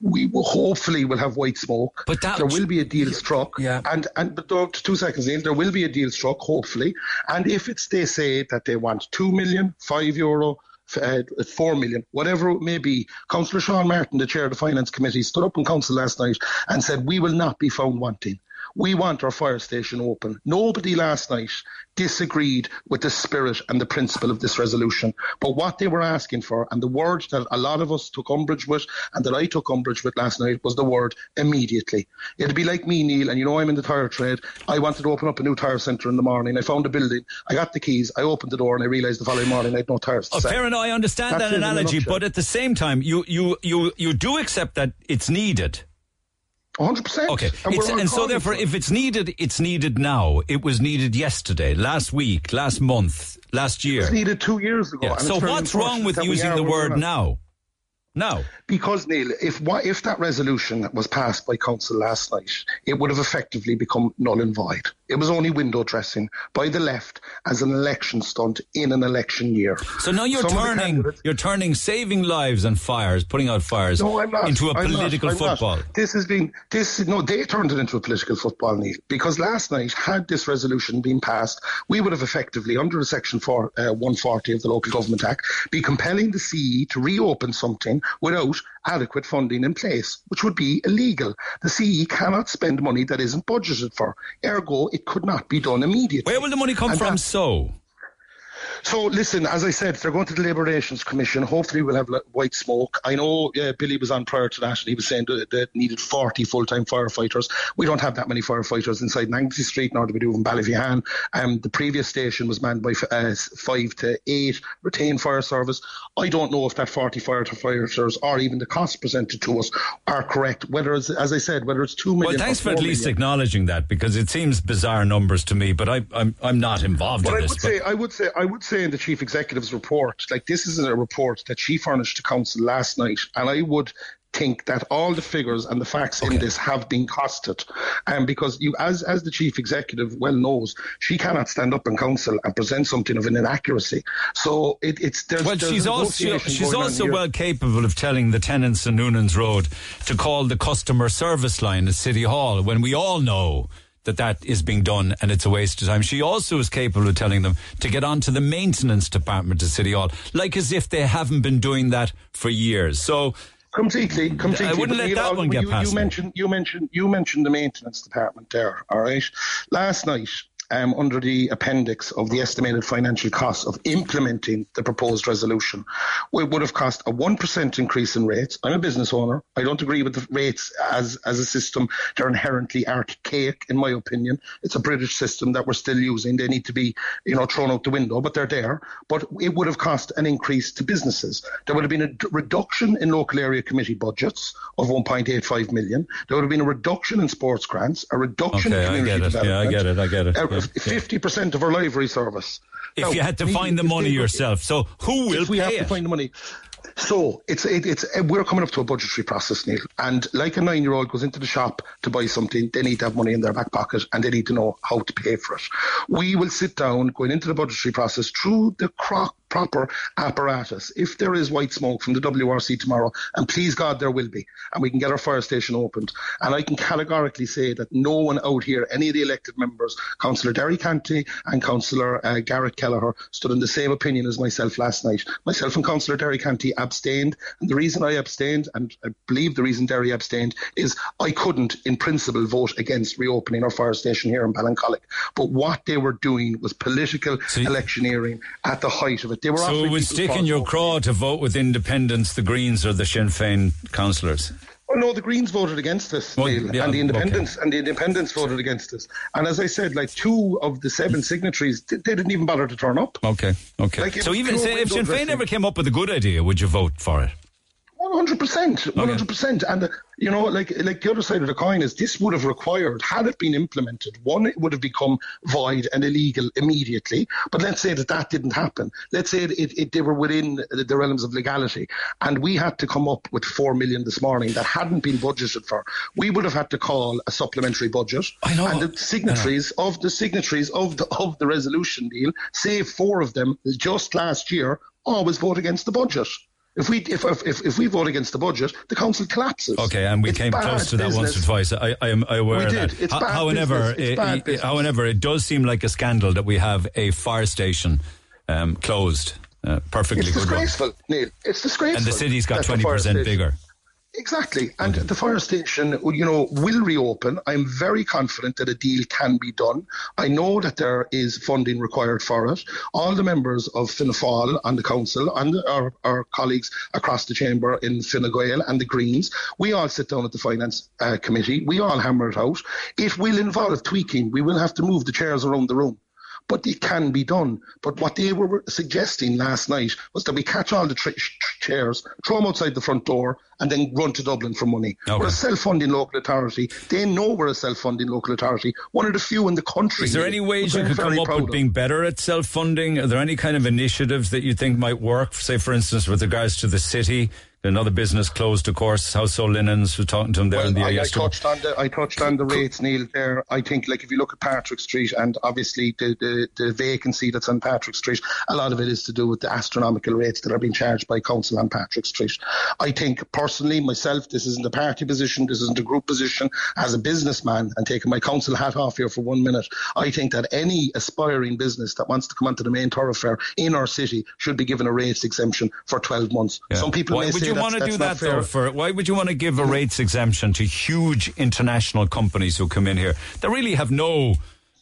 We will hopefully will have white smoke. But there will be a deal struck. Yeah. And and but two seconds, Neil, there will be a deal struck, hopefully. And if it's they say that they want two million, five euro, uh, four million, whatever it may be. Councillor Sean Martin, the chair of the Finance Committee, stood up in council last night and said, We will not be found wanting. We want our fire station open. Nobody last night disagreed with the spirit and the principle of this resolution. But what they were asking for, and the word that a lot of us took umbrage with, and that I took umbrage with last night, was the word immediately. It'd be like me, Neil, and you know I'm in the tyre trade. I wanted to open up a new tyre centre in the morning. I found a building. I got the keys. I opened the door, and I realised the following morning I had no tyres. to
Oh, fair enough. I understand
That's
that
it in a
analogy, but at the same time, you, you, you, you do accept that it's needed.
100%.
Okay.
And
It's- and so, therefore, if it's needed, it's needed now. It was needed yesterday, last week, last month, last year.
It's needed two years ago.
Yeah. So, what's wrong with
unfortunate that we
using the word now? Now.
Because Neil, if if that resolution was passed by council last night, it would have effectively become null and void. It was only window dressing by the left as an election stunt in an election year.
So now you're
Some
turning, you're turning saving lives and fires, putting out fires,
No, not.
into a
I'm not.
political
not.
football.
This has been this. No, they turned it into a political football, Neil. Because last night, had this resolution been passed, we would have effectively, under a Section 4, uh, 140 of the Local Government Act, be compelling the CE to reopen something without adequate funding in place, which would be illegal. The CE cannot spend money that isn't budgeted for. Ergo, it could not be done immediately.
Where will the money come
And
from? So,
so listen, as I said, they're going to the Labour Relations Commission. Hopefully, we'll have white smoke. I know uh, Billy was on prior to that, and he was saying that, that needed 40 full-time firefighters. We don't have that many firefighters inside Anglesey Street, nor do we do in Ballyvolane. Um, the previous station was manned by f- uh, five to eight retained fire service. I don't know if that 40 firefighters or even the cost presented to us are correct. Whether it's, as I said, whether it's two million.
well, thanks
or
for at least
million.
acknowledging that because it seems bizarre numbers to me. But I, I'm, I'm not involved
But
in
I
this.
would say, I would say, I would say in the chief executive's report, like this is a report that she furnished to council last night, and I would think that all the figures and the facts in this have been costed, and because you, as as the chief executive well knows, she cannot stand up in council and present something of an inaccuracy. So it, it's there's,
Well,
there's
she's also she's also well capable of telling the tenants in Noonan's Road to call the customer service line at City Hall when we all know that that is being done and it's a waste of time. She also is capable of telling them to get on to the maintenance department at City Hall, like as if they haven't been doing that for years. So.
Completely, completely.
I wouldn't let
Neil,
that one get
you,
past
You
me.
mentioned, you mentioned, you mentioned the maintenance department there. All right. Last night, um, under the appendix of the estimated financial costs of implementing the proposed resolution, it would have cost a one percent increase in rates. I'm a business owner. I don't agree with the rates as as a system. They're inherently archaic, in my opinion. It's a British system that we're still using. They need to be, you know, thrown out the window, but they're there. But it would have cost an increase to businesses. There would have been a d- reduction in local area committee budgets of 1.85 million. There would have been a reduction in sports grants, a reduction
Okay,
in
I
community
get it. Yeah, I get it. I get it. yeah.
50% of our library service.
If
Now,
you had to find the money yourself, so who will
if we have
it?
to find the money. So it's it, it's uh, we're coming up to a budgetary process, Neil, and like a nine-year-old goes into the shop to buy something, they need to have money in their back pocket and they need to know how to pay for it. We will sit down going into the budgetary process through the cro- proper apparatus. If there is white smoke from the WRC tomorrow, and please God there will be, and we can get our fire station opened, and I can categorically say that no one out here, any of the elected members, Councillor Derry Canty and Councillor uh, Garrett Kelleher, stood in the same opinion as myself last night. Myself and Councillor Derry Canty abstained, and the reason I abstained, and I believe the reason Derry abstained, is I couldn't, in principle, vote against reopening our fire station here in Ballincollig. But what they were doing was political electioneering at the height of it. They were
So it would stick in your craw to vote with independents, the Greens, or the Sinn Féin councillors.
Well, no, the Greens voted against this,
Well,
Neil,
yeah,
and the
okay.
Independents and the Independents voted against this. And as I said, like two of the seven signatories, they, they didn't even bother to turn up.
Okay, okay.
Like,
so even say, if Sinn Féin ever came up with a good idea, would you vote for it?
One hundred percent, one hundred percent, and uh, you know, like like the other side of the coin is this would have required, had it been implemented, one, it would have become void and illegal immediately. But let's say that that didn't happen. Let's say it, it, they were within the, the realms of legality, and we had to come up with four million this morning that hadn't been budgeted for. We would have had to call a supplementary budget, I know. and the signatories of the signatories of the of the resolution deal, save four of them, just last year, always vote against the budget. If we if, if if we vote against the budget, the council collapses.
Okay, and we
It's
came close to that once or twice. I, I am aware
We
of
did.
that.
It's
Ho-
bad
however,
business.
It- however, it does seem like a scandal that we have a fire station um, closed. Uh, perfectly
It's
good one.
It's disgraceful, Neil. It's disgraceful.
And the city's got twenty percent bigger.
Exactly. And the fire station, you know, will reopen. I'm very confident that a deal can be done. I know that there is funding required for it. All the members of Fianna Fáil and the council and our, our colleagues across the chamber in Fine Gael and the Greens, we all sit down at the finance uh, committee. We all hammer it out. It will involve tweaking. We will have to move the chairs around the room but it can be done. But what they were suggesting last night was that we catch all the tr- tr- chairs, throw them outside the front door, and then run to Dublin for money. We're a self-funding local authority. They know we're a self-funding local authority, one of the few in the country.
Is there any ways you could come up with
of.
being better at self-funding? Are there any kind of initiatives that you think might work? Say, for instance, with regards to the city, another business closed, of course. Household Linens was talking to them there in the
I, I touched on the I touched on the rates, Neil. There, I think like if you look at Patrick Street and obviously the, the, the vacancy that's on Patrick Street, a lot of it is to do with the astronomical rates that are being charged by council on Patrick Street. I think personally, myself, this isn't a party position, this isn't a group position. As a businessman, and taking my council hat off here for one minute, I think that any aspiring business that wants to come onto the main thoroughfare in our city should be given a rates exemption for 12 months.
Yeah.
Some people
why
may say
you
that's,
want to do that
fair.
though? For why would you want to give a rates exemption to huge international companies who come in here that really have no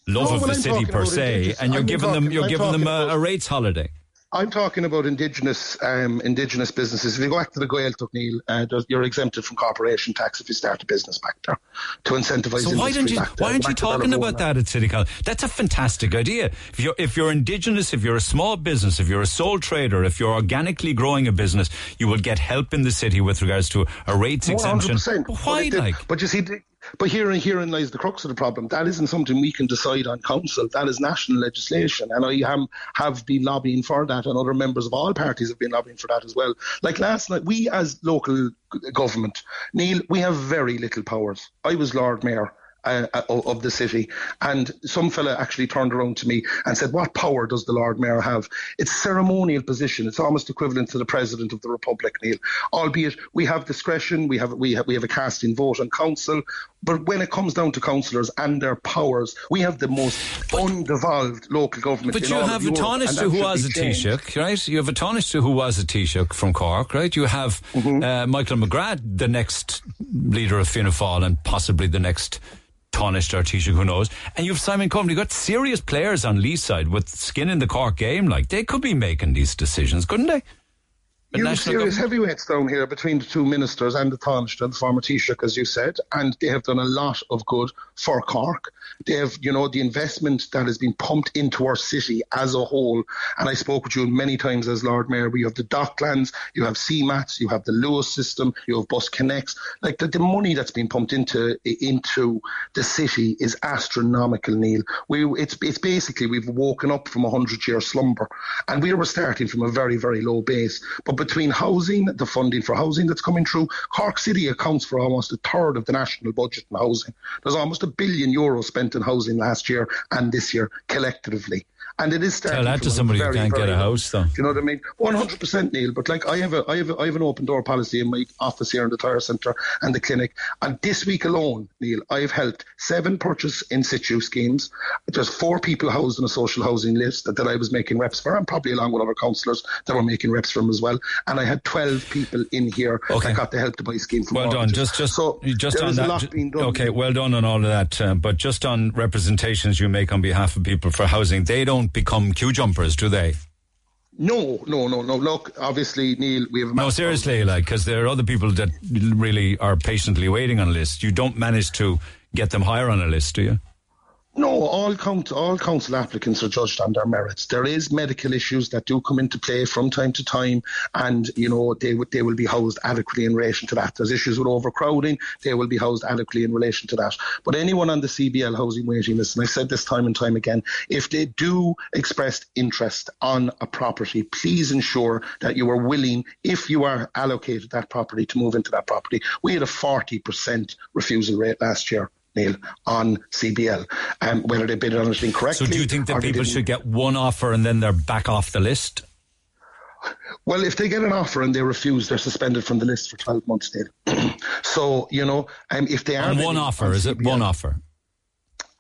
love
No,
of the
I'm
city per
about
se,
indigenous-
and you're
I'm
giving them you're
I'm
giving them a, a rates holiday?
I'm talking about indigenous um, indigenous businesses. If you go back to the Gaeltacht, Neil, uh, you're exempted from corporation tax if you start a business back there to incentivise
So why don't you
there.
why aren't you talking about that at City Council? That's a fantastic idea. If you're if you're indigenous, if you're a small business, if you're a sole trader, if you're organically growing a business, you will get help in the city with regards to a rates exemption.
100%.
But why,
But, it did-
like?
but you see, the- but herein, herein lies the crux of the problem. That isn't something we can decide on council. That is national legislation, and I am, have been lobbying for that, and other members of all parties have been lobbying for that as well. Like last night, we as local government, Neil, we have very little powers. I was Lord Mayor. Uh, uh, of the city. And some fella actually turned around to me and said, What power does the Lord Mayor have? It's a ceremonial position. It's almost equivalent to the President of the Republic, Neil. Albeit we have discretion, we have, we have, we have a casting vote on council. But when it comes down to councillors and their powers, we have the most undevolved local government.
But you have a Taoiseach who was a. Taoiseach, right? You have a Taoiseach who was a Taoiseach from Cork, right? You have
Mm-hmm.
uh, Michael McGrath, the next leader of Fianna Fáil and possibly the next Taoiseach or Taoiseach, who knows? And you've Simon Coveney. You've got serious players on Leeside with skin in the Cork game. Like, they could be making these decisions, couldn't they?
You have serious
government?
heavyweights down here between the two ministers and the Taoiseach and the former Taoiseach, as you said, and they have done a lot of good for Cork. Have, you know, the investment that has been pumped into our city as a whole. And I spoke with you many times as Lord Mayor. We have the Docklands, you have CMATs, you have the Luas system, you have Bus Connects. Like the, the money that's been pumped into into the city is astronomical, Neil. We it's it's basically we've woken up from a hundred year slumber, and we were starting from a very very low base. But between housing, the funding for housing that's coming through, Cork City accounts for almost a third of the national budget in housing. There's almost a billion euros spent in housing last year and this year collectively. And it is starting
Tell that to somebody who can't get a house, though.
Do you know what I mean? One hundred percent, Neil. But like I have a, I have, a, I have an open door policy in my office here in the Tire Centre and the clinic. And this week alone, Neil, I have helped seven purchase in situ schemes. There's four people housed on a social housing list that, that I was making reps for, and probably along with other councillors that were making reps for them as well. And I had twelve people in here that got the help to buy scheme from
Well done. Just, just,
so
just on that.
a lot
ju-
being done.
Okay, well done on all of that. Uh, but just on representations you make on behalf of people for housing, they don't become queue jumpers, do they?
No, no, no, no. Look, obviously, Neil, we have a
No, seriously, like, because there are other people that really are patiently waiting on a list. You don't manage to get them higher on a list, do you?
No, all count, all council applicants are judged on their merits. There is medical issues that do come into play from time to time, and you know they would they will be housed adequately in relation to that. There's issues with overcrowding; they will be housed adequately in relation to that. But anyone on the CBL housing waiting list, and I've said this time and time again, if they do express interest on a property, please ensure that you are willing, if you are allocated that property, to move into that property. We had a 40% refusal rate last year. Neil, on CBL, um, whether they bid on it incorrectly.
So do you think that people should get one offer and then they're back off the list?
Well, if they get an offer and they refuse, they're suspended from the list for 12 months, Neil. so, you know, um, if they are.
On one offer,
on
is it? One offer.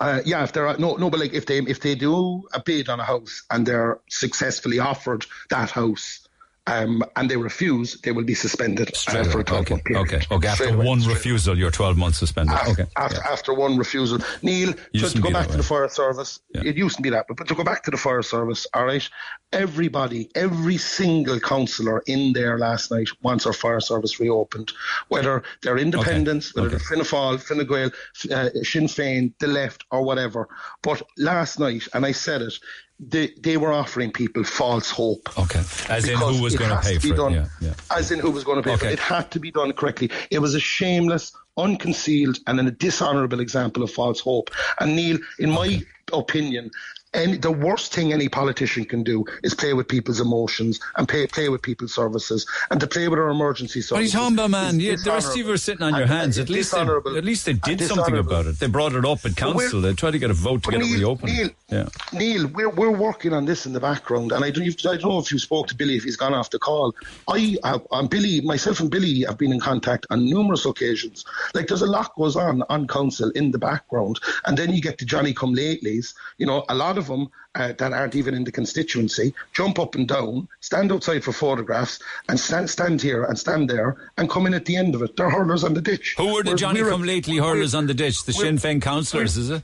Uh, yeah, if they're no, no, but like if they if they do a bid on a house and they're successfully offered that house, um, and they refuse, they will be suspended uh, for a
away.
twelve
Okay,
month period.
okay, okay. After
Straight away.
one refusal, you're 12 months suspended.
Af-
Okay.
After, after one refusal, Neil,
to
to go back to the fire service, it used to be that, but, but to go back to the fire service, all right, everybody, every single councillor in there last night wants our fire service reopened, whether they're independents, whether they're Fianna Fáil, Fine Gael, uh, Sinn Féin, the left, or whatever. But last night, and I said it, they, they were offering people false hope.
Okay. As in who was going to pay
be
for it?
done-
Yeah, yeah.
As in who was going to pay for
Okay.
it. It had to be done correctly. It was a shameless, unconcealed, and a dishonourable example of false hope. And Neil, in my opinion, any, the worst thing any politician can do is play with people's emotions and play, play with people's services and to play with our emergency services.
What are you talking about, man?
is
You, the rest of you were sitting on your hands. At least, they, at least they did something about it. They brought it up at
But we're-
council. They tried to get a vote to
But
get it
Neil-
reopened.
Neil,
yeah.
Neil, we're, we're working on this in the background, and I don't, I don't know if you spoke to Billy if he's gone off the call. I, uh, have, and Billy, myself and Billy have been in contact on numerous occasions. Like there's a lot goes on on council in the background, and then you get the Johnny Come Latelys. You know, a lot of them uh, that aren't even in the constituency jump up and down, stand outside for photographs, and stand stand here and stand there, and come in at the end of it. They're hurlers on the ditch.
Who were the
Whereas
Johnny come lately hurlers on the ditch? The Sinn Féin councillors, is it?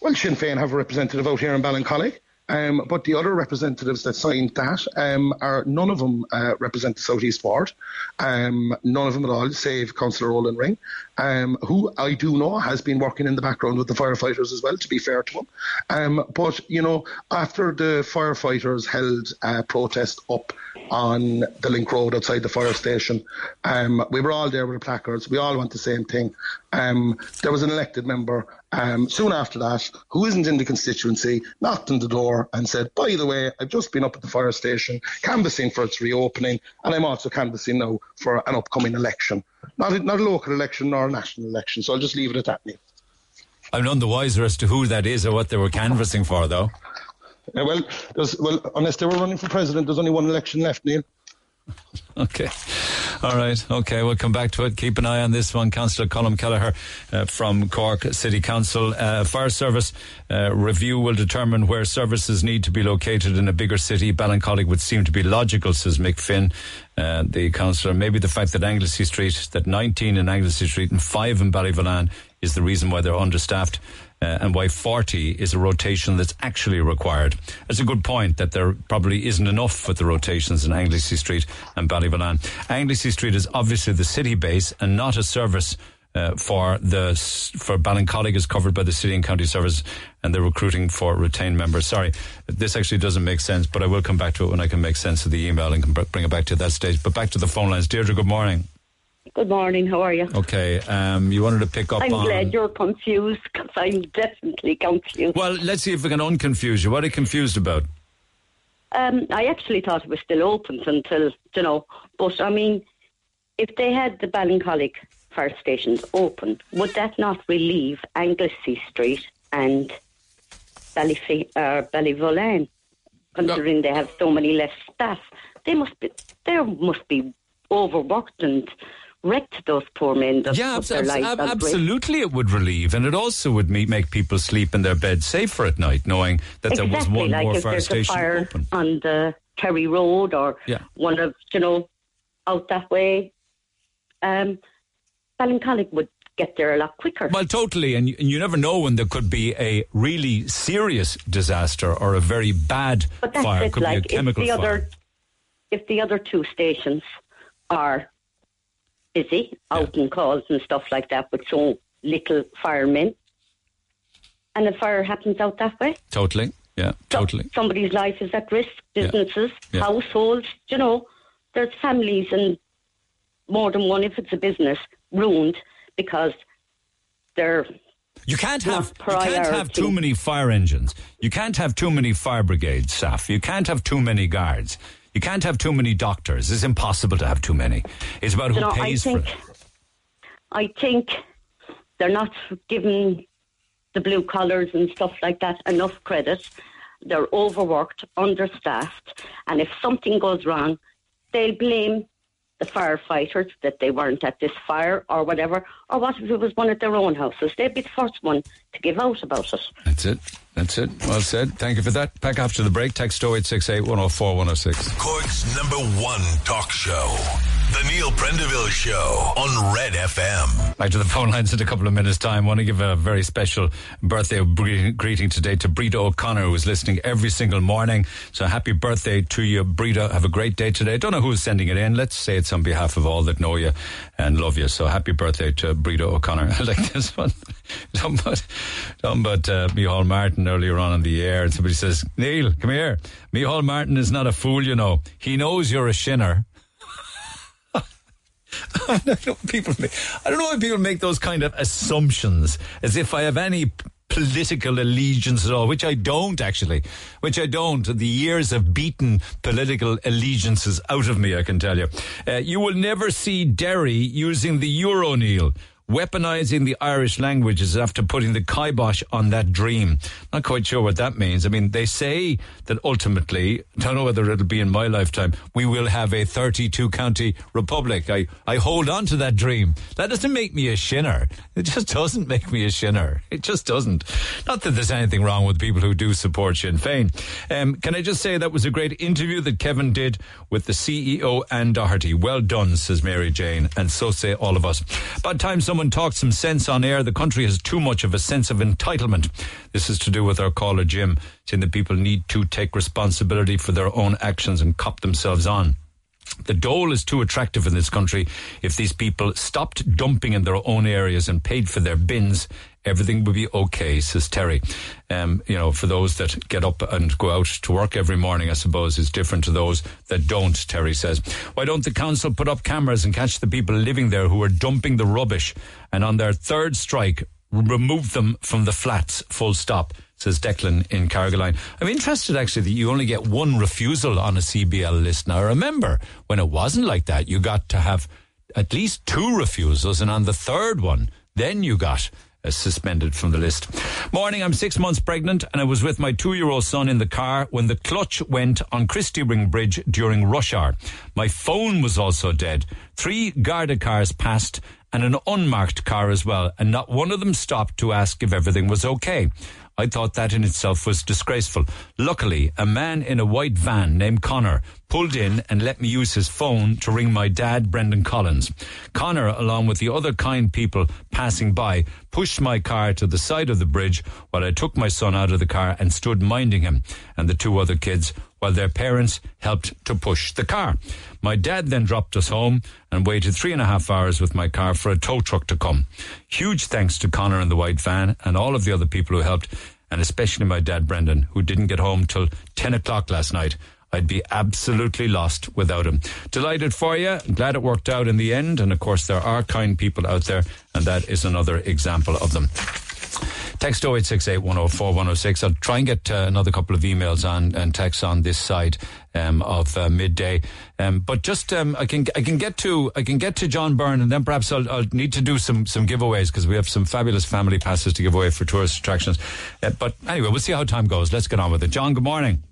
Well, Sinn Féin have a representative out here in Ballincollig. Um, but the other representatives that signed that um, are none of them uh, represent the Southeast Ward, um, none of them at all, save Councillor Olin Ring, um, who I do know has been working in the background with the firefighters as well. To be fair to him, um, but you know, after the firefighters held a protest up on the Link Road outside the fire station, um, we were all there with the placards. We all want the same thing. There was an elected member um, soon after that, who isn't in the constituency, knocked on the door and said, By the way, I've just been up at the fire station canvassing for its reopening, and I'm also canvassing now for an upcoming election. Not a, not a local election nor a national election, so I'll just leave it at that, Neil.
I'm none the wiser as to who that is or what they were canvassing for, though.
Yeah, well, well, unless they were running for president, there's only one election left, Neil.
Okay. All right. Okay. We'll come back to it. Keep an eye on this one. Councillor Colm Kelleher uh, from Cork City Council. Uh, Fire Service uh, review will determine where services need to be located in a bigger city. Ballincollig would seem to be logical, says Mick Finn, uh, the councillor. Maybe the fact that Anglesey Street, that 19 in Anglesey Street and 5 in Ballyvolane is the reason why they're understaffed uh, and why 40 is a rotation that's actually required. It's a good point that there probably isn't enough with the rotations in Anglesey Street and Ballyvolane. Anglesey Street is obviously the city base and not a service uh, for the for Ballincollig is covered by the city and county service, and they're recruiting for retained members. Sorry, this actually doesn't make sense, but I will come back to it when I can make sense of the email and bring it back to that stage. But back to the phone lines, Deirdre. Good morning.
Good morning. How are you?
Okay, um, you wanted to pick up
I'm
on.
glad you're confused because I'm definitely confused.
Well, let's see if we can unconfuse you. What are you confused about?
Um, I actually thought it was still open until, you know, but I mean, if they had the Ballincollig fire stations open, would that not relieve Anglesey Street and Ballyf- uh, Ballyvolane, considering they have so many less staff? They must be, they must be overworked and wrecked, those poor men.
Yeah,
put
abs-
their
abs-
lives
ab- absolutely, it would relieve, and it also would me- make people sleep in their beds safer at night, knowing that there was one
like
more
if
fire
there's
station
a fire
open.
on the Kerry Road or
Yeah.
one of you know out that way, um, Ballincollig would get there a lot quicker.
Well, totally, and you, and you never know when there could be a really serious disaster or a very bad
but that's
fire.
it.
could
Like
be a chemical
if the
fire.
other, if the other two stations are busy out in calls and stuff like that with so little firemen, and a fire happens out that way,
Totally, yeah, totally.
somebody's life is at risk. Businesses,
Yeah.
households, you know, there's families and more than one if it's a business ruined because they're
You can't have you can't have too many fire engines. You can't have too many fire brigades, SAF. You can't have too many guards. You can't have too many doctors. It's impossible to have too many. It's about who
you know, I
pays
think
for it.
I think they're not giving the blue collars and stuff like that enough credit. They're overworked, understaffed, and if something goes wrong, they'll blame the firefighters that they weren't at this fire or whatever. Or what if it was one at their own houses? They'd be the first one to give out about it.
That's it. That's it. Well said. Thank you for that. Back after the break. Text 0868 104 106.
Cork's number one talk show. The Neil Prendeville Show on Red FM.
Back to the phone lines in a couple of minutes' time. want to give a very special birthday greeting today to Brita O'Connor, who is listening every single morning. So happy birthday to you, Brita. Have a great day today. Don't know who's sending it in. Let's say it's on behalf of all that know you and love you. So happy birthday to Brita O'Connor. I like this one. Talking about, talking about uh, Micheál Martin earlier on in the air, and somebody says, Neil, come here. Micheál Martin is not a fool, you know. He knows you're a shinner. I don't know people make, I don't know why people make those kind of assumptions as if I have any political allegiance at all, which I don't actually, which I don't. The years have beaten political allegiances out of me, I can tell you. Uh, you will never see Derry using the Euro, Neil. Weaponizing the Irish language is after putting the kibosh on that dream. Not quite sure what that means. I mean, they say that ultimately, don't know whether it'll be in my lifetime, we will have a 32 county republic. I, I hold on to that dream. That doesn't make me a shinner. It just doesn't make me a shinner. It just doesn't. Not that there's anything wrong with people who do support Sinn Féin. Um, can I just say that was a great interview that Kevin did with the CEO Anne Doherty. Well done, says Mary Jane, and so say all of us. About time someone talked some sense on air. The country has too much of a sense of entitlement. This is to do with our caller Jim, saying that people need to take responsibility for their own actions and cop themselves on. The dole is too attractive in this country. If these people stopped dumping in their own areas and paid for their bins, everything will be okay, says Terry. Um, you know, for those that get up and go out to work every morning, I suppose is different to those that don't, Terry says. Why don't the council put up cameras and catch the people living there who are dumping the rubbish and on their third strike, remove them from the flats, full stop? Says Declan in Carrigaline. I'm interested actually that you only get one refusal on a CBL list. Now remember, when it wasn't like that, you got to have at least two refusals, and on the third one, then you got Uh, suspended from the list. Morning, I'm six months pregnant and I was with my two year old son in the car when the clutch went on Christy Ring Bridge during rush hour. My phone was also dead. Three Garda cars passed and an unmarked car as well, and not one of them stopped to ask if everything was okay. I thought that in itself was disgraceful. Luckily, a man in a white van named Connor pulled in and let me use his phone to ring my dad, Brendan Collins. Connor, along with the other kind people passing by, pushed my car to the side of the bridge while I took my son out of the car and stood minding him and the two other kids while their parents helped to push the car. My dad then dropped us home and waited three and a half hours with my car for a tow truck to come. Huge thanks to Connor and the white van and all of the other people who helped, and especially my dad, Brendan, who didn't get home till 10 o'clock last night. I'd be absolutely lost without him. Delighted for you. Glad it worked out in the end. And of course, there are kind people out there, and that is another example of them. Text 0868 104 106. I'll try and get uh, another couple of emails on and texts on this side um, of uh, midday. Um, but just um, I can I can get to I can get to John Byrne and then perhaps I'll, I'll need to do some some giveaways because we have some fabulous family passes to give away for tourist attractions. Uh, but anyway, we'll see how time goes. Let's get on with it. John, good morning.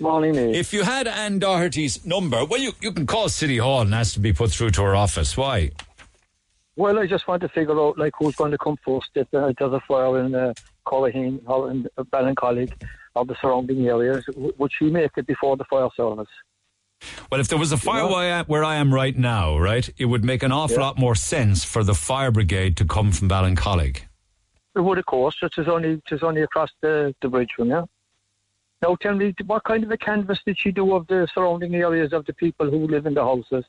Morning.
If you had Anne Doherty's number, well, you, you can call City Hall and ask to be put through to her office. Why?
Well, I just want to figure out like who's going to come first if uh, there's a fire in uh, Collaheen or in Ballincollig or the surrounding areas. W- would she make it before the fire service?
Well, if there was a fire where I am- where I am right now, right, it would make an awful
Yeah.
lot more sense for the fire brigade to come from Ballincollig.
It would, of course. It is only it is only across the, the bridge from there. Now, tell me, what kind of a canvas did she do of the surrounding areas of the people who live in the houses,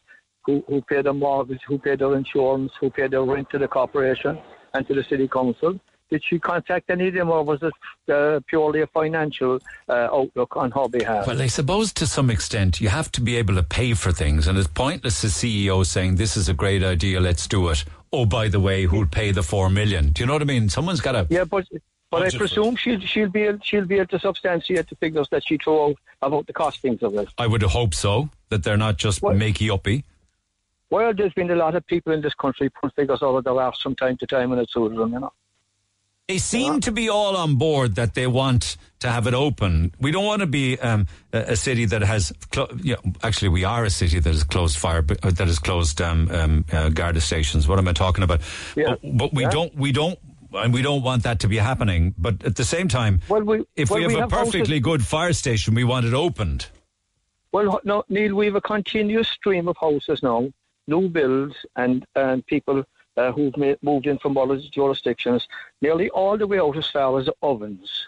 who, who pay their mortgage, who pay their insurance, who pay their rent to the corporation and to the city council? Did she contact any of them, or was it uh, purely a financial uh, outlook on her behalf?
Well, I suppose to some extent you have to be able to pay for things, and it's pointless the CEO saying this is a great idea, let's do it. Oh, by the way, who'll pay the four million? Do you know what I mean? Someone's got to.
Yeah, but but I
Budget for it.
presume she'll she'll be able, she'll be able to substantiate the figures that she threw out about the costings of it.
I would hope so that they're not just makey uppy.
Well, there's been a lot of people in this country put figures of their arse from time to time when it suited them, you know.
They seem to be all on board that they want to have it open. We don't want to be um, a, a city that has, clo- you know, actually, we are a city that has closed fire, uh, that has closed um, um, uh, Garda stations. What am I talking about?
Yeah.
But, but we
Yeah.
don't, we don't, and we don't want that to be happening. But at the same time,
Well, we,
if
well,
we have a
have
perfectly
houses-
good fire station, we want it opened.
Well, no, Neil, we have a continuous stream of houses now, new builds, and and people uh, who've ma- moved in from other jurisdictions, nearly all the way out as far as Ovens.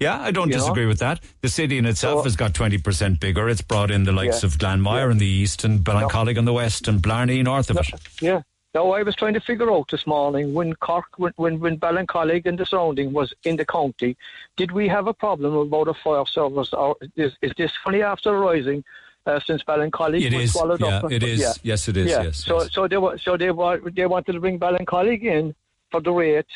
Yeah, I don't
You know?
disagree with that. The city in itself has got 20% bigger. It's brought in the likes
Yeah.
of Glanmire in the east and Ballincollig in the west and Blarney north of it.
Yeah. Now, I was trying to figure out this morning when Cork, when, when, when Ballincollig and the surrounding was in the county, did we have a problem about a fire service, or is, is this funny after rising uh, since Ballincollig
It
was
is,
swallowed
yeah,
up?
it is. Yes, it is,
Yeah.
yes,
So, so they wa- so they wa- they wanted to bring Ballincollig in for the rates,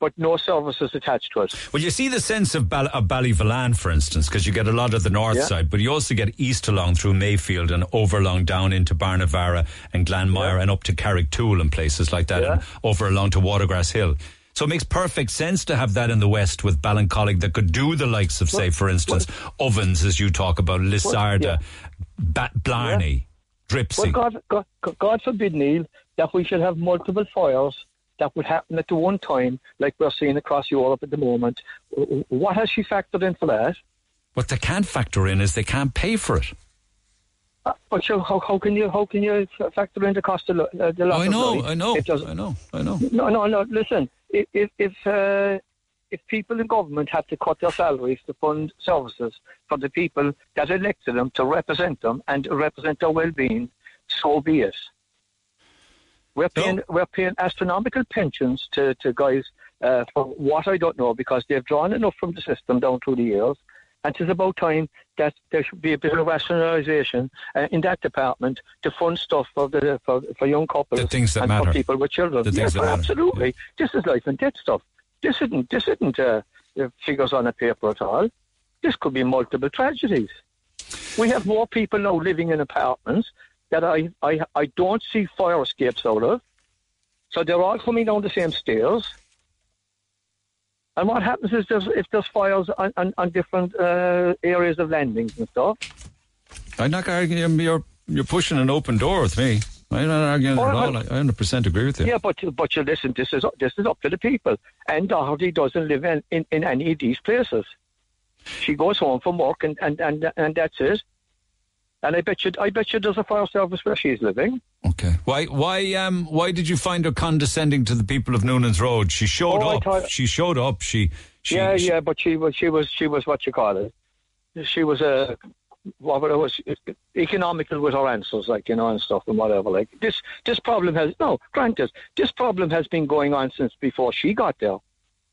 but no services attached to it.
Well, you see the sense of, Bal- of Ballyvolane, for instance, because you get a lot of the north
Yeah.
side, but you also get east along through Mayfield and over along down into Barnavara and Glanmire and up to Carrigtwohill and places like that, and over along to Watergrass Hill. So it makes perfect sense to have that in the west with Ballincollig that could do the likes of, say, for instance, Ovens, as you talk about, Lissarda, Ba- Blarney, Dripsey.
Well, God, God, God forbid, Neil, that we should have multiple fires that would happen at the one time, like we're seeing across Europe at the moment. What has she factored in for that?
What they can't factor in is they can't pay for it.
Uh, But so how, how can you how can you factor in the cost of uh, the
Oh,
loss
I
of
know. I know, I know, I know.
No, no, no. Listen, if if if, uh, if people in government have to cut their salaries to fund services for the people that elected them to represent them and to represent their well-being, so be it. We're paying we're paying astronomical pensions to to guys uh, for what I don't know because they've drawn enough from the system down through the years. And it's about time that there should be a bit of rationalisation uh, in that department to fund stuff for the for, for young couples
The things that
and
matter.
for people with children.
The things
yes,
that matter.
absolutely. This is life and death stuff. This isn't this isn't uh, figures on a paper at all. This could be multiple tragedies. We have more people now living in apartments that I, I, I don't see fire escapes out of. So they're all coming down the same stairs. And what happens is there's, if there's fires on, on, on different uh, areas of landings and stuff,
I'm not arguing. You're you're pushing an open door with me. I'm not arguing at all. I 100 percent agree with you.
Yeah, but but you listen. This is this is up to the people. And Doherty doesn't live in, in, in any of these places. She goes home from work, and, and, and, and that's it. And I bet you, I bet you, there's a fire service where she's living.
Okay. Why why um why did you find her condescending to the people of Noonan's Road? She showed
Oh,
up.
thought-
she showed up. She she
yeah,
she-
yeah, but she was she was she was what you call it. She was a what it was economical with her answers, like you know, and stuff and whatever. Like this, this problem has no. Granted, this problem has been going on since before she got there,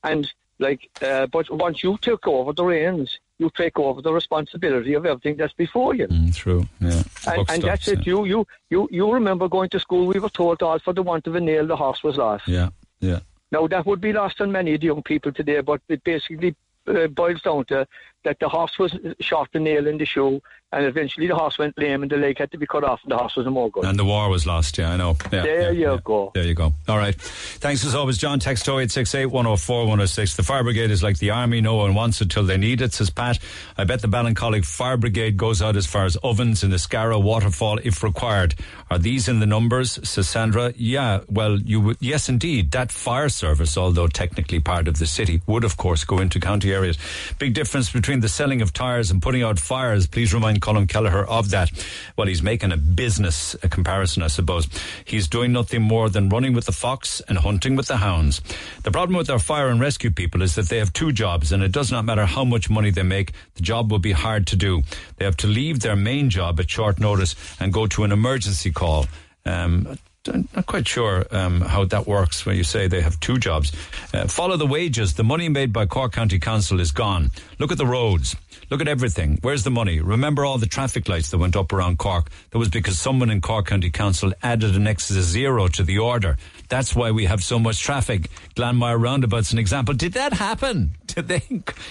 and like, uh, but once you took over the reins, you take over the responsibility of everything that's before you.
Mm, true. Yeah.
And, and that's it. You, you, you, you remember going to school? We were told all for the want of a nail, the horse was lost.
Yeah. Yeah.
Now that would be lost on many of the young people today, but it basically uh, boils down to that the horse was shot the nail in the shoe, and eventually the horse went lame, and the leg had to be cut off, and the horse was no more good.
And the war was lost, yeah, I know. Yeah,
there
yeah,
you go.
There you go. All right. Thanks as always, John. Text 0868 104 106. The fire brigade is like the army. No one wants it till they need it, says Pat. I bet the Ballincollig fire brigade goes out as far as Ovens in the Scarrow waterfall if required. Are these in the numbers, says Sandra? Yeah, well, you would, yes, indeed. That fire service, although technically part of the city, would of course go into county areas. Big difference between the selling of tires and putting out fires. Please remind Colm Kelleher of that. Well, he's making a business a comparison, I suppose. He's doing nothing more than running with the fox and hunting with the hounds. The problem with our fire and rescue people is that they have two jobs, and it does not matter how much money they make, the job will be hard to do. They have to leave their main job at short notice and go to an emergency call. Um, I'm not quite sure um, how that works when you say they have two jobs. Uh, follow the wages. The money made by Cork County Council is gone. Look at the roads. Look at everything. Where's the money? Remember all the traffic lights that went up around Cork? That was because someone in Cork County Council added an extra zero to the order. That's why we have so much traffic. Glanmire Roundabout's an example. Did that happen? Did they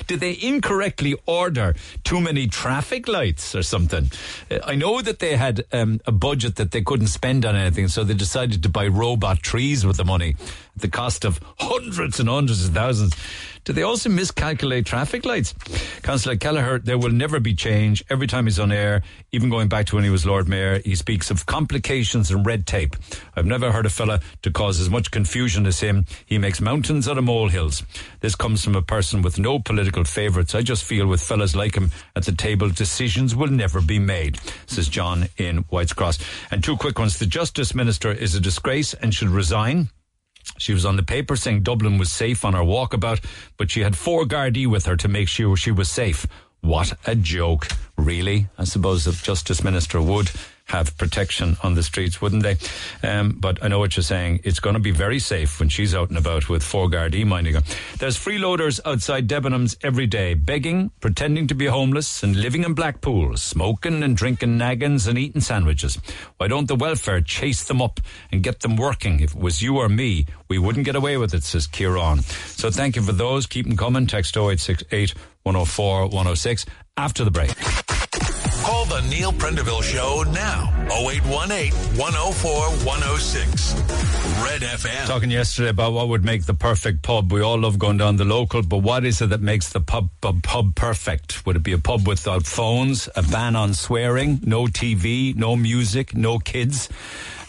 did they incorrectly order too many traffic lights or something? Uh, I know that they had um, a budget that they couldn't spend on anything, so they decided to buy robot trees with the money at the cost of hundreds and hundreds of thousands. Did they also miscalculate traffic lights? Councillor Kelleher, there will never be change. Every time he's on air, even going back to when he was Lord Mayor, he speaks of complications and red tape. I've never heard a fella to cause as much confusion as him. He makes mountains out of molehills. This comes from a person with no political favourites. I just feel with fellas like him at the table, decisions will never be made, says John in White's Cross. And two quick ones. The Justice Minister is a disgrace and should resign. She was on the paper saying Dublin was safe on her walkabout, but she had four Gardaí with her to make sure she was safe. What a joke. Really? I suppose the Justice Minister would have protection on the streets, wouldn't they? Um, but I know what you're saying. It's going to be very safe when she's out and about with four Gardaí minding her. There's freeloaders outside Debenhams every day, begging, pretending to be homeless, and living in Blackpool, smoking and drinking naggins and eating sandwiches. Why don't the welfare chase them up and get them working? If it was you or me, we wouldn't get away with it, says Kieran. So thank you for those. Keep them coming. Text 0868 104 106 after the break.
Call the Neil Prendeville Show now. 0818 104 106. Red FM.
Talking yesterday about what would make the perfect pub. We all love going down the local, but what is it that makes the pub, pub, pub perfect? Would it be a pub without phones, a ban on swearing, no TV, no music, no kids?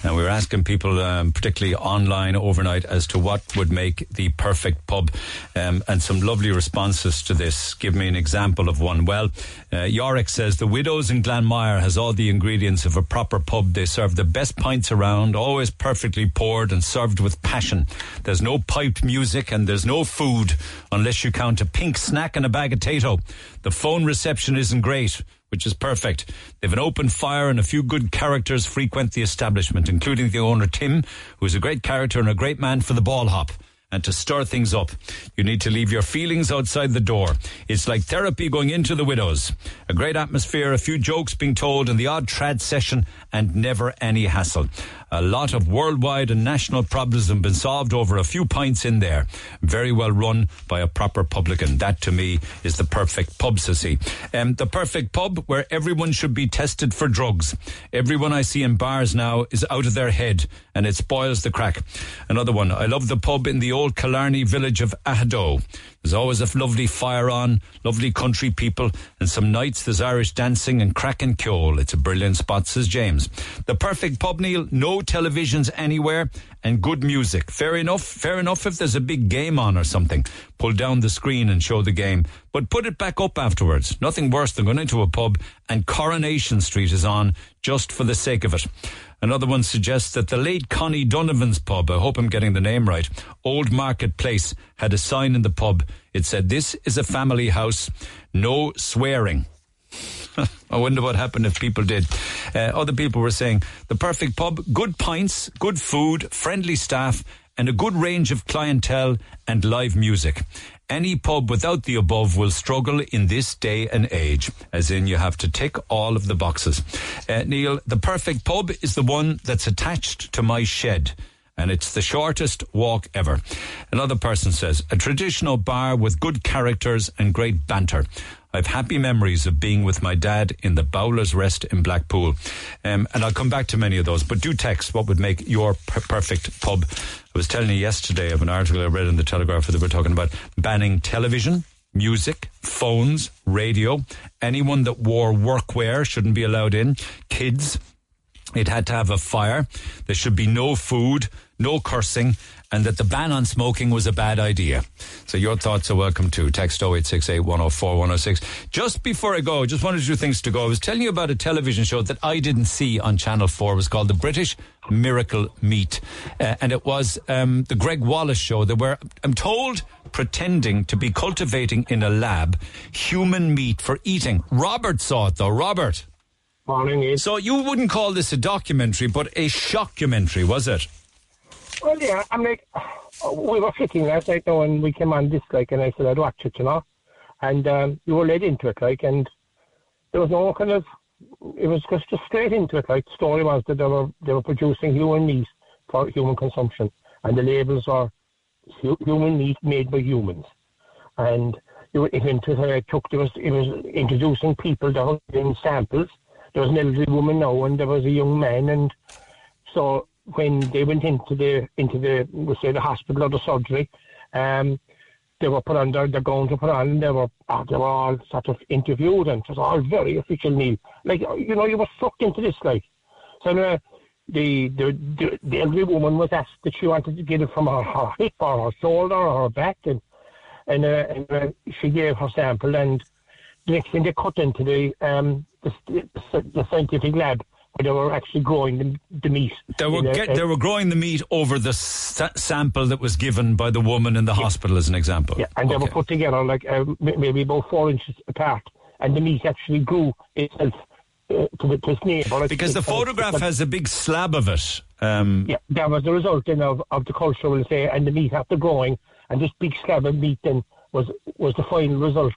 And we were asking people, um, particularly online overnight, as to what would make the perfect pub. Um, and some lovely responses to this. Give me an example of one. Well, uh, Yorick says the Widows in Glanmire has all the ingredients of a proper pub. They serve the best pints around, always perfectly poured and served with passion. There's no piped music and there's no food unless you count a pink snack and a bag of Tayto. The phone reception isn't great which is perfect. They've an open fire and a few good characters frequent the establishment, including the owner Tim, who is a great character and a great man for the ball hop. And to stir things up, you need to leave your feelings outside the door. It's like therapy going into the widows. A great atmosphere, a few jokes being told, and the odd trad session, and never any hassle. A lot of worldwide and national problems have been solved over a few pints in there. Very well run by a proper publican. That to me is the perfect pub, Sissy. Um, the perfect pub where everyone should be tested for drugs. Everyone I see in bars now is out of their head and it spoils the crack. Another one. I love the pub in the old Killarney village of Aghadoe. There's always a lovely fire on, lovely country people, and some nights there's Irish dancing and cracking ceol. It's a brilliant spot, says James. The perfect pub, Neil, no televisions anywhere, and good music. Fair enough, fair enough if there's a big game on or something. Pull down the screen and show the game, but put it back up afterwards. Nothing worse than going into a pub and Coronation Street is on just for the sake of it. Another one suggests that the late Connie Donovan's pub, I hope I'm getting the name right, Old Market Place, had a sign in the pub. It said, This is a family house, no swearing. I wonder what happened if people did. Uh, other people were saying the perfect pub, good pints, good food, friendly staff, and a good range of clientele and live music. Any pub without the above will struggle in this day and age, as in you have to tick all of the boxes. Uh, Neil, the perfect pub is the one that's attached to my shed and it's the shortest walk ever. Another person says, a traditional bar with good characters and great banter. I've happy memories of being with my dad in the Bowler's Rest in Blackpool. Um, and I'll come back to many of those, but do text what would make your per- perfect pub. I was telling you yesterday of an article I read in the Telegraph that we're talking about banning television, music, phones, radio. Anyone that wore workwear shouldn't be allowed in. Kids, it had to have a fire. There should be no food, no cursing, and that the ban on smoking was a bad idea. So your thoughts are welcome too. Text 0868 104 106. Just before I go, just one or two things to go. I was telling you about a television show that I didn't see on Channel 4. It was called The British Miracle Meat. Uh, and it was um, the Gregg Wallace show. They were, I'm told, pretending to be cultivating in a lab human meat for eating. Robert saw it though. Robert.
Morning, Ian.
So you wouldn't call this a documentary, but a shockumentary, was it?
Well, yeah, I'm like, we were sitting last night now and we came on this, like, and I said I'd watch it, you know. And um, you were led into it, like, and there was no kind of, it was just, just straight into it, like, the story was that they were, they were producing human meat for human consumption, and the labels are human meat made by humans. And it, wa- it went to the, it was, it was introducing people were getting samples. There was an elderly woman now, and there was a young man, and so when they went into the into the we say the hospital or the surgery, um, they were put under the gowns were put on. They were ah, they were all sort of interviewed, and it was all very official. Neil, like you know, you were sucked into this, like so. Uh, the, the the the elderly woman was asked that she wanted to get it from her, her hip or her shoulder or her back, and and, uh, and uh, she gave her sample, and the next thing they cut into the um the, scientific lab where they were actually growing the, the meat.
They were get, they were growing the meat over the sa- sample that was given by the woman in the hospital, as an example.
Yeah, and they were put together like uh, maybe about four inches apart, and the meat actually grew itself uh, to, the, to its neighbour.
Because the
uh,
photograph has a big slab of it. Um,
Yeah, that was the result then of, of the culture, we'll say, and the meat after growing, and this big slab of meat then was was the final result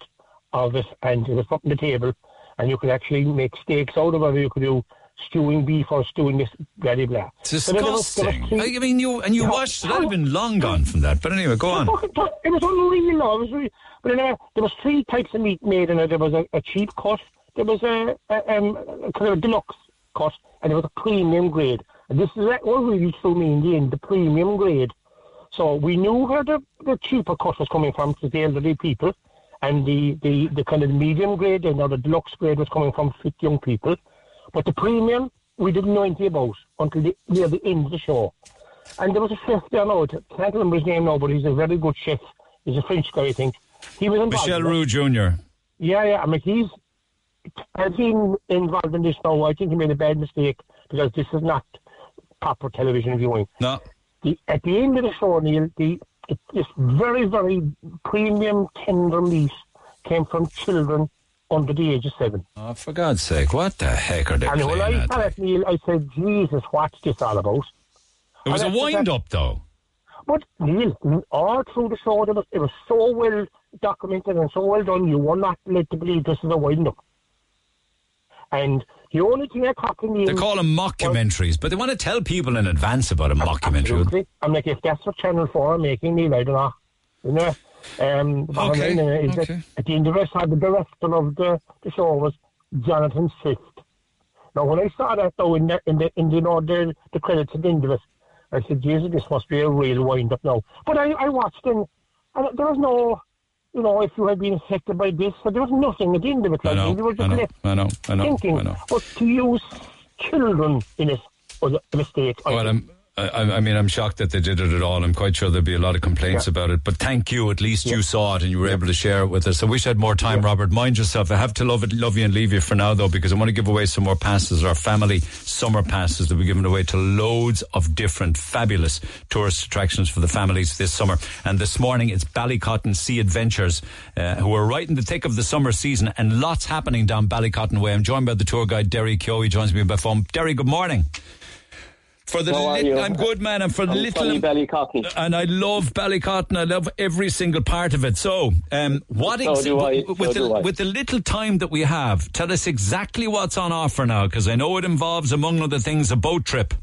of it, and it was put on the table, and you could actually make steaks out of it, you could do stewing beef or stewing this, blah, blah, blah.
It's
So then there was- there was
disgusting. I mean, you and you
Yeah.
watched have been long gone from that. But anyway, go on.
It was unreal, no, it was real. But anyway, there was three types of meat made in it. There was a, a cheap cut, there was a, a, um, a kind of deluxe cut, and there was a premium grade. And this is what really threw me in the end, the premium grade. So we knew where the, the cheaper cut was coming from, to the elderly people, and the, the, the kind of medium grade and or the deluxe grade was coming from fit young people. But the premium, we didn't know anything about until the, near the end of the show. And there was a chef there now, I can't remember his name now, but he's a very good chef. He's a French guy, I think. He was involved.
Michel. Roux Jr.
Yeah, yeah. I mean, he's has been involved in this now. I think he made a bad mistake because this is not proper television viewing.
No.
The, at the end of the show, Neil, the this very, very premium tender meat came from children under the age of seven.
Oh, for God's sake, what the heck are they
and when I saw it, Neil, I said, Jesus, what's this all about?
It was a
And I said,
wind up, though.
But Neil, all through the show, it was, it was so well documented and so well done. You were not led to believe this is a wind up. And the only thing I caught in
They call them mockumentaries, but they want to tell people in advance about a mockumentary.
I'm like, if that's what Channel 4 are making me, I don't know. You know? Um,
Okay,
is that
okay.
at the end of it, the director of the, the show was Jonathan Swift. Now, when I saw that, though, in the, in the, in the, you know, the, the credits at the end of it, I said, Jesus, this must be a real wind up now. But I, I watched and, and there was no, you know, if you had been affected by this, but there was nothing at the end of it.
I
Like,
know,
you were
I
just
know,
left
I know, I know,
thinking.
I know.
But to use children in it was a mistake.
Well. I'm, I, I mean, I'm shocked that they did it at all. I'm quite sure there'll be a lot of complaints about it. But thank you. At least you saw it and you were able to share it with us. I wish I had more time, Robert. Mind yourself. I have to love it, love you and leave you for now, though, because I want to give away some more passes, our family summer passes that we're giving away to loads of different fabulous tourist attractions for the families this summer. And this morning, it's Ballycotton Sea Adventures, uh, who are right in the thick of the summer season and lots happening down Ballycotton Way. I'm joined by the tour guide, Derry Keogh. He joins me by phone. Derry, good morning. For the lit- I'm good, man. I'm for the
I'm
little
Ballycotton.
and I love Ballycotton. I love every single part of it. So, um, what
So
ex-
I.
with,
So
the, with the little time that we have, tell us exactly what's on offer now, because I know it involves, among other things, a boat trip.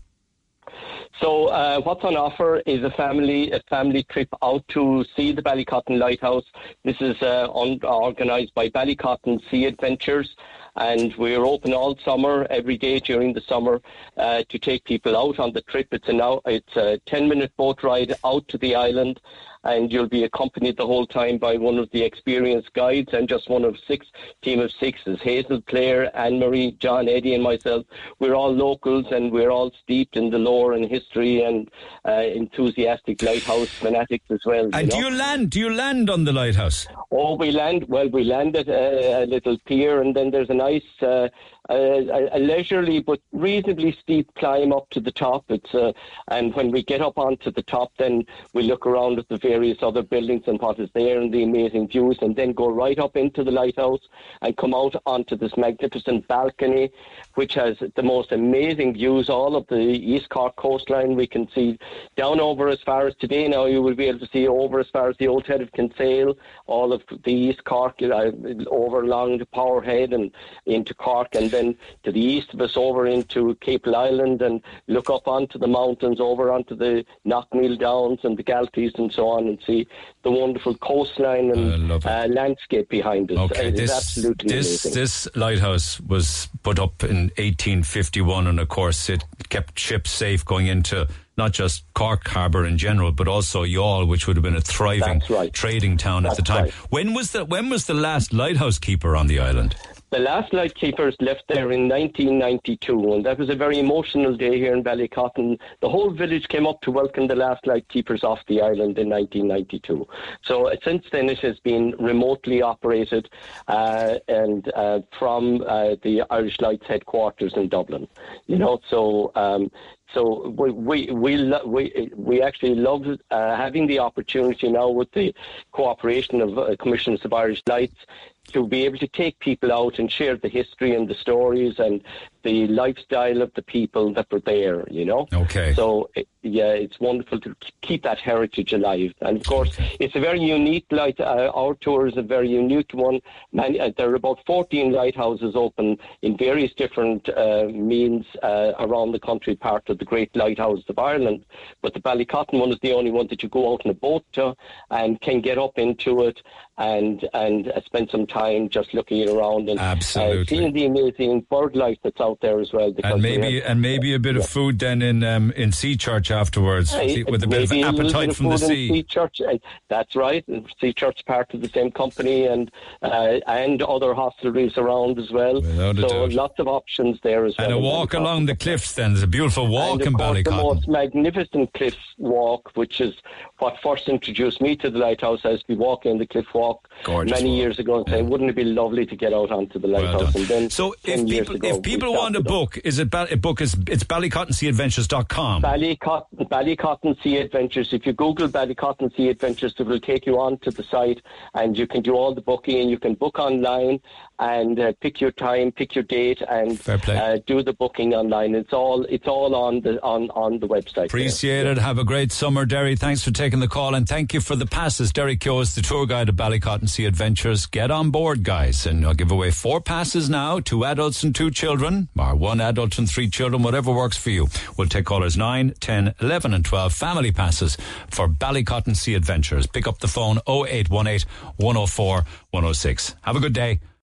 So uh, what's on offer is a family a family trip out to see the Ballycotton Lighthouse. This is uh, un- organised by Ballycotton Sea Adventures. And we're open all summer, every day during the summer, uh, to take people out on the trip. It's a now it's a ten minute boat ride out to the island, and you'll be accompanied the whole time by one of the experienced guides and just one of six team of sixes. Hazel, Claire, Anne Marie, John, Eddie, and myself. We're all locals and we're all steeped in the lore and history and uh, enthusiastic lighthouse fanatics as well.
And do
know?
you land? Do you land on the lighthouse?
Oh, we land. Well, we land at a, a little pier, and then there's a nice, uh, a, a leisurely but reasonably steep climb up to the top. It's uh, and when we get up onto the top, then we look around at the various other buildings and what is there and the amazing views, and then go right up into the lighthouse and come out onto this magnificent balcony, which has the most amazing views. All of the East Cork coastline, we can see down over as far as today. Now you will be able to see over as far as the old head of Kinsale, all of the East Cork, uh, over along the Powerhead and into Cork, and then to the east of us over into Cape Island, and look up onto the mountains, over onto the Knockmeal Downs and the Galties and so on, and see the wonderful coastline and uh, landscape behind us.
Okay,
it is
this
absolutely
this this lighthouse was put up in 1851, and of course it kept ships safe going into not just Cork Harbour in general, but also Youghal, which would have been a thriving
right.
trading town at the time.
right.
When was the when was the last lighthouse keeper on the island?
The last light keepers left there in 1992, and that was a very emotional day here in Ballycotton. The whole village came up to welcome the last light keepers off the island in 1992. So uh, since then, it has been remotely operated, uh, and uh, from uh, the Irish Lights headquarters in Dublin. You know, so. Um, so we we we we, we actually love uh, having the opportunity now with the cooperation of uh, Commissioners of Irish Lights to be able to take people out and share the history and the stories and the lifestyle of the people that were there. You know.
Okay.
So yeah, it's wonderful to keep that heritage alive. And of course, it's a very unique light. Uh, our tour is a very unique one. Many, uh, there are about 14 lighthouses open in various different uh, means uh, around the country, part of the Great Lighthouse of Ireland. But the Ballycotton one is the only one that you go out in a boat to and can get up into it and and uh, spend some time just looking around and uh, seeing the amazing bird life that's out there as well. because
And
we
maybe
have-
and maybe a bit of food then in um, in Sea Church afterwards with a bit of appetite
bit of
from the
in
sea.
Sea Church, that's right. Sea Church part of the same company, and uh, and other hostelries around as well.
Without
so lots of options there as
And
well.
And
a
walk along the cliffs then. There's a beautiful walk in
of the most magnificent cliff walk, which is what first introduced me to the lighthouse. I used to be walking the cliff walk
Gorgeous
many
walk.
years ago and saying, wouldn't it be lovely to get out onto the lighthouse? and then
So if people if people want a book, is it a book is it's ballycottonseaadventures.com.
Ballycotton, Ballycotton Sea Adventures. If you Google Ballycotton Sea Adventures, it will take you on to the site, and you can do all the booking, and you can book online and uh, pick your time, pick your date, and uh, do the booking online. It's all it's all on the on on the website.
Appreciate it. Have a great summer, Derry. Thanks for taking the call, and thank you for the passes. Derry is the tour guide of Ballycotton Sea Adventures. Get on board, guys, and I'll give away four passes now: two adults and two children, or one adult and three children, whatever works for you. We'll take callers 9, 10, 11, and 12 family passes for Ballycotton Sea Adventures. Pick up the phone 0818 104 106. Have a good day.